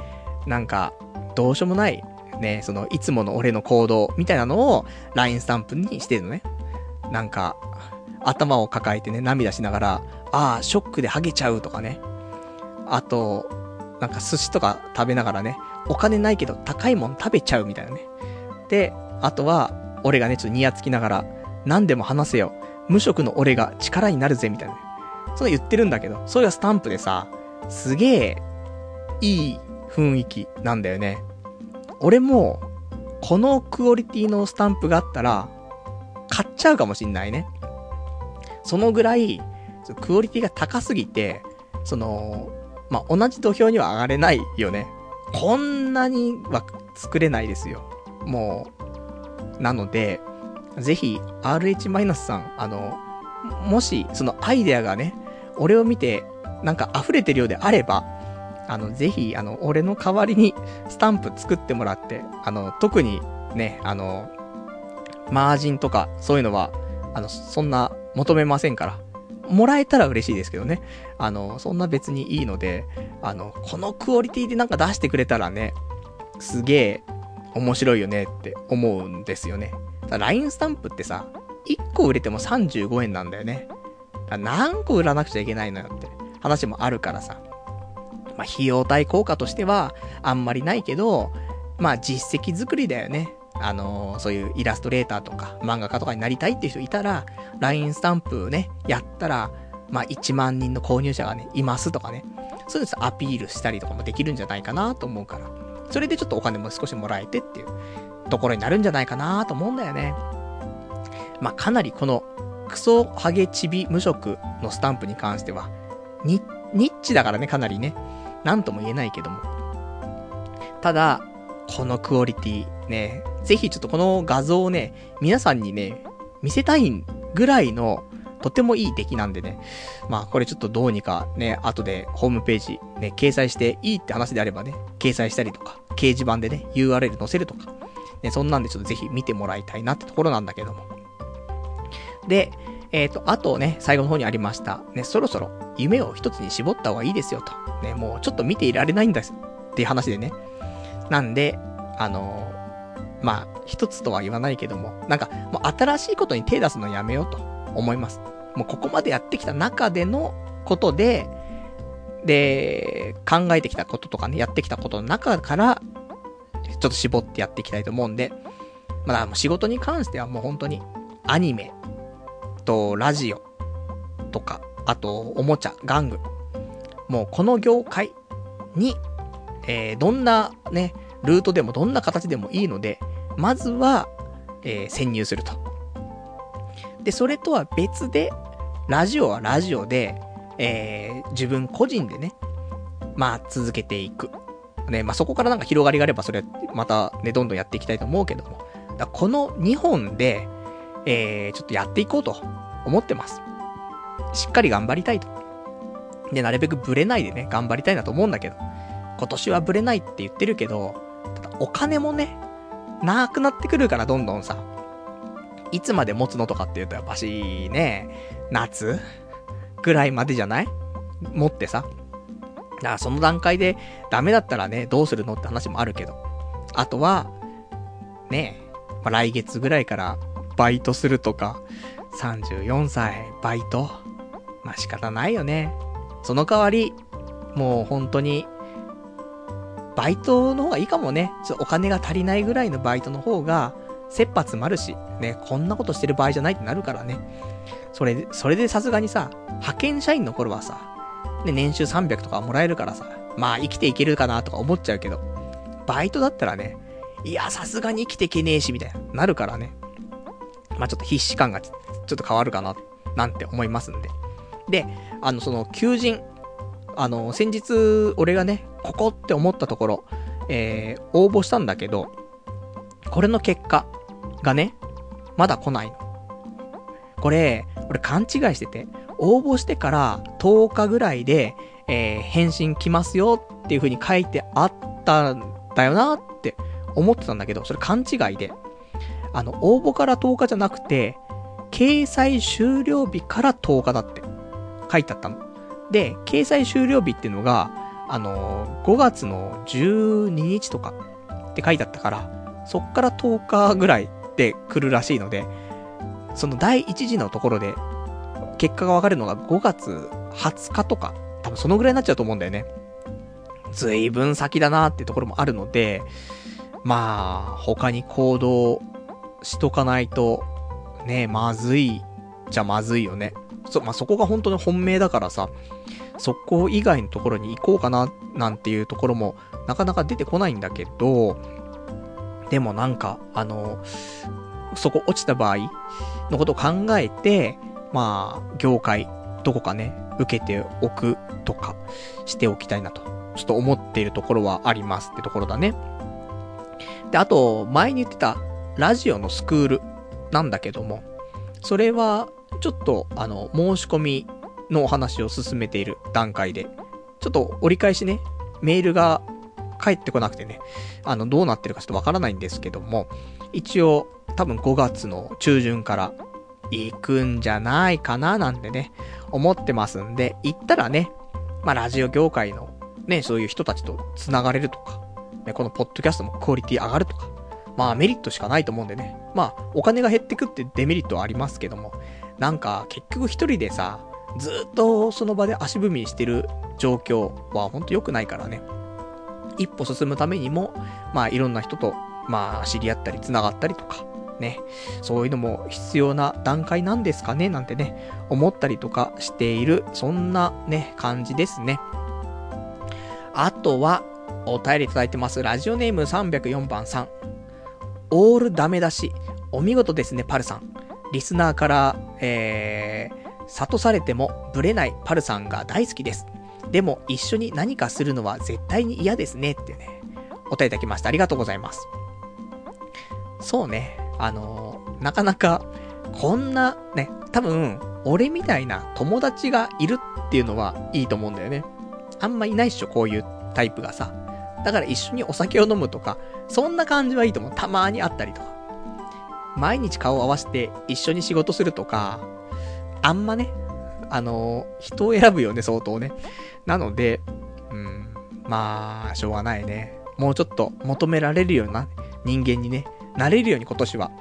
なんか、どうしようもない、ね、その、いつもの俺の行動みたいなのを LINE スタンプにしてるのね。なんか、頭を抱えてね、涙しながら、ああ、ショックでハゲちゃうとかね。あと、なんか寿司とか食べながらね、お金ないけど高いもん食べちゃうみたいなね。で、あとは、俺がね、ちょっとニヤつきながら、何でも話せよ。無職の俺が力になるぜ、みたいなね。そう言ってるんだけど、それがスタンプでさ、すげえ、いい雰囲気なんだよね。俺も、このクオリティのスタンプがあったら、買っちゃうかもしんないね。そのぐらい、クオリティが高すぎて、その、まあ、同じ土俵には上がれないよね。こんなには作れないですよ。もう、なので、ぜひ、RH- さん、あの、もし、そのアイデアがね、俺を見て、なんか溢れてるようであれば、あの、ぜひ、あの、俺の代わりにスタンプ作ってもらって、あの、特にね、あの、マージンとか、そういうのは、あの、そんな求めませんから。もらえたら嬉しいですけどね。あの、そんな別にいいので、あの、このクオリティでなんか出してくれたらね、すげえ面白いよねって思うんですよね。LINE スタンプってさ、1個売れても35円なんだよね。何個売らなくちゃいけないのよって話もあるからさ。まあ、費用対効果としてはあんまりないけど、まあ、実績作りだよね。あのー、そういうイラストレーターとか漫画家とかになりたいっていう人いたら、LINE スタンプね、やったら、まあ、1万人の購入者がね、いますとかね。そういうのアピールしたりとかもできるんじゃないかなと思うから。それでちょっとお金も少しもらえてっていうところになるんじゃないかなと思うんだよね。まあ、かなりこの、クソハゲチビ無職のスタンプに関しては、ニッチだからね、かなりね。なんとも言えないけども。ただ、このクオリティ、ね、ぜひちょっとこの画像をね、皆さんにね、見せたいぐらいの、とてもいい出来なんでね。まあ、これちょっとどうにかね、後でホームページね、掲載していいって話であればね、掲載したりとか、掲示板でね、URL 載せるとか、ね、そんなんでちょっとぜひ見てもらいたいなってところなんだけども。で、えっ、ー、と、あとね、最後の方にありました。ね、そろそろ夢を一つに絞った方がいいですよと。ね、もうちょっと見ていられないんです。っていう話でね。なんで、あのー、まあ、一つとは言わないけども、なんか、もう新しいことに手出すのやめようと思います。もうここまでやってきた中でのことで、で、考えてきたこととかね、やってきたことの中から、ちょっと絞ってやっていきたいと思うんで、まあ、仕事に関してはもう本当に、アニメ、と、ラジオ、とか、あと、おもちゃ、玩具。もう、この業界に、えー、どんなね、ルートでもどんな形でもいいので、まずは、えー、潜入すると。で、それとは別で、ラジオはラジオで、えー、自分個人でね、まあ、続けていく。ね、まあ、そこからなんか広がりがあれば、それ、またね、どんどんやっていきたいと思うけども。だこの2本で、えー、ちょっとやっていこうと思ってます。しっかり頑張りたいと。で、なるべくブレないでね、頑張りたいなと思うんだけど。今年はブレないって言ってるけど、ただお金もね、なくなってくるからどんどんさ。いつまで持つのとかって言うとやっぱしね、夏ぐらいまでじゃない？持ってさ。だからその段階でダメだったらね、どうするのって話もあるけど。あとは、ねまあ、来月ぐらいからバイトするとか、34歳、バイト。まあ、仕方ないよね。その代わり、もう本当に、バイトの方がいいかもね。ちょっとお金が足りないぐらいのバイトの方が、切羽詰まるし、ね、こんなことしてる場合じゃないってなるからね。それ、それでさすがにさ、派遣社員の頃はさ、ね、年収300とかもらえるからさ、まあ生きていけるかなとか思っちゃうけど、バイトだったらね、いや、さすがに生きていけねえし、みたいな、なるからね。まあちょっと必死感がちょっと変わるかな、なんて思いますんで。で、あの、その、求人、あの、先日、俺がね、ここって思ったところ、えー、応募したんだけど、これの結果がね、まだ来ないの。これ、俺勘違いしてて、応募してから10日ぐらいで、えー、返信来ますよっていう風に書いてあったんだよなって思ってたんだけど、それ勘違いで。あの、応募から10日じゃなくて、掲載終了日から10日だって書いてあったの。で、掲載終了日っていうのが、あの、5月の12日とかって書いてあったから、そっから10日ぐらいで来るらしいので、その第1次のところで、結果がわかるのが5月20日とか、多分そのぐらいになっちゃうと思うんだよね。ずいぶん先だなっていうところもあるので、まあ、他に行動しとかないと、ね、まずいじゃまずいよね。そ、まあ、そこが本当に本命だからさ、そこ以外のところに行こうかな、なんていうところも、なかなか出てこないんだけど、でもなんか、あの、そこ落ちた場合のことを考えて、まあ、業界、どこかね、受けておくとか、しておきたいなと、ちょっと思っているところはありますってところだね。で、あと、前に言ってた、ラジオのスクールなんだけども、それは、ちょっと、あの、申し込みのお話を進めている段階で、ちょっと折り返しね、メールが返ってこなくてね、あの、どうなってるかちょっとわからないんですけども、一応、多分5月の中旬から行くんじゃないかななんてね、思ってますんで、行ったらね、まあラジオ業界のね、そういう人たちと繋がれるとか、ね、このポッドキャストもクオリティ上がるとか、まあメリットしかないと思うんでね、まあお金が減ってくってデメリットはありますけども、なんか結局一人でさ、ずっとその場で足踏みしてる状況はほんと良くないからね。一歩進むためにも、まあいろんな人と、まあ知り合ったり繋がったりとか、ね、そういうのも必要な段階なんですかねなんてね、思ったりとかしている、そんなね、感じですね。あとは、お便りいただいてます。ラジオネーム304番さん。オールダメだし、お見事ですね、パルさん。リスナーから、えー、諭されてもブレないパルさんが大好きです。でも一緒に何かするのは絶対に嫌ですねってね、お便りいただきました。ありがとうございます。そうね。あのー、なかなか、こんな、ね、多分、俺みたいな友達がいるっていうのはいいと思うんだよね。あんまいないっしょ、こういうタイプがさ。だから一緒にお酒を飲むとか、そんな感じはいいと思う。たまにあったりとか。毎日顔を合わせて一緒に仕事するとか、あんまね、あのー、人を選ぶよね、相当ね。なので、うん、まあ、しょうがないね。もうちょっと求められるような人間にね、なれるように今年は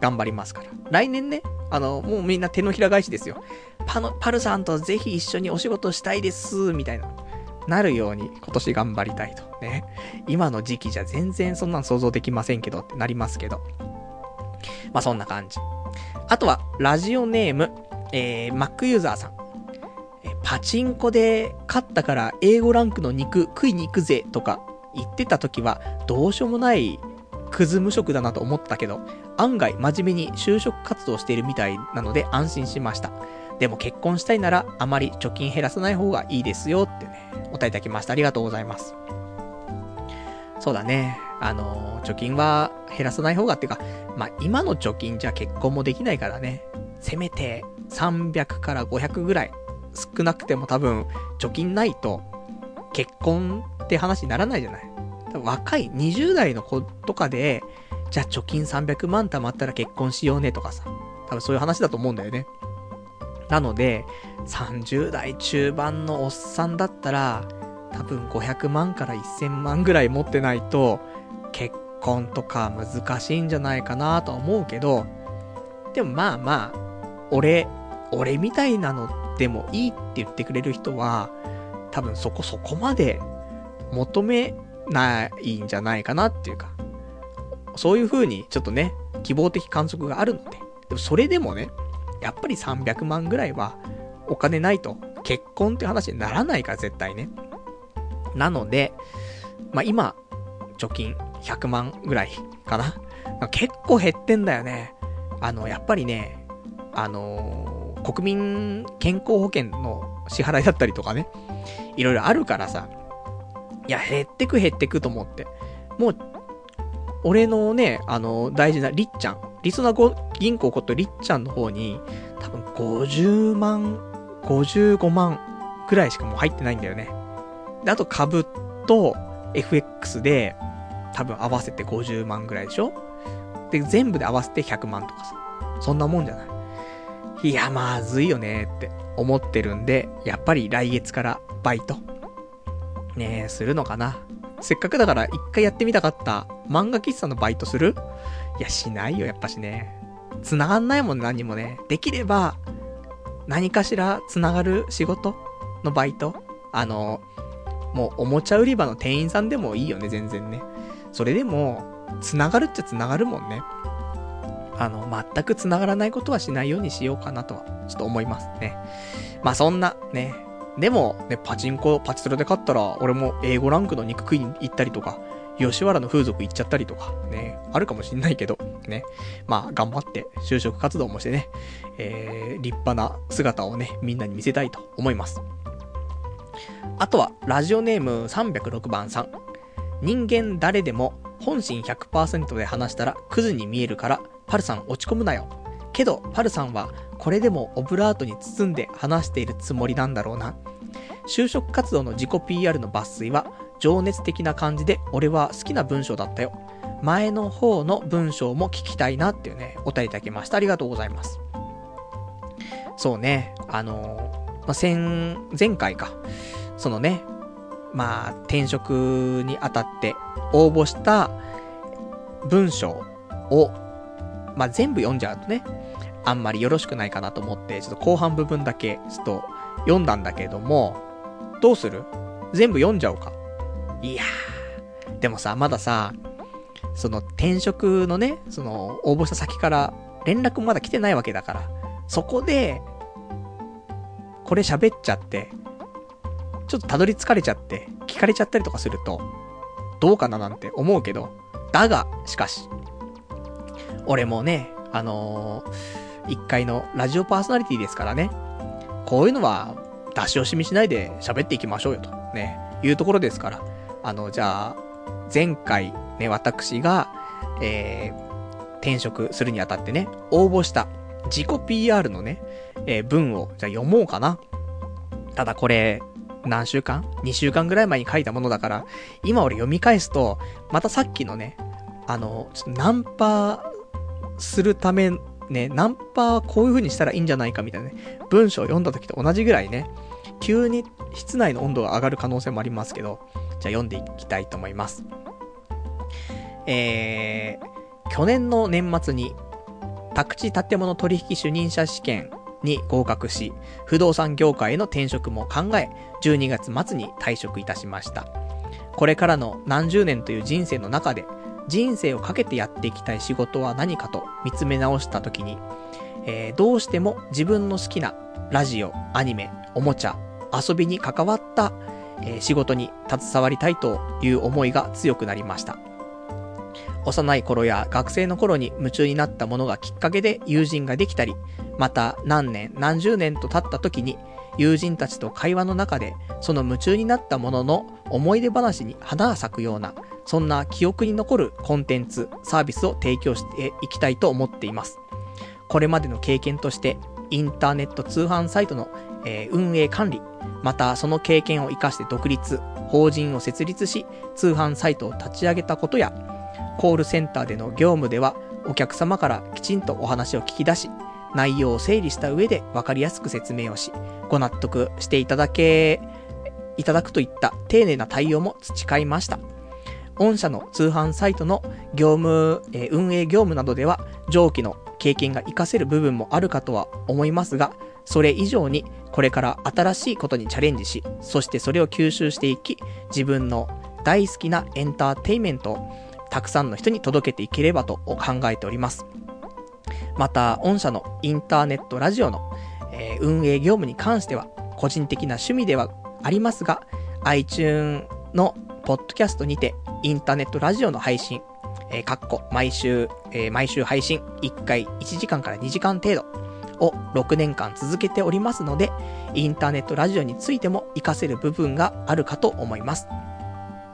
頑張りますから。来年ね、あの、もうみんな手のひら返しですよ。パの、パルさんとぜひ一緒にお仕事したいです、みたいな。なるように今年頑張りたいと。ね。今の時期じゃ全然そんなん想像できませんけどってなりますけど。まあ、そんな感じ。あとは、ラジオネーム、えー、Mac ユーザーさん。パチンコで勝ったから英語ランクの肉食いに行くぜとか言ってた時はどうしようもないクズ無職だなと思ったけど、案外真面目に就職活動しているみたいなので安心しました。でも結婚したいならあまり貯金減らさない方がいいですよってね、お答えいただきました。ありがとうございます。そうだね。あの、貯金は減らさない方がっていうか、まあ、今の貯金じゃ結婚もできないからね。せめて300から500ぐらい少なくても多分貯金ないと結婚って話にならないじゃない。若い20代の子とかで、じゃあ貯金300万貯まったら結婚しようねとかさ。多分そういう話だと思うんだよね。なので、30代中盤のおっさんだったら、多分500万から1000万ぐらい持ってないと、結婚とか難しいんじゃないかなとは思うけど、でもまあまあ、俺、俺みたいなのでもいいって言ってくれる人は、多分そこそこまで求めないんじゃないかなっていうか、そういう風にちょっとね、希望的観測があるので、でもそれでもね、やっぱり300万ぐらいはお金ないと結婚って話にならないから絶対ね。なので、まあ、今、貯金100万ぐらいかな。結構減ってんだよね。あの、やっぱりね、あのー、国民健康保険の支払いだったりとかね、いろいろあるからさ、いや、減ってく減ってくと思って。もう、俺のね、あの、大事なりっちゃん、リソナ銀行ことりっちゃんの方に、多分50万、55万くらいしかもう入ってないんだよね。で、あと株と FX で、多分合わせて50万ぐらいでしょ？で、全部で合わせて100万とかさ。そんなもんじゃない。いや、まずいよねって思ってるんで、やっぱり来月からバイト。ねえ、するのかな。せっかくだから一回やってみたかった漫画喫茶のバイトする？いや、しないよ、やっぱしね。繋がんないもん、何もね。できれば、何かしら繋がる仕事のバイト？あの、もうおもちゃ売り場の店員さんでもいいよね、全然ね。それでも、繋がるっちゃ繋がるもんね。あの、全く繋がらないことはしないようにしようかなとは、ちょっと思いますね。まあそんな、ね。でも、ね、パチンコ、パチスロで勝ったら、俺も英語ランクの肉食いに行ったりとか、吉原の風俗行っちゃったりとか、ね、あるかもしんないけど、ね。まあ、頑張って就職活動もしてね、えー、立派な姿をね、みんなに見せたいと思います。あとは、ラジオネーム306番さん。人間誰でも本心100%で話したらクズに見えるから、パルさん落ち込むなよ。けど、パルさんはこれでもオブラートに包んで話しているつもりなんだろうな。就職活動の自己 PR の抜粋は情熱的な感じで俺は好きな文章だったよ。前の方の文章も聞きたいなっていうね、お便りいただきました。ありがとうございます。そうね、あの、まあ、先、前回か。そのね、まあ、転職にあたって応募した文章を、まあ、全部読んじゃうとね、あんまりよろしくないかなと思って、ちょっと後半部分だけ、ちょっと読んだんだけども、どうする？全部読んじゃおうか。いやー、でもさ、まださ、その転職のね、その応募した先から連絡もまだ来てないわけだから、そこで、これ喋っちゃって、ちょっとたどり着かれちゃって、聞かれちゃったりとかすると、どうかななんて思うけど、だが、しかし、俺もね、あのー、一回のラジオパーソナリティですからね、こういうのは、出し惜しみしないで喋っていきましょうよと、ね、いうところですから、あの、じゃあ、前回ね、私が、えー、転職するにあたってね、応募した自己 PR のね、えー、文を、じゃあ読もうかな。ただこれ、何週間 ?2 週間ぐらい前に書いたものだから、今俺読み返すと、またさっきのね、あの、ちょっとナンパするため、ね、ナンパはこういう風にしたらいいんじゃないかみたいなね、文章を読んだ時と同じぐらいね、急に室内の温度が上がる可能性もありますけど、じゃあ読んでいきたいと思います。えー、去年の年末に、宅地建物取引主任者試験に合格し、不動産業界への転職も考え、12月末に退職いたしました。これからの何十年という人生の中で、人生をかけてやっていきたい仕事は何かと見つめ直した時に、えー、どうしても自分の好きなラジオ、アニメ、おもちゃ、遊びに関わった、えー、仕事に携わりたいという思いが強くなりました。幼い頃や学生の頃に夢中になったものがきっかけで友人ができたり、また何年何十年と経った時に友人たちと会話の中でその夢中になったものの思い出話に花が咲くようなそんな記憶に残るコンテンツ、サービスを提供していきたいと思っています。これまでの経験としてインターネット通販サイトの、えー、運営管理、またその経験を活かして独立、法人を設立し、通販サイトを立ち上げたことや、コールセンターでの業務では、お客様からきちんとお話を聞き出し、内容を整理した上で分かりやすく説明をし、ご納得していただけ、いただくといった丁寧な対応も培いました。御社の通販サイトの業務、えー、運営業務などでは、上記の経験が活かせる部分もあるかとは思いますが、それ以上にこれから新しいことにチャレンジし、そしてそれを吸収していき、自分の大好きなエンターテイメントをたくさんの人に届けていければと考えております。また、御社のインターネットラジオの、えー、運営業務に関しては、個人的な趣味ではありますが、iTune のポッドキャストにて、インターネットラジオの配信、えー、かっこ、毎週、えー、毎週配信、1回1時間から2時間程度を6年間続けておりますので、インターネットラジオについても活かせる部分があるかと思います。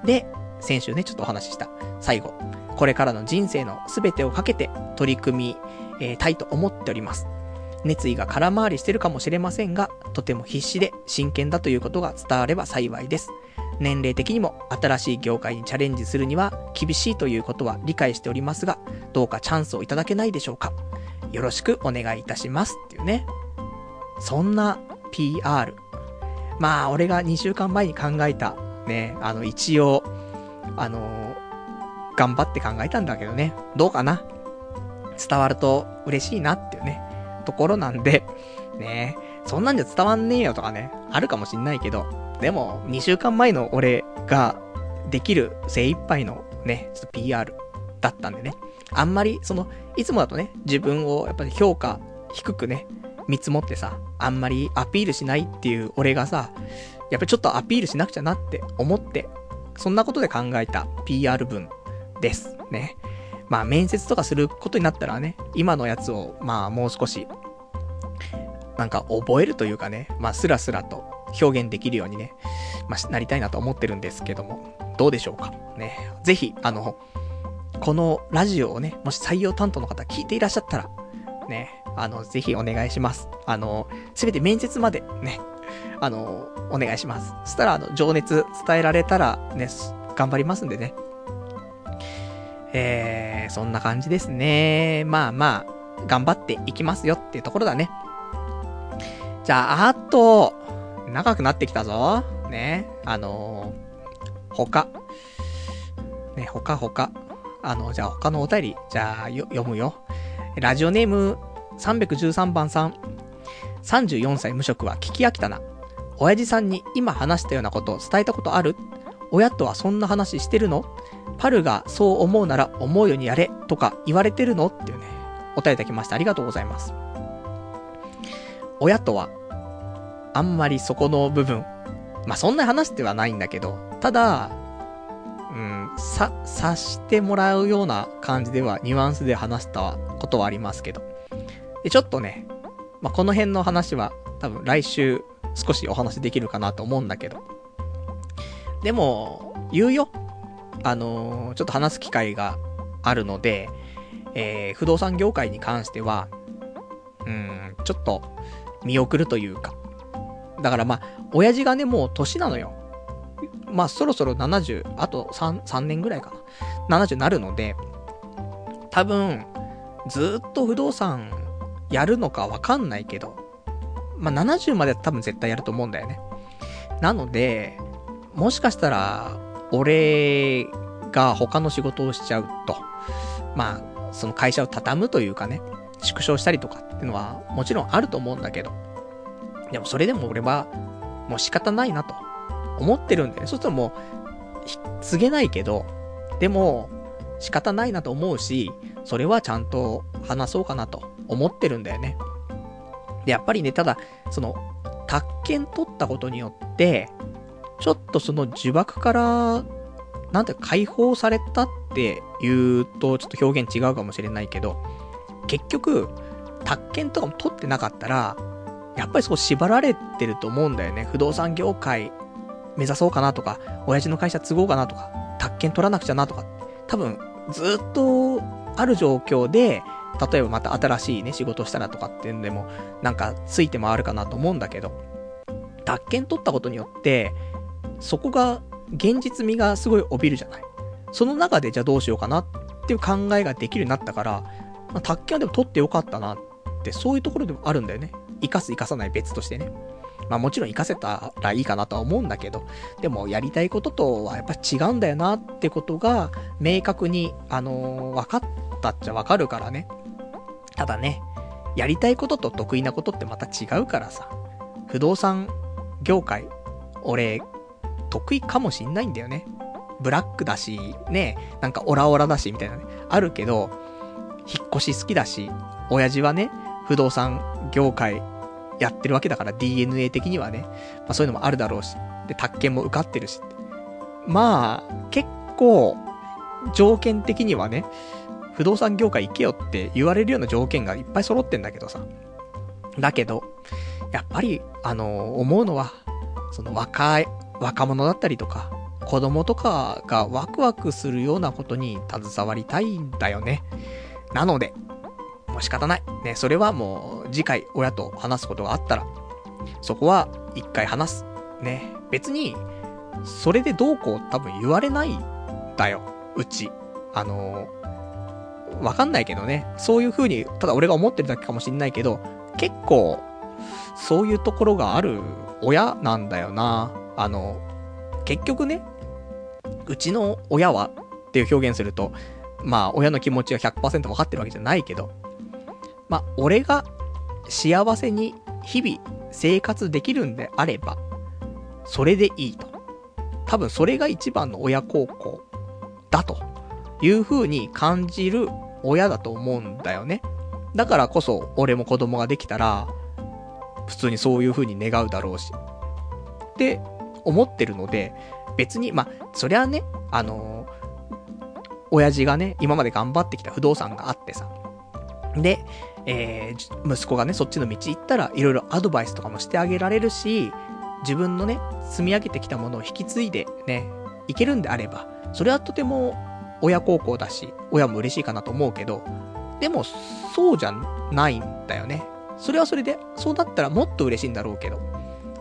で、先週ね、ちょっとお話しした、最後、これからの人生の全てをかけて取り組み、えー、たいと思っております。熱意が空回りしてるかもしれませんが、とても必死で真剣だということが伝われば幸いです。年齢的にも新しい業界にチャレンジするには厳しいということは理解しておりますが、どうかチャンスをいただけないでしょうか。よろしくお願いいたしますっていうね。そんな PR。まあ、俺が2週間前に考えた、ね、あの、一応、あのー、頑張って考えたんだけどね、どうかな？伝わると嬉しいなっていうね、ところなんで、ね、そんなんじゃ伝わんねえよとかね、あるかもしんないけど、でも、2週間前の俺ができる精一杯のね、ちょっと PR だったんでね。あんまり、その、いつもだとね、自分をやっぱり評価低くね、見積もってさ、あんまりアピールしないっていう俺がさ、やっぱりちょっとアピールしなくちゃなって思って、そんなことで考えた PR 文です。ね。まあ面接とかすることになったらね、今のやつを、まあもう少し、なんか覚えるというかね、まあスラスラと表現できるようにね、まあ、なりたいなと思ってるんですけども、どうでしょうか？ね。ぜひ、あの、このラジオをね、もし採用担当の方聞いていらっしゃったら、ね、あの、ぜひお願いします。あの、すべて面接までね、あの、お願いします。そしたら、あの、情熱伝えられたら、ね、頑張りますんでね。えー、そんな感じですね。まあまあ、頑張っていきますよっていうところだね。じゃあ、あと、長くなってきたぞ。ね。あのー、他。ね、他他。あの、じゃあ他のお便り、じゃあ読むよ。ラジオネーム313番さん。34歳無職は聞き飽きたな。親父さんに今話したようなことを伝えたことある？親とはそんな話してるの？パルがそう思うなら思うようにやれとか言われてるのっていうね、お便りいただきましてありがとうございます。親とはあんまりそこの部分、まあ、そんな話ではないんだけど、ただ、うん、さ、察してもらうような感じでは、ニュアンスで話したことはありますけど。で、ちょっとね、まあ、この辺の話は、多分来週少しお話できるかなと思うんだけど。でも、言うよ。あのー、ちょっと話す機会があるので、えー、不動産業界に関しては、うん、ちょっと見送るというか、だからまあ、親父がね、もう年なのよ。まあ、そろそろ70、あと3、3年ぐらいかな。70になるので、多分、ずっと不動産やるのかわかんないけど、まあ、70までは多分絶対やると思うんだよね。なので、もしかしたら、俺が他の仕事をしちゃうと、まあ、その会社を畳むというかね、縮小したりとかっていうのはもちろんあると思うんだけど、でもそれでも俺は、もう仕方ないなと。思ってるんだよね。そしたらもう、告げないけど、でも、仕方ないなと思うし、それはちゃんと話そうかなと。思ってるんだよね。で、やっぱりね、ただ、その、宅建取ったことによって、ちょっとその呪縛から、なんて解放されたって言うと、ちょっと表現違うかもしれないけど、結局、宅建とかも取ってなかったら、やっぱりそこ縛られてると思うんだよね。不動産業界目指そうかなとか、親父の会社継ごうかなとか、宅建取らなくちゃなとか、多分、ずっとある状況で、例えばまた新しいね、仕事したらとかっていうんでも、なんかついて回るかなと思うんだけど、宅建取ったことによって、そこが、現実味がすごい帯びるじゃない。その中でじゃあどうしようかなっていう考えができるようになったから、まあ、宅建はでも取ってよかったなって、そういうところでもあるんだよね。生かす生かさない別としてね。まあもちろん活かせたらいいかなとは思うんだけど、でもやりたいこととはやっぱ違うんだよなってことが、明確に、あのー、分かったっちゃ分かるからね。ただね、やりたいことと得意なことってまた違うからさ。不動産業界、俺、得意かもしんないんだよね。ブラックだし、ね、なんかオラオラだし、みたいなね、あるけど、引っ越し好きだし、親父はね、不動産業界やってるわけだから DNA 的にはね、まあそういうのもあるだろうし、で、宅建も受かってるし。まあ、結構、条件的にはね、不動産業界行けよって言われるような条件がいっぱい揃ってんだけどさ。だけど、やっぱり、あの、思うのは、その若い、若者だったりとか、子供とかがワクワクするようなことに携わりたいんだよね。なので、もう仕方ない。ね、それはもう次回親と話すことがあったら、そこは一回話す。ね、別に、それでどうこう多分言われないんだよ。うち。あのー、わかんないけどね。そういう風に、ただ俺が思ってるだけかもしんないけど、結構、そういうところがある親なんだよな。あの、結局ね、うちの親はっていう表現すると、まあ、親の気持ちが100%分かってるわけじゃないけど、まあ、俺が幸せに日々生活できるんであれば、それでいいと。多分それが一番の親孝行だという風に感じる親だと思うんだよね。だからこそ俺も子供ができたら、普通にそういう風に願うだろうし。って思ってるので、別に、まあ、そりゃね、あのー、親父がね、今まで頑張ってきた不動産があってさ。で、えー、息子がね、そっちの道行ったら、いろいろアドバイスとかもしてあげられるし、自分のね、積み上げてきたものを引き継いでね、いけるんであれば、それはとても親孝行だし、親も嬉しいかなと思うけど、でも、そうじゃないんだよね。それはそれで、そうだったらもっと嬉しいんだろうけど、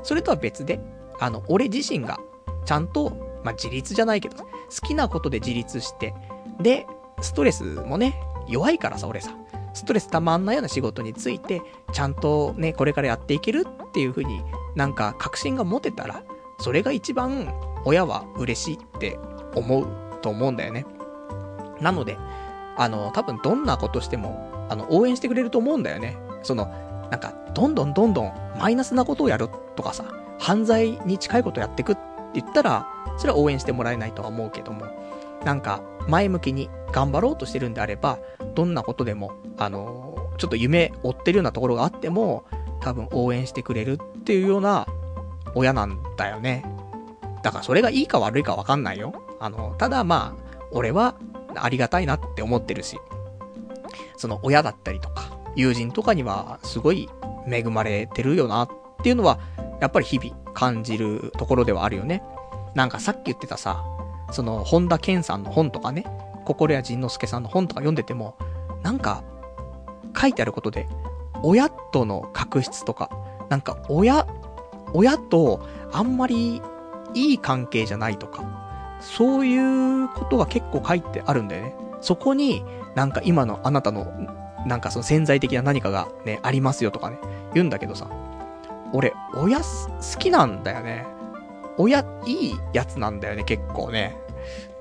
それとは別で、あの、俺自身が、ちゃんと、まあ、自立じゃないけど、好きなことで自立して、で、ストレスもね、弱いからさ、俺さ。ストレス溜まんないような仕事について、ちゃんとね、これからやっていけるっていう風になんか確信が持てたら、それが一番親は嬉しいって思うと思うんだよね。なので、あの、多分どんなことしても、あの、応援してくれると思うんだよね。その、なんか、どんどんどんどんマイナスなことをやるとかさ、犯罪に近いことやってくって言ったら、それは応援してもらえないとは思うけども、なんか、前向きに頑張ろうとしてるんであれば、どんなことでも、あの、ちょっと夢追ってるようなところがあっても、多分応援してくれるっていうような親なんだよね。だからそれがいいか悪いかわかんないよ。あの、ただまあ、俺はありがたいなって思ってるし、その親だったりとか、友人とかにはすごい恵まれてるよなっっていうのは、やっぱり日々感じるところではあるよね。なんかさっき言ってたさ、その、本田健さんの本とかね、心谷仁之助さんの本とか読んでても、なんか、書いてあることで、親との確執とか、なんか親、親とあんまりいい関係じゃないとか、そういうことが結構書いてあるんだよね。そこに、なんか今のあなたの、なんかその潜在的な何かがね、ありますよとかね、言うんだけどさ、俺、親好きなんだよね。親、いいやつなんだよね、結構ね。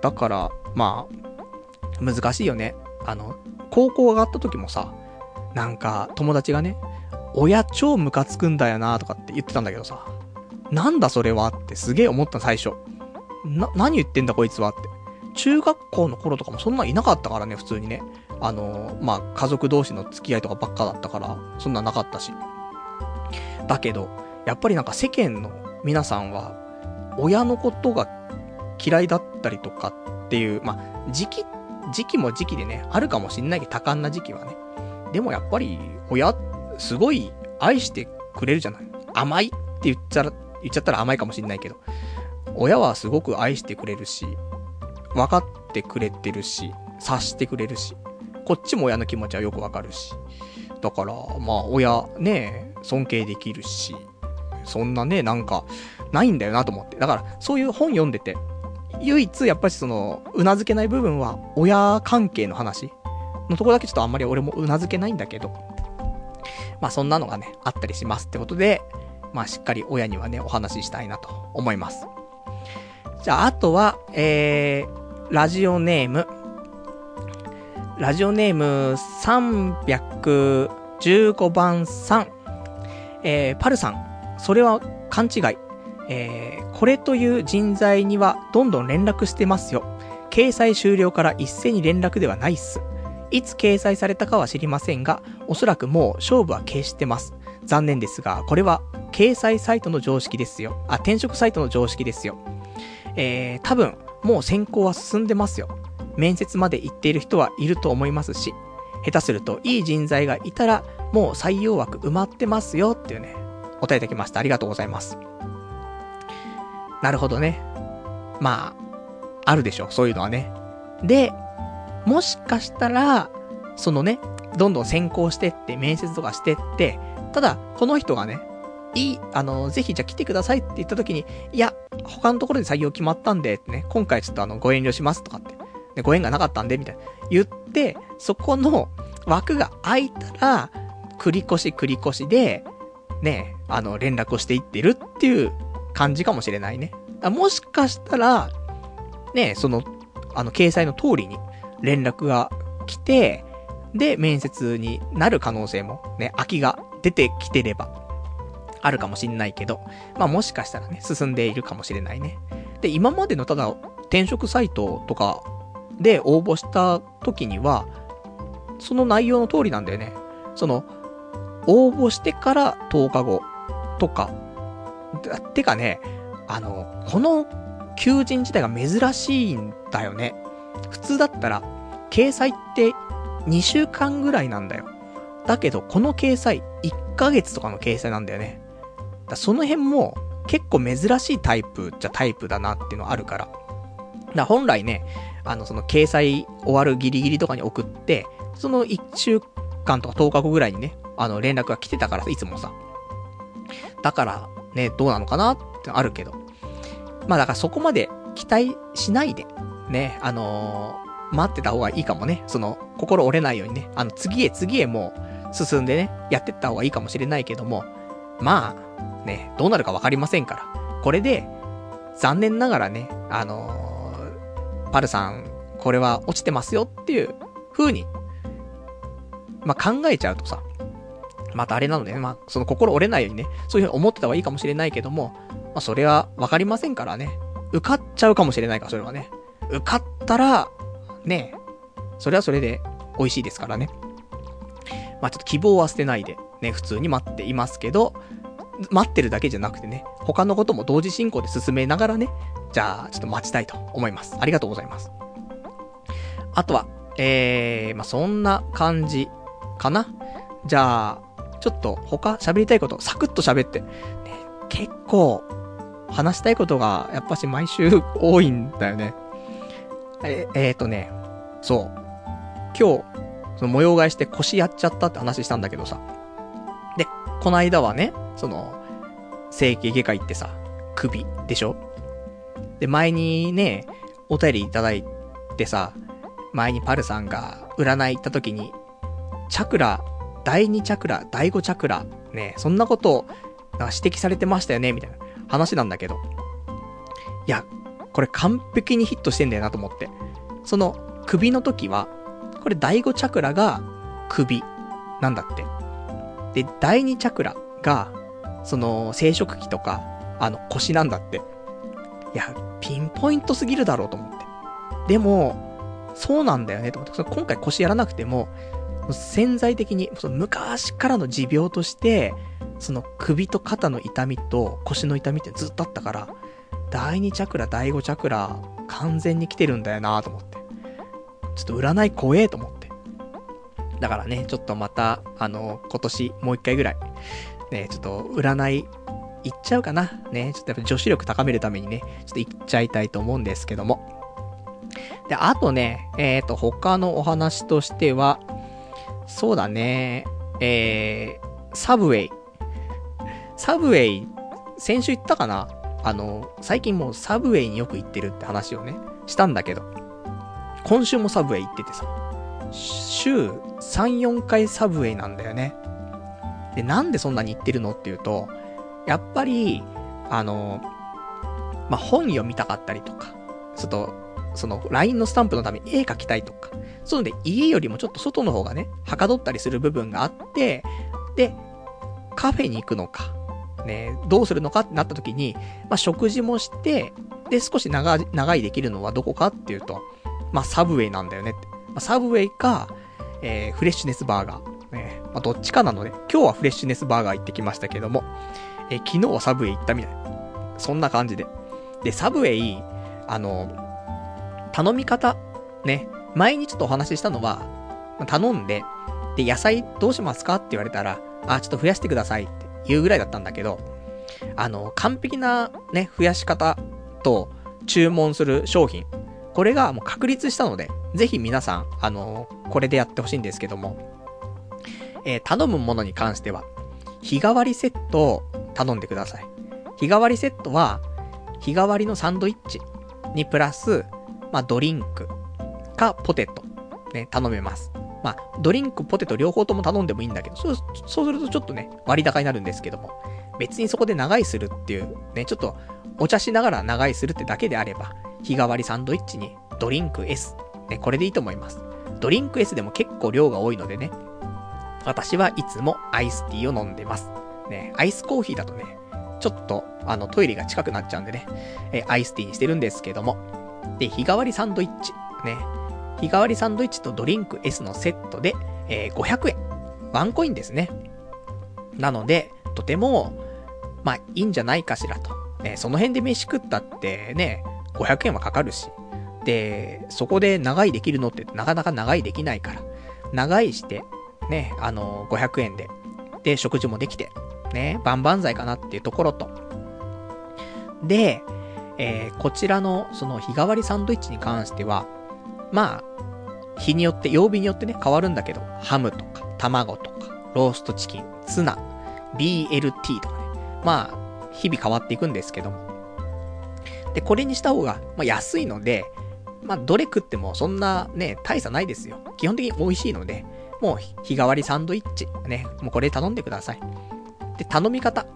だから、まあ、難しいよね。あの、高校上がった時もさ、なんか、友達がね、親超ムカつくんだよなとかって言ってたんだけどさ、なんだそれはってすげえ思った最初。な、何言ってんだこいつはって。中学校の頃とかもそんなんいなかったからね、普通にね。あの、まあ、家族同士の付き合いとかばっかだったから、そんななかったし。だけど、やっぱりなんか世間の皆さんは、親のことが嫌いだったりとかっていう、まあ、時期、時期も時期でね、あるかもしんないけど、多感な時期はね。でもやっぱり、親、すごい愛してくれるじゃない。甘いって言っちゃら、言っちゃったら甘いかもしんないけど。親はすごく愛してくれるし、分かってくれてるし、察してくれるし、こっちも親の気持ちはよくわかるし。だから、まあ、親、ね、尊敬できるし、そんなね、なんか、ないんだよなと思って。だから、そういう本読んでて、唯一、やっぱりその、うなずけない部分は、親関係の話のとこだけちょっとあんまり俺もうなずけないんだけど、まあそんなのがね、あったりしますってことで、まあしっかり親にはね、お話ししたいなと思います。じゃあ、あとは、えー、ラジオネーム、ラジオネーム315番さん、えー、パルさん、それは勘違い。えー、これという人材にはどんどん連絡してますよ。掲載終了から一斉に連絡ではないっす。いつ掲載されたかは知りませんが、おそらくもう勝負は消してます。残念ですが、これは掲載サイトの常識ですよ。あ、転職サイトの常識ですよ。えー、多分、もう選考は進んでますよ。面接まで行っている人はいると思いますし、下手するといい人材がいたら、もう採用枠埋まってますよっていうね、お答えいただきました。ありがとうございます。なるほどね。まあ、あるでしょ、そういうのはね。で、もしかしたら、そのね、どんどん先行してって、面接とかしてって、ただ、この人がね、いい、あの、ぜひじゃあ来てくださいって言った時に、いや、他のところで採用決まったんで、ね、今回ちょっとあの、ご遠慮しますとかって、ね、ご縁がなかったんで、みたいな、言って、そこの枠が空いたら、繰り越し繰り越しで、ね、あの、連絡をしていってるっていう感じかもしれないね。もしかしたら、ね、その、あの、掲載の通りに連絡が来て、で、面接になる可能性も、ね、空きが出てきてれば、あるかもしんないけど、まあもしかしたらね、進んでいるかもしれないね。で、今までのただ、転職サイトとかで応募した時には、その内容の通りなんだよね。その、応募してから10日後とか、てかね、あの、この求人自体が珍しいんだよね。普通だったら、掲載って2週間ぐらいなんだよ。だけど、この掲載、1ヶ月とかの掲載なんだよね。だその辺も、結構珍しいタイプじゃタイプだなっていうのはあるから。だ本来ね、あの、その掲載終わるギリギリとかに送って、その1週間とか10日後ぐらいにね、あの、連絡が来てたから、いつもさ。だから、ね、どうなのかなってあるけど。まあだからそこまで期待しないで、ね、あのー、待ってた方がいいかもね。その、心折れないようにね、あの、次へ次へもう、進んでね、やってった方がいいかもしれないけども、まあ、ね、どうなるかわかりませんから。これで、残念ながらね、あのー、パルさん、これは落ちてますよっていう風に、まあ、考えちゃうとさ、またあれなのでね、まあ、その心折れないようにね、そういうふうに思ってた方がいいかもしれないけども、まあ、それはわかりませんからね。受かっちゃうかもしれないから、それはね。受かったら、ね、それはそれで美味しいですからね。まあ、ちょっと希望は捨てないで、ね、普通に待っていますけど、待ってるだけじゃなくてね、他のことも同時進行で進めながらね、じゃあ、ちょっと待ちたいと思います。ありがとうございます。あとは、えー、まあ、そんな感じかな？じゃあ、ちょっと他喋りたいこと、サクッと喋って。ね、結構、話したいことが、やっぱし毎週多いんだよね。え、えー、とね、そう。今日、その模様替えして腰やっちゃったって話したんだけどさ。で、この間はね、その、整形外科行ってさ、首でしょ？で、前にね、お便りいただいてさ、前にパルさんが占い行った時に、チャクラ第2チャクラ、第5チャクラ、ね、そんなことを、指摘されてましたよね、みたいな話なんだけど。いや、これ完璧にヒットしてんだよなと思って。その、首の時は、これ第5チャクラが首なんだって。で、第2チャクラが、その、生殖器とか、あの、腰なんだって。いや、ピンポイントすぎるだろうと思って。でも、そうなんだよね、と思って。今回腰やらなくても、潜在的に、その昔からの持病として、その首と肩の痛みと腰の痛みってずっとあったから、第2チャクラ、第5チャクラ、完全に来てるんだよなと思って。ちょっと占い怖えと思って。だからね、ちょっとまた、あの、今年もう一回ぐらい、ね、ちょっと占い行っちゃうかな。ね、ちょっとやっぱ女子力高めるためにね、ちょっと行っちゃいたいと思うんですけども。で、あとね、えっ、ー、と、他のお話としては、そうだね、えー、サブウェイ。サブウェイ、先週言ったかな？あの、最近もうサブウェイによく行ってるって話をね、したんだけど、今週もサブウェイ行っててさ、週3、4回サブウェイなんだよね。で、なんでそんなに行ってるのっていうと、やっぱり、あの、まあ、本読みたかったりとか、ちょっと、その、LINE のスタンプのために絵描きたいとか、そうで、家よりもちょっと外の方がね、はかどったりする部分があって、で、カフェに行くのか、ね、どうするのかってなった時に、まあ、食事もして、で、少し長、長いできるのはどこかっていうと、まあ、サブウェイなんだよねって。まあ、サブウェイか、えー、フレッシュネスバーガー。ね、まあ、どっちかなので、今日はフレッシュネスバーガー行ってきましたけども、えー、昨日はサブウェイ行ったみたいな。そんな感じで。で、サブウェイ、あの、頼み方、ね、前にちょっとお話ししたのは、頼んで、で、野菜どうしますかって言われたら、あ、ちょっと増やしてくださいって言うぐらいだったんだけど、あの、完璧なね、増やし方と注文する商品、これがもう確立したので、ぜひ皆さん、あの、これでやってほしいんですけども、えー、頼むものに関しては、日替わりセットを頼んでください。日替わりセットは、日替わりのサンドイッチにプラス、まあ、ドリンクかポテト、ね、頼めます。まあ、ドリンク、ポテト両方とも頼んでもいいんだけど、そう、そうするとちょっとね、割高になるんですけども、別にそこで長居するっていう、ね、ちょっと、お茶しながら長居するってだけであれば、日替わりサンドイッチにドリンク S、ね、これでいいと思います。ドリンク S でも結構量が多いのでね、私はいつもアイスティーを飲んでます。ね、アイスコーヒーだとね、ちょっと、あの、トイレが近くなっちゃうんでね、えアイスティーにしてるんですけども。で、日替わりサンドイッチ。ね、日替わりサンドイッチとドリンク S のセットで、えー、500円。ワンコインですね。なので、とても、まあ、いいんじゃないかしらと。ね、その辺で飯食ったってね、500円はかかるし。で、そこで長居できるのってなかなか長居できないから。長居して、ね、あの、500円で。で、食事もできて、ね、万々歳かなっていうところと。で、えー、こちらの、その日替わりサンドイッチに関しては、まあ、日によって、曜日によってね、変わるんだけど、ハムとか、卵とか、ローストチキン、ツナ、BLT とかね。まあ、日々変わっていくんですけども。で、これにした方が、まあ、安いので、まあ、どれ食ってもそんなね、大差ないですよ。基本的に美味しいので、もう日替わりサンドイッチ、ね、もうこれ頼んでください。で、頼み方。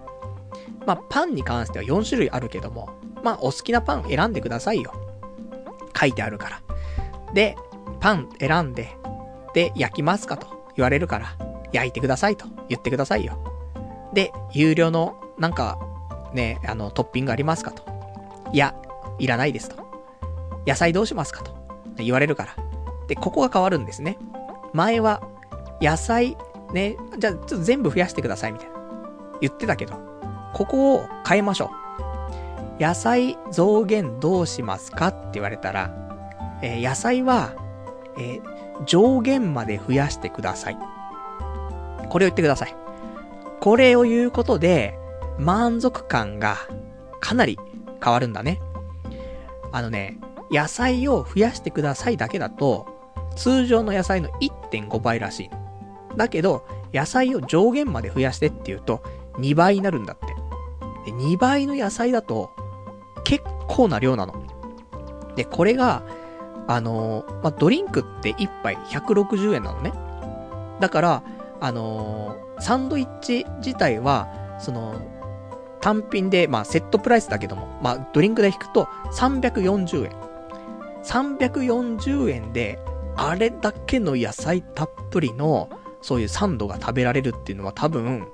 まあ、パンに関しては4種類あるけども、まあ、お好きなパン選んでくださいよ。書いてあるから。で、パン選んで、で、焼きますかと言われるから、焼いてくださいと言ってくださいよ。で、有料の、なんか、ね、あの、トッピングありますかと。いや、いらないですと。野菜どうしますかと。言われるから。で、ここが変わるんですね。前は、野菜、ね、じゃあ、ちょっと全部増やしてくださいみたいな。言ってたけど、ここを変えましょう。野菜増減どうしますかって言われたら、えー、野菜は、えー、上限まで増やしてください。これを言ってください。これを言うことで、満足感がかなり変わるんだね。あのね、野菜を増やしてくださいだけだと、通常の野菜の1.5倍らしい。だけど、野菜を上限まで増やしてっていうと、2倍になるんだって。で、2倍の野菜だと、結構な量なの。で、これが、あの、まあ、ドリンクって1杯160円なのね。だから、あの、サンドイッチ自体は、その、単品で、まあ、セットプライスだけども、まあ、ドリンク代引くと340円。340円で、あれだけの野菜たっぷりの、そういうサンドが食べられるっていうのは多分、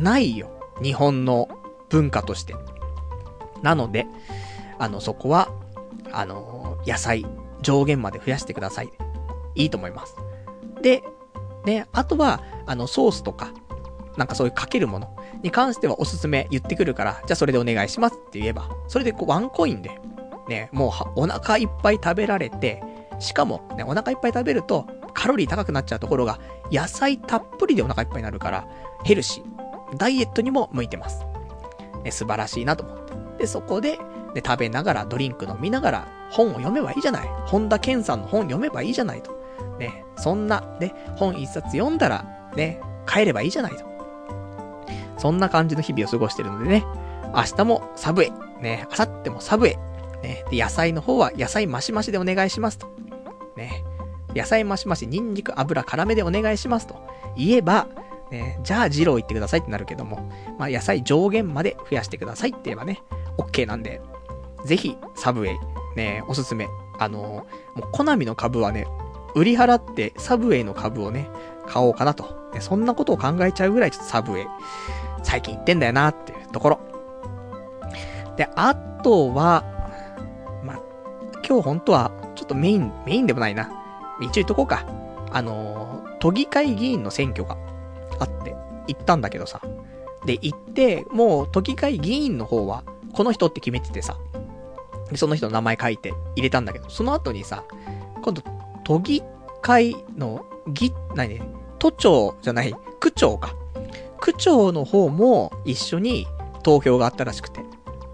ないよ。日本の文化として。なので、あの、そこは、あの、野菜上限まで増やしてください。いいと思います。で、ね、あとは、あの、ソースとか、なんかそういうかけるものに関してはおすすめ言ってくるから、じゃあそれでお願いしますって言えば、それでこうワンコインで、ね、もうお腹いっぱい食べられて、しかもね、お腹いっぱい食べるとカロリー高くなっちゃうところが、野菜たっぷりでお腹いっぱいになるから、ヘルシー。ダイエットにも向いてます。ね、素晴らしいなと思って。で、そこで、で、食べながら、ドリンク飲みながら、本を読めばいいじゃない。本田健さんの本読めばいいじゃないと。ね、そんな、ね、本一冊読んだら、ね、帰ればいいじゃないと。そんな感じの日々を過ごしてるのでね、明日もサブウェイ、ね、明後日もサブウェイ、ね、で、野菜の方は野菜マシマシでお願いしますと。ね、野菜マシマシ、ニンニク油辛めでお願いしますと言えば、ね、じゃあ二郎行ってくださいってなるけども、まあ野菜上限まで増やしてくださいって言えばね、OK なんで、ぜひ、サブウェイ、ね、おすすめ。あのもう、コナミの株はね、売り払ってサブウェイの株をね、買おうかなと。ね、そんなことを考えちゃうぐらいちょっとサブウェイ、最近行ってんだよなっていうところ。で、あとは、ま今日本当は、ちょっとメイン、メインでもないな。一応言っとこうか。あの都議会議員の選挙があって、行ったんだけどさ。で、行って、もう都議会議員の方は、この人って決めててさ。で、その人の名前書いて入れたんだけど、その後にさ、今度、都議会の、議、何？ね、都庁じゃない、区長か。区長の方も一緒に投票があったらしくて。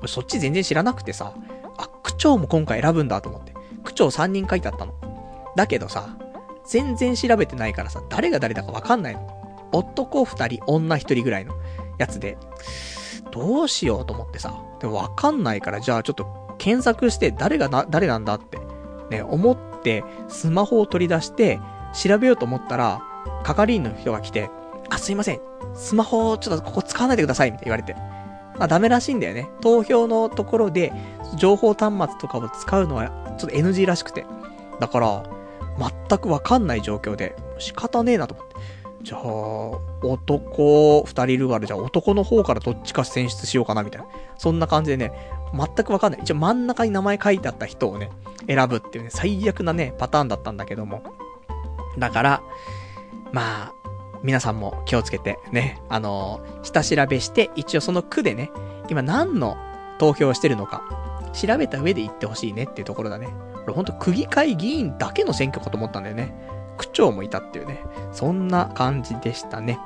そっち全然知らなくてさ、あ、区長も今回選ぶんだと思って。区長3人書いてあったの。だけどさ、全然調べてないからさ、誰が誰だかわかんないの。男2人、女1人ぐらいのやつで、どうしようと思ってさ、でもわかんないから、じゃあちょっと検索して誰がな、誰なんだって、ね、思って、スマホを取り出して、調べようと思ったら、係員の人が来て、あ、すいません。スマホ、ちょっとここ使わないでください、みたいな言われて。まあダメらしいんだよね。投票のところで、情報端末とかを使うのは、ちょっと NG らしくて。だから、全くわかんない状況で、仕方ねえなと思って。じゃあ、男二人いるから、じゃあ男の方からどっちか選出しようかな、みたいな。そんな感じでね、全くわかんない。一応真ん中に名前書いてあった人をね、選ぶっていうね、最悪なね、パターンだったんだけども。だから、まあ、皆さんも気をつけてね、あのー、下調べして、一応その区でね、今何の投票してるのか、調べた上で言ってほしいねっていうところだね。これほんと区議会議員だけの選挙かと思ったんだよね。区長もいたっていうね。そんな感じでしたね。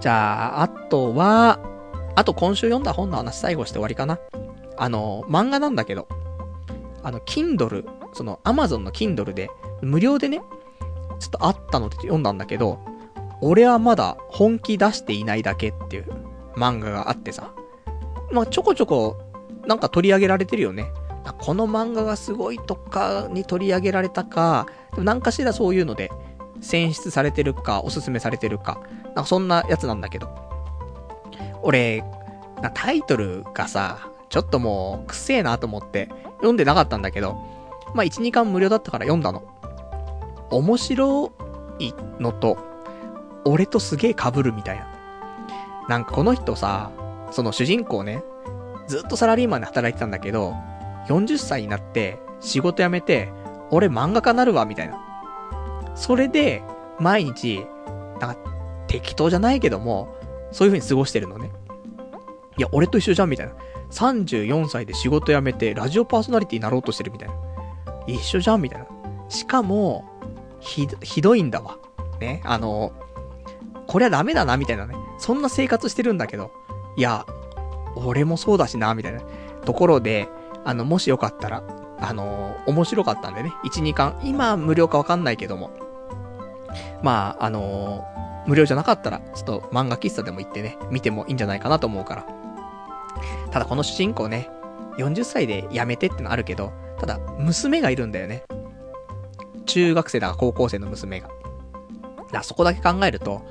じゃあ、あとは、あと今週読んだ本の話最後して終わりかな。あの、漫画なんだけど、あの、Kindle、その Amazon の Kindle で、無料でね、ちょっとあったので読んだんだけど、俺はまだ本気出していないだけっていう漫画があってさ。まあ、ちょこちょこ、なんか取り上げられてるよね。この漫画がすごいとかに取り上げられたか、でも何かしらそういうので、選出されてるか、おすすめされてるか、なんかそんなやつなんだけど。俺、なタイトルがさ、ちょっともう、くせえなと思って、読んでなかったんだけど、まあ、1、2巻無料だったから読んだの。面白いのと、俺とすげえ被るみたいな。なんかこの人さ、その主人公ね、ずっとサラリーマンで働いてたんだけど、40歳になって仕事辞めて、俺漫画家なるわ、みたいな。それで、毎日、なんか適当じゃないけども、そういう風に過ごしてるのね。いや、俺と一緒じゃん、みたいな。34歳で仕事辞めて、ラジオパーソナリティになろうとしてるみたいな。一緒じゃん、みたいな。しかも、ひ、ひどいんだわ。ね、あの、これはダメだな、みたいなね。そんな生活してるんだけど、いや、俺もそうだしな、みたいなところで、あの、もしよかったら、あの、面白かったんでね、1、2巻、今無料かわかんないけども、まあ、あの、無料じゃなかったら、ちょっと漫画喫茶でも行ってね、見てもいいんじゃないかなと思うから。ただこの主人公ね、40歳で辞めてってのあるけど、ただ、娘がいるんだよね。中学生だか高校生の娘が。だそこだけ考えると、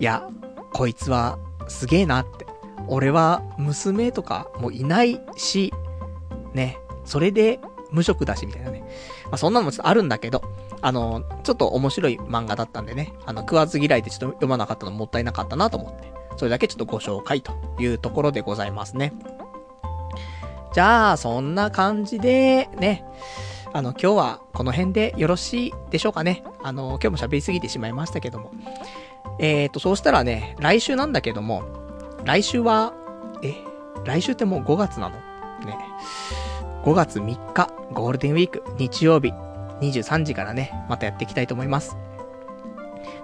いや、こいつはすげえなって。俺は娘とかもいないし、ね、それで無職だしみたいなね。まあそんなのもちょっとあるんだけど、あの、ちょっと面白い漫画だったんでね、あの、食わず嫌いでちょっと読まなかったのもったいなかったなと思って、それだけちょっとご紹介というところでございますね。じゃあ、そんな感じで、ね、あの、今日はこの辺でよろしいでしょうかね。あの、今日も喋りすぎてしまいましたけども。えーと、そうしたらね、来週なんだけども、来週は、え、来週ってもう5月なの？ね。5月3日、ゴールデンウィーク、日曜日、23時からね、またやっていきたいと思います。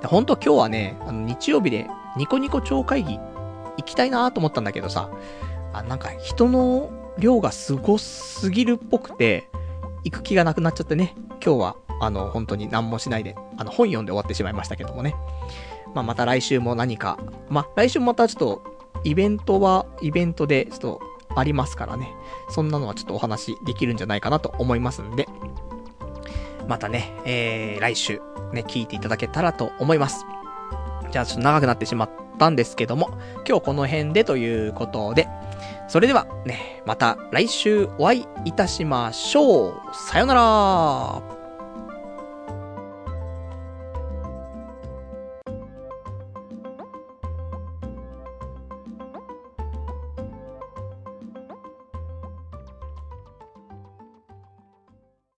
で、本当今日はね、あの、日曜日で、ニコニコ超会議、行きたいなと思ったんだけどさ、あ、なんか人の量がすごすぎるっぽくて、行く気がなくなっちゃってね、今日は、あの、本当に何もしないで、あの、本読んで終わってしまいましたけどもね。まあ、また来週も何か、まあ、来週もまたちょっと、イベントは、イベントで、ちょっと、ありますからね。そんなのはちょっとお話できるんじゃないかなと思いますんで、またね、えー、来週、ね、聞いていただけたらと思います。じゃあ、ちょっと長くなってしまったんですけども、今日この辺でということで、それではね、また来週お会いいたしましょう。さよなら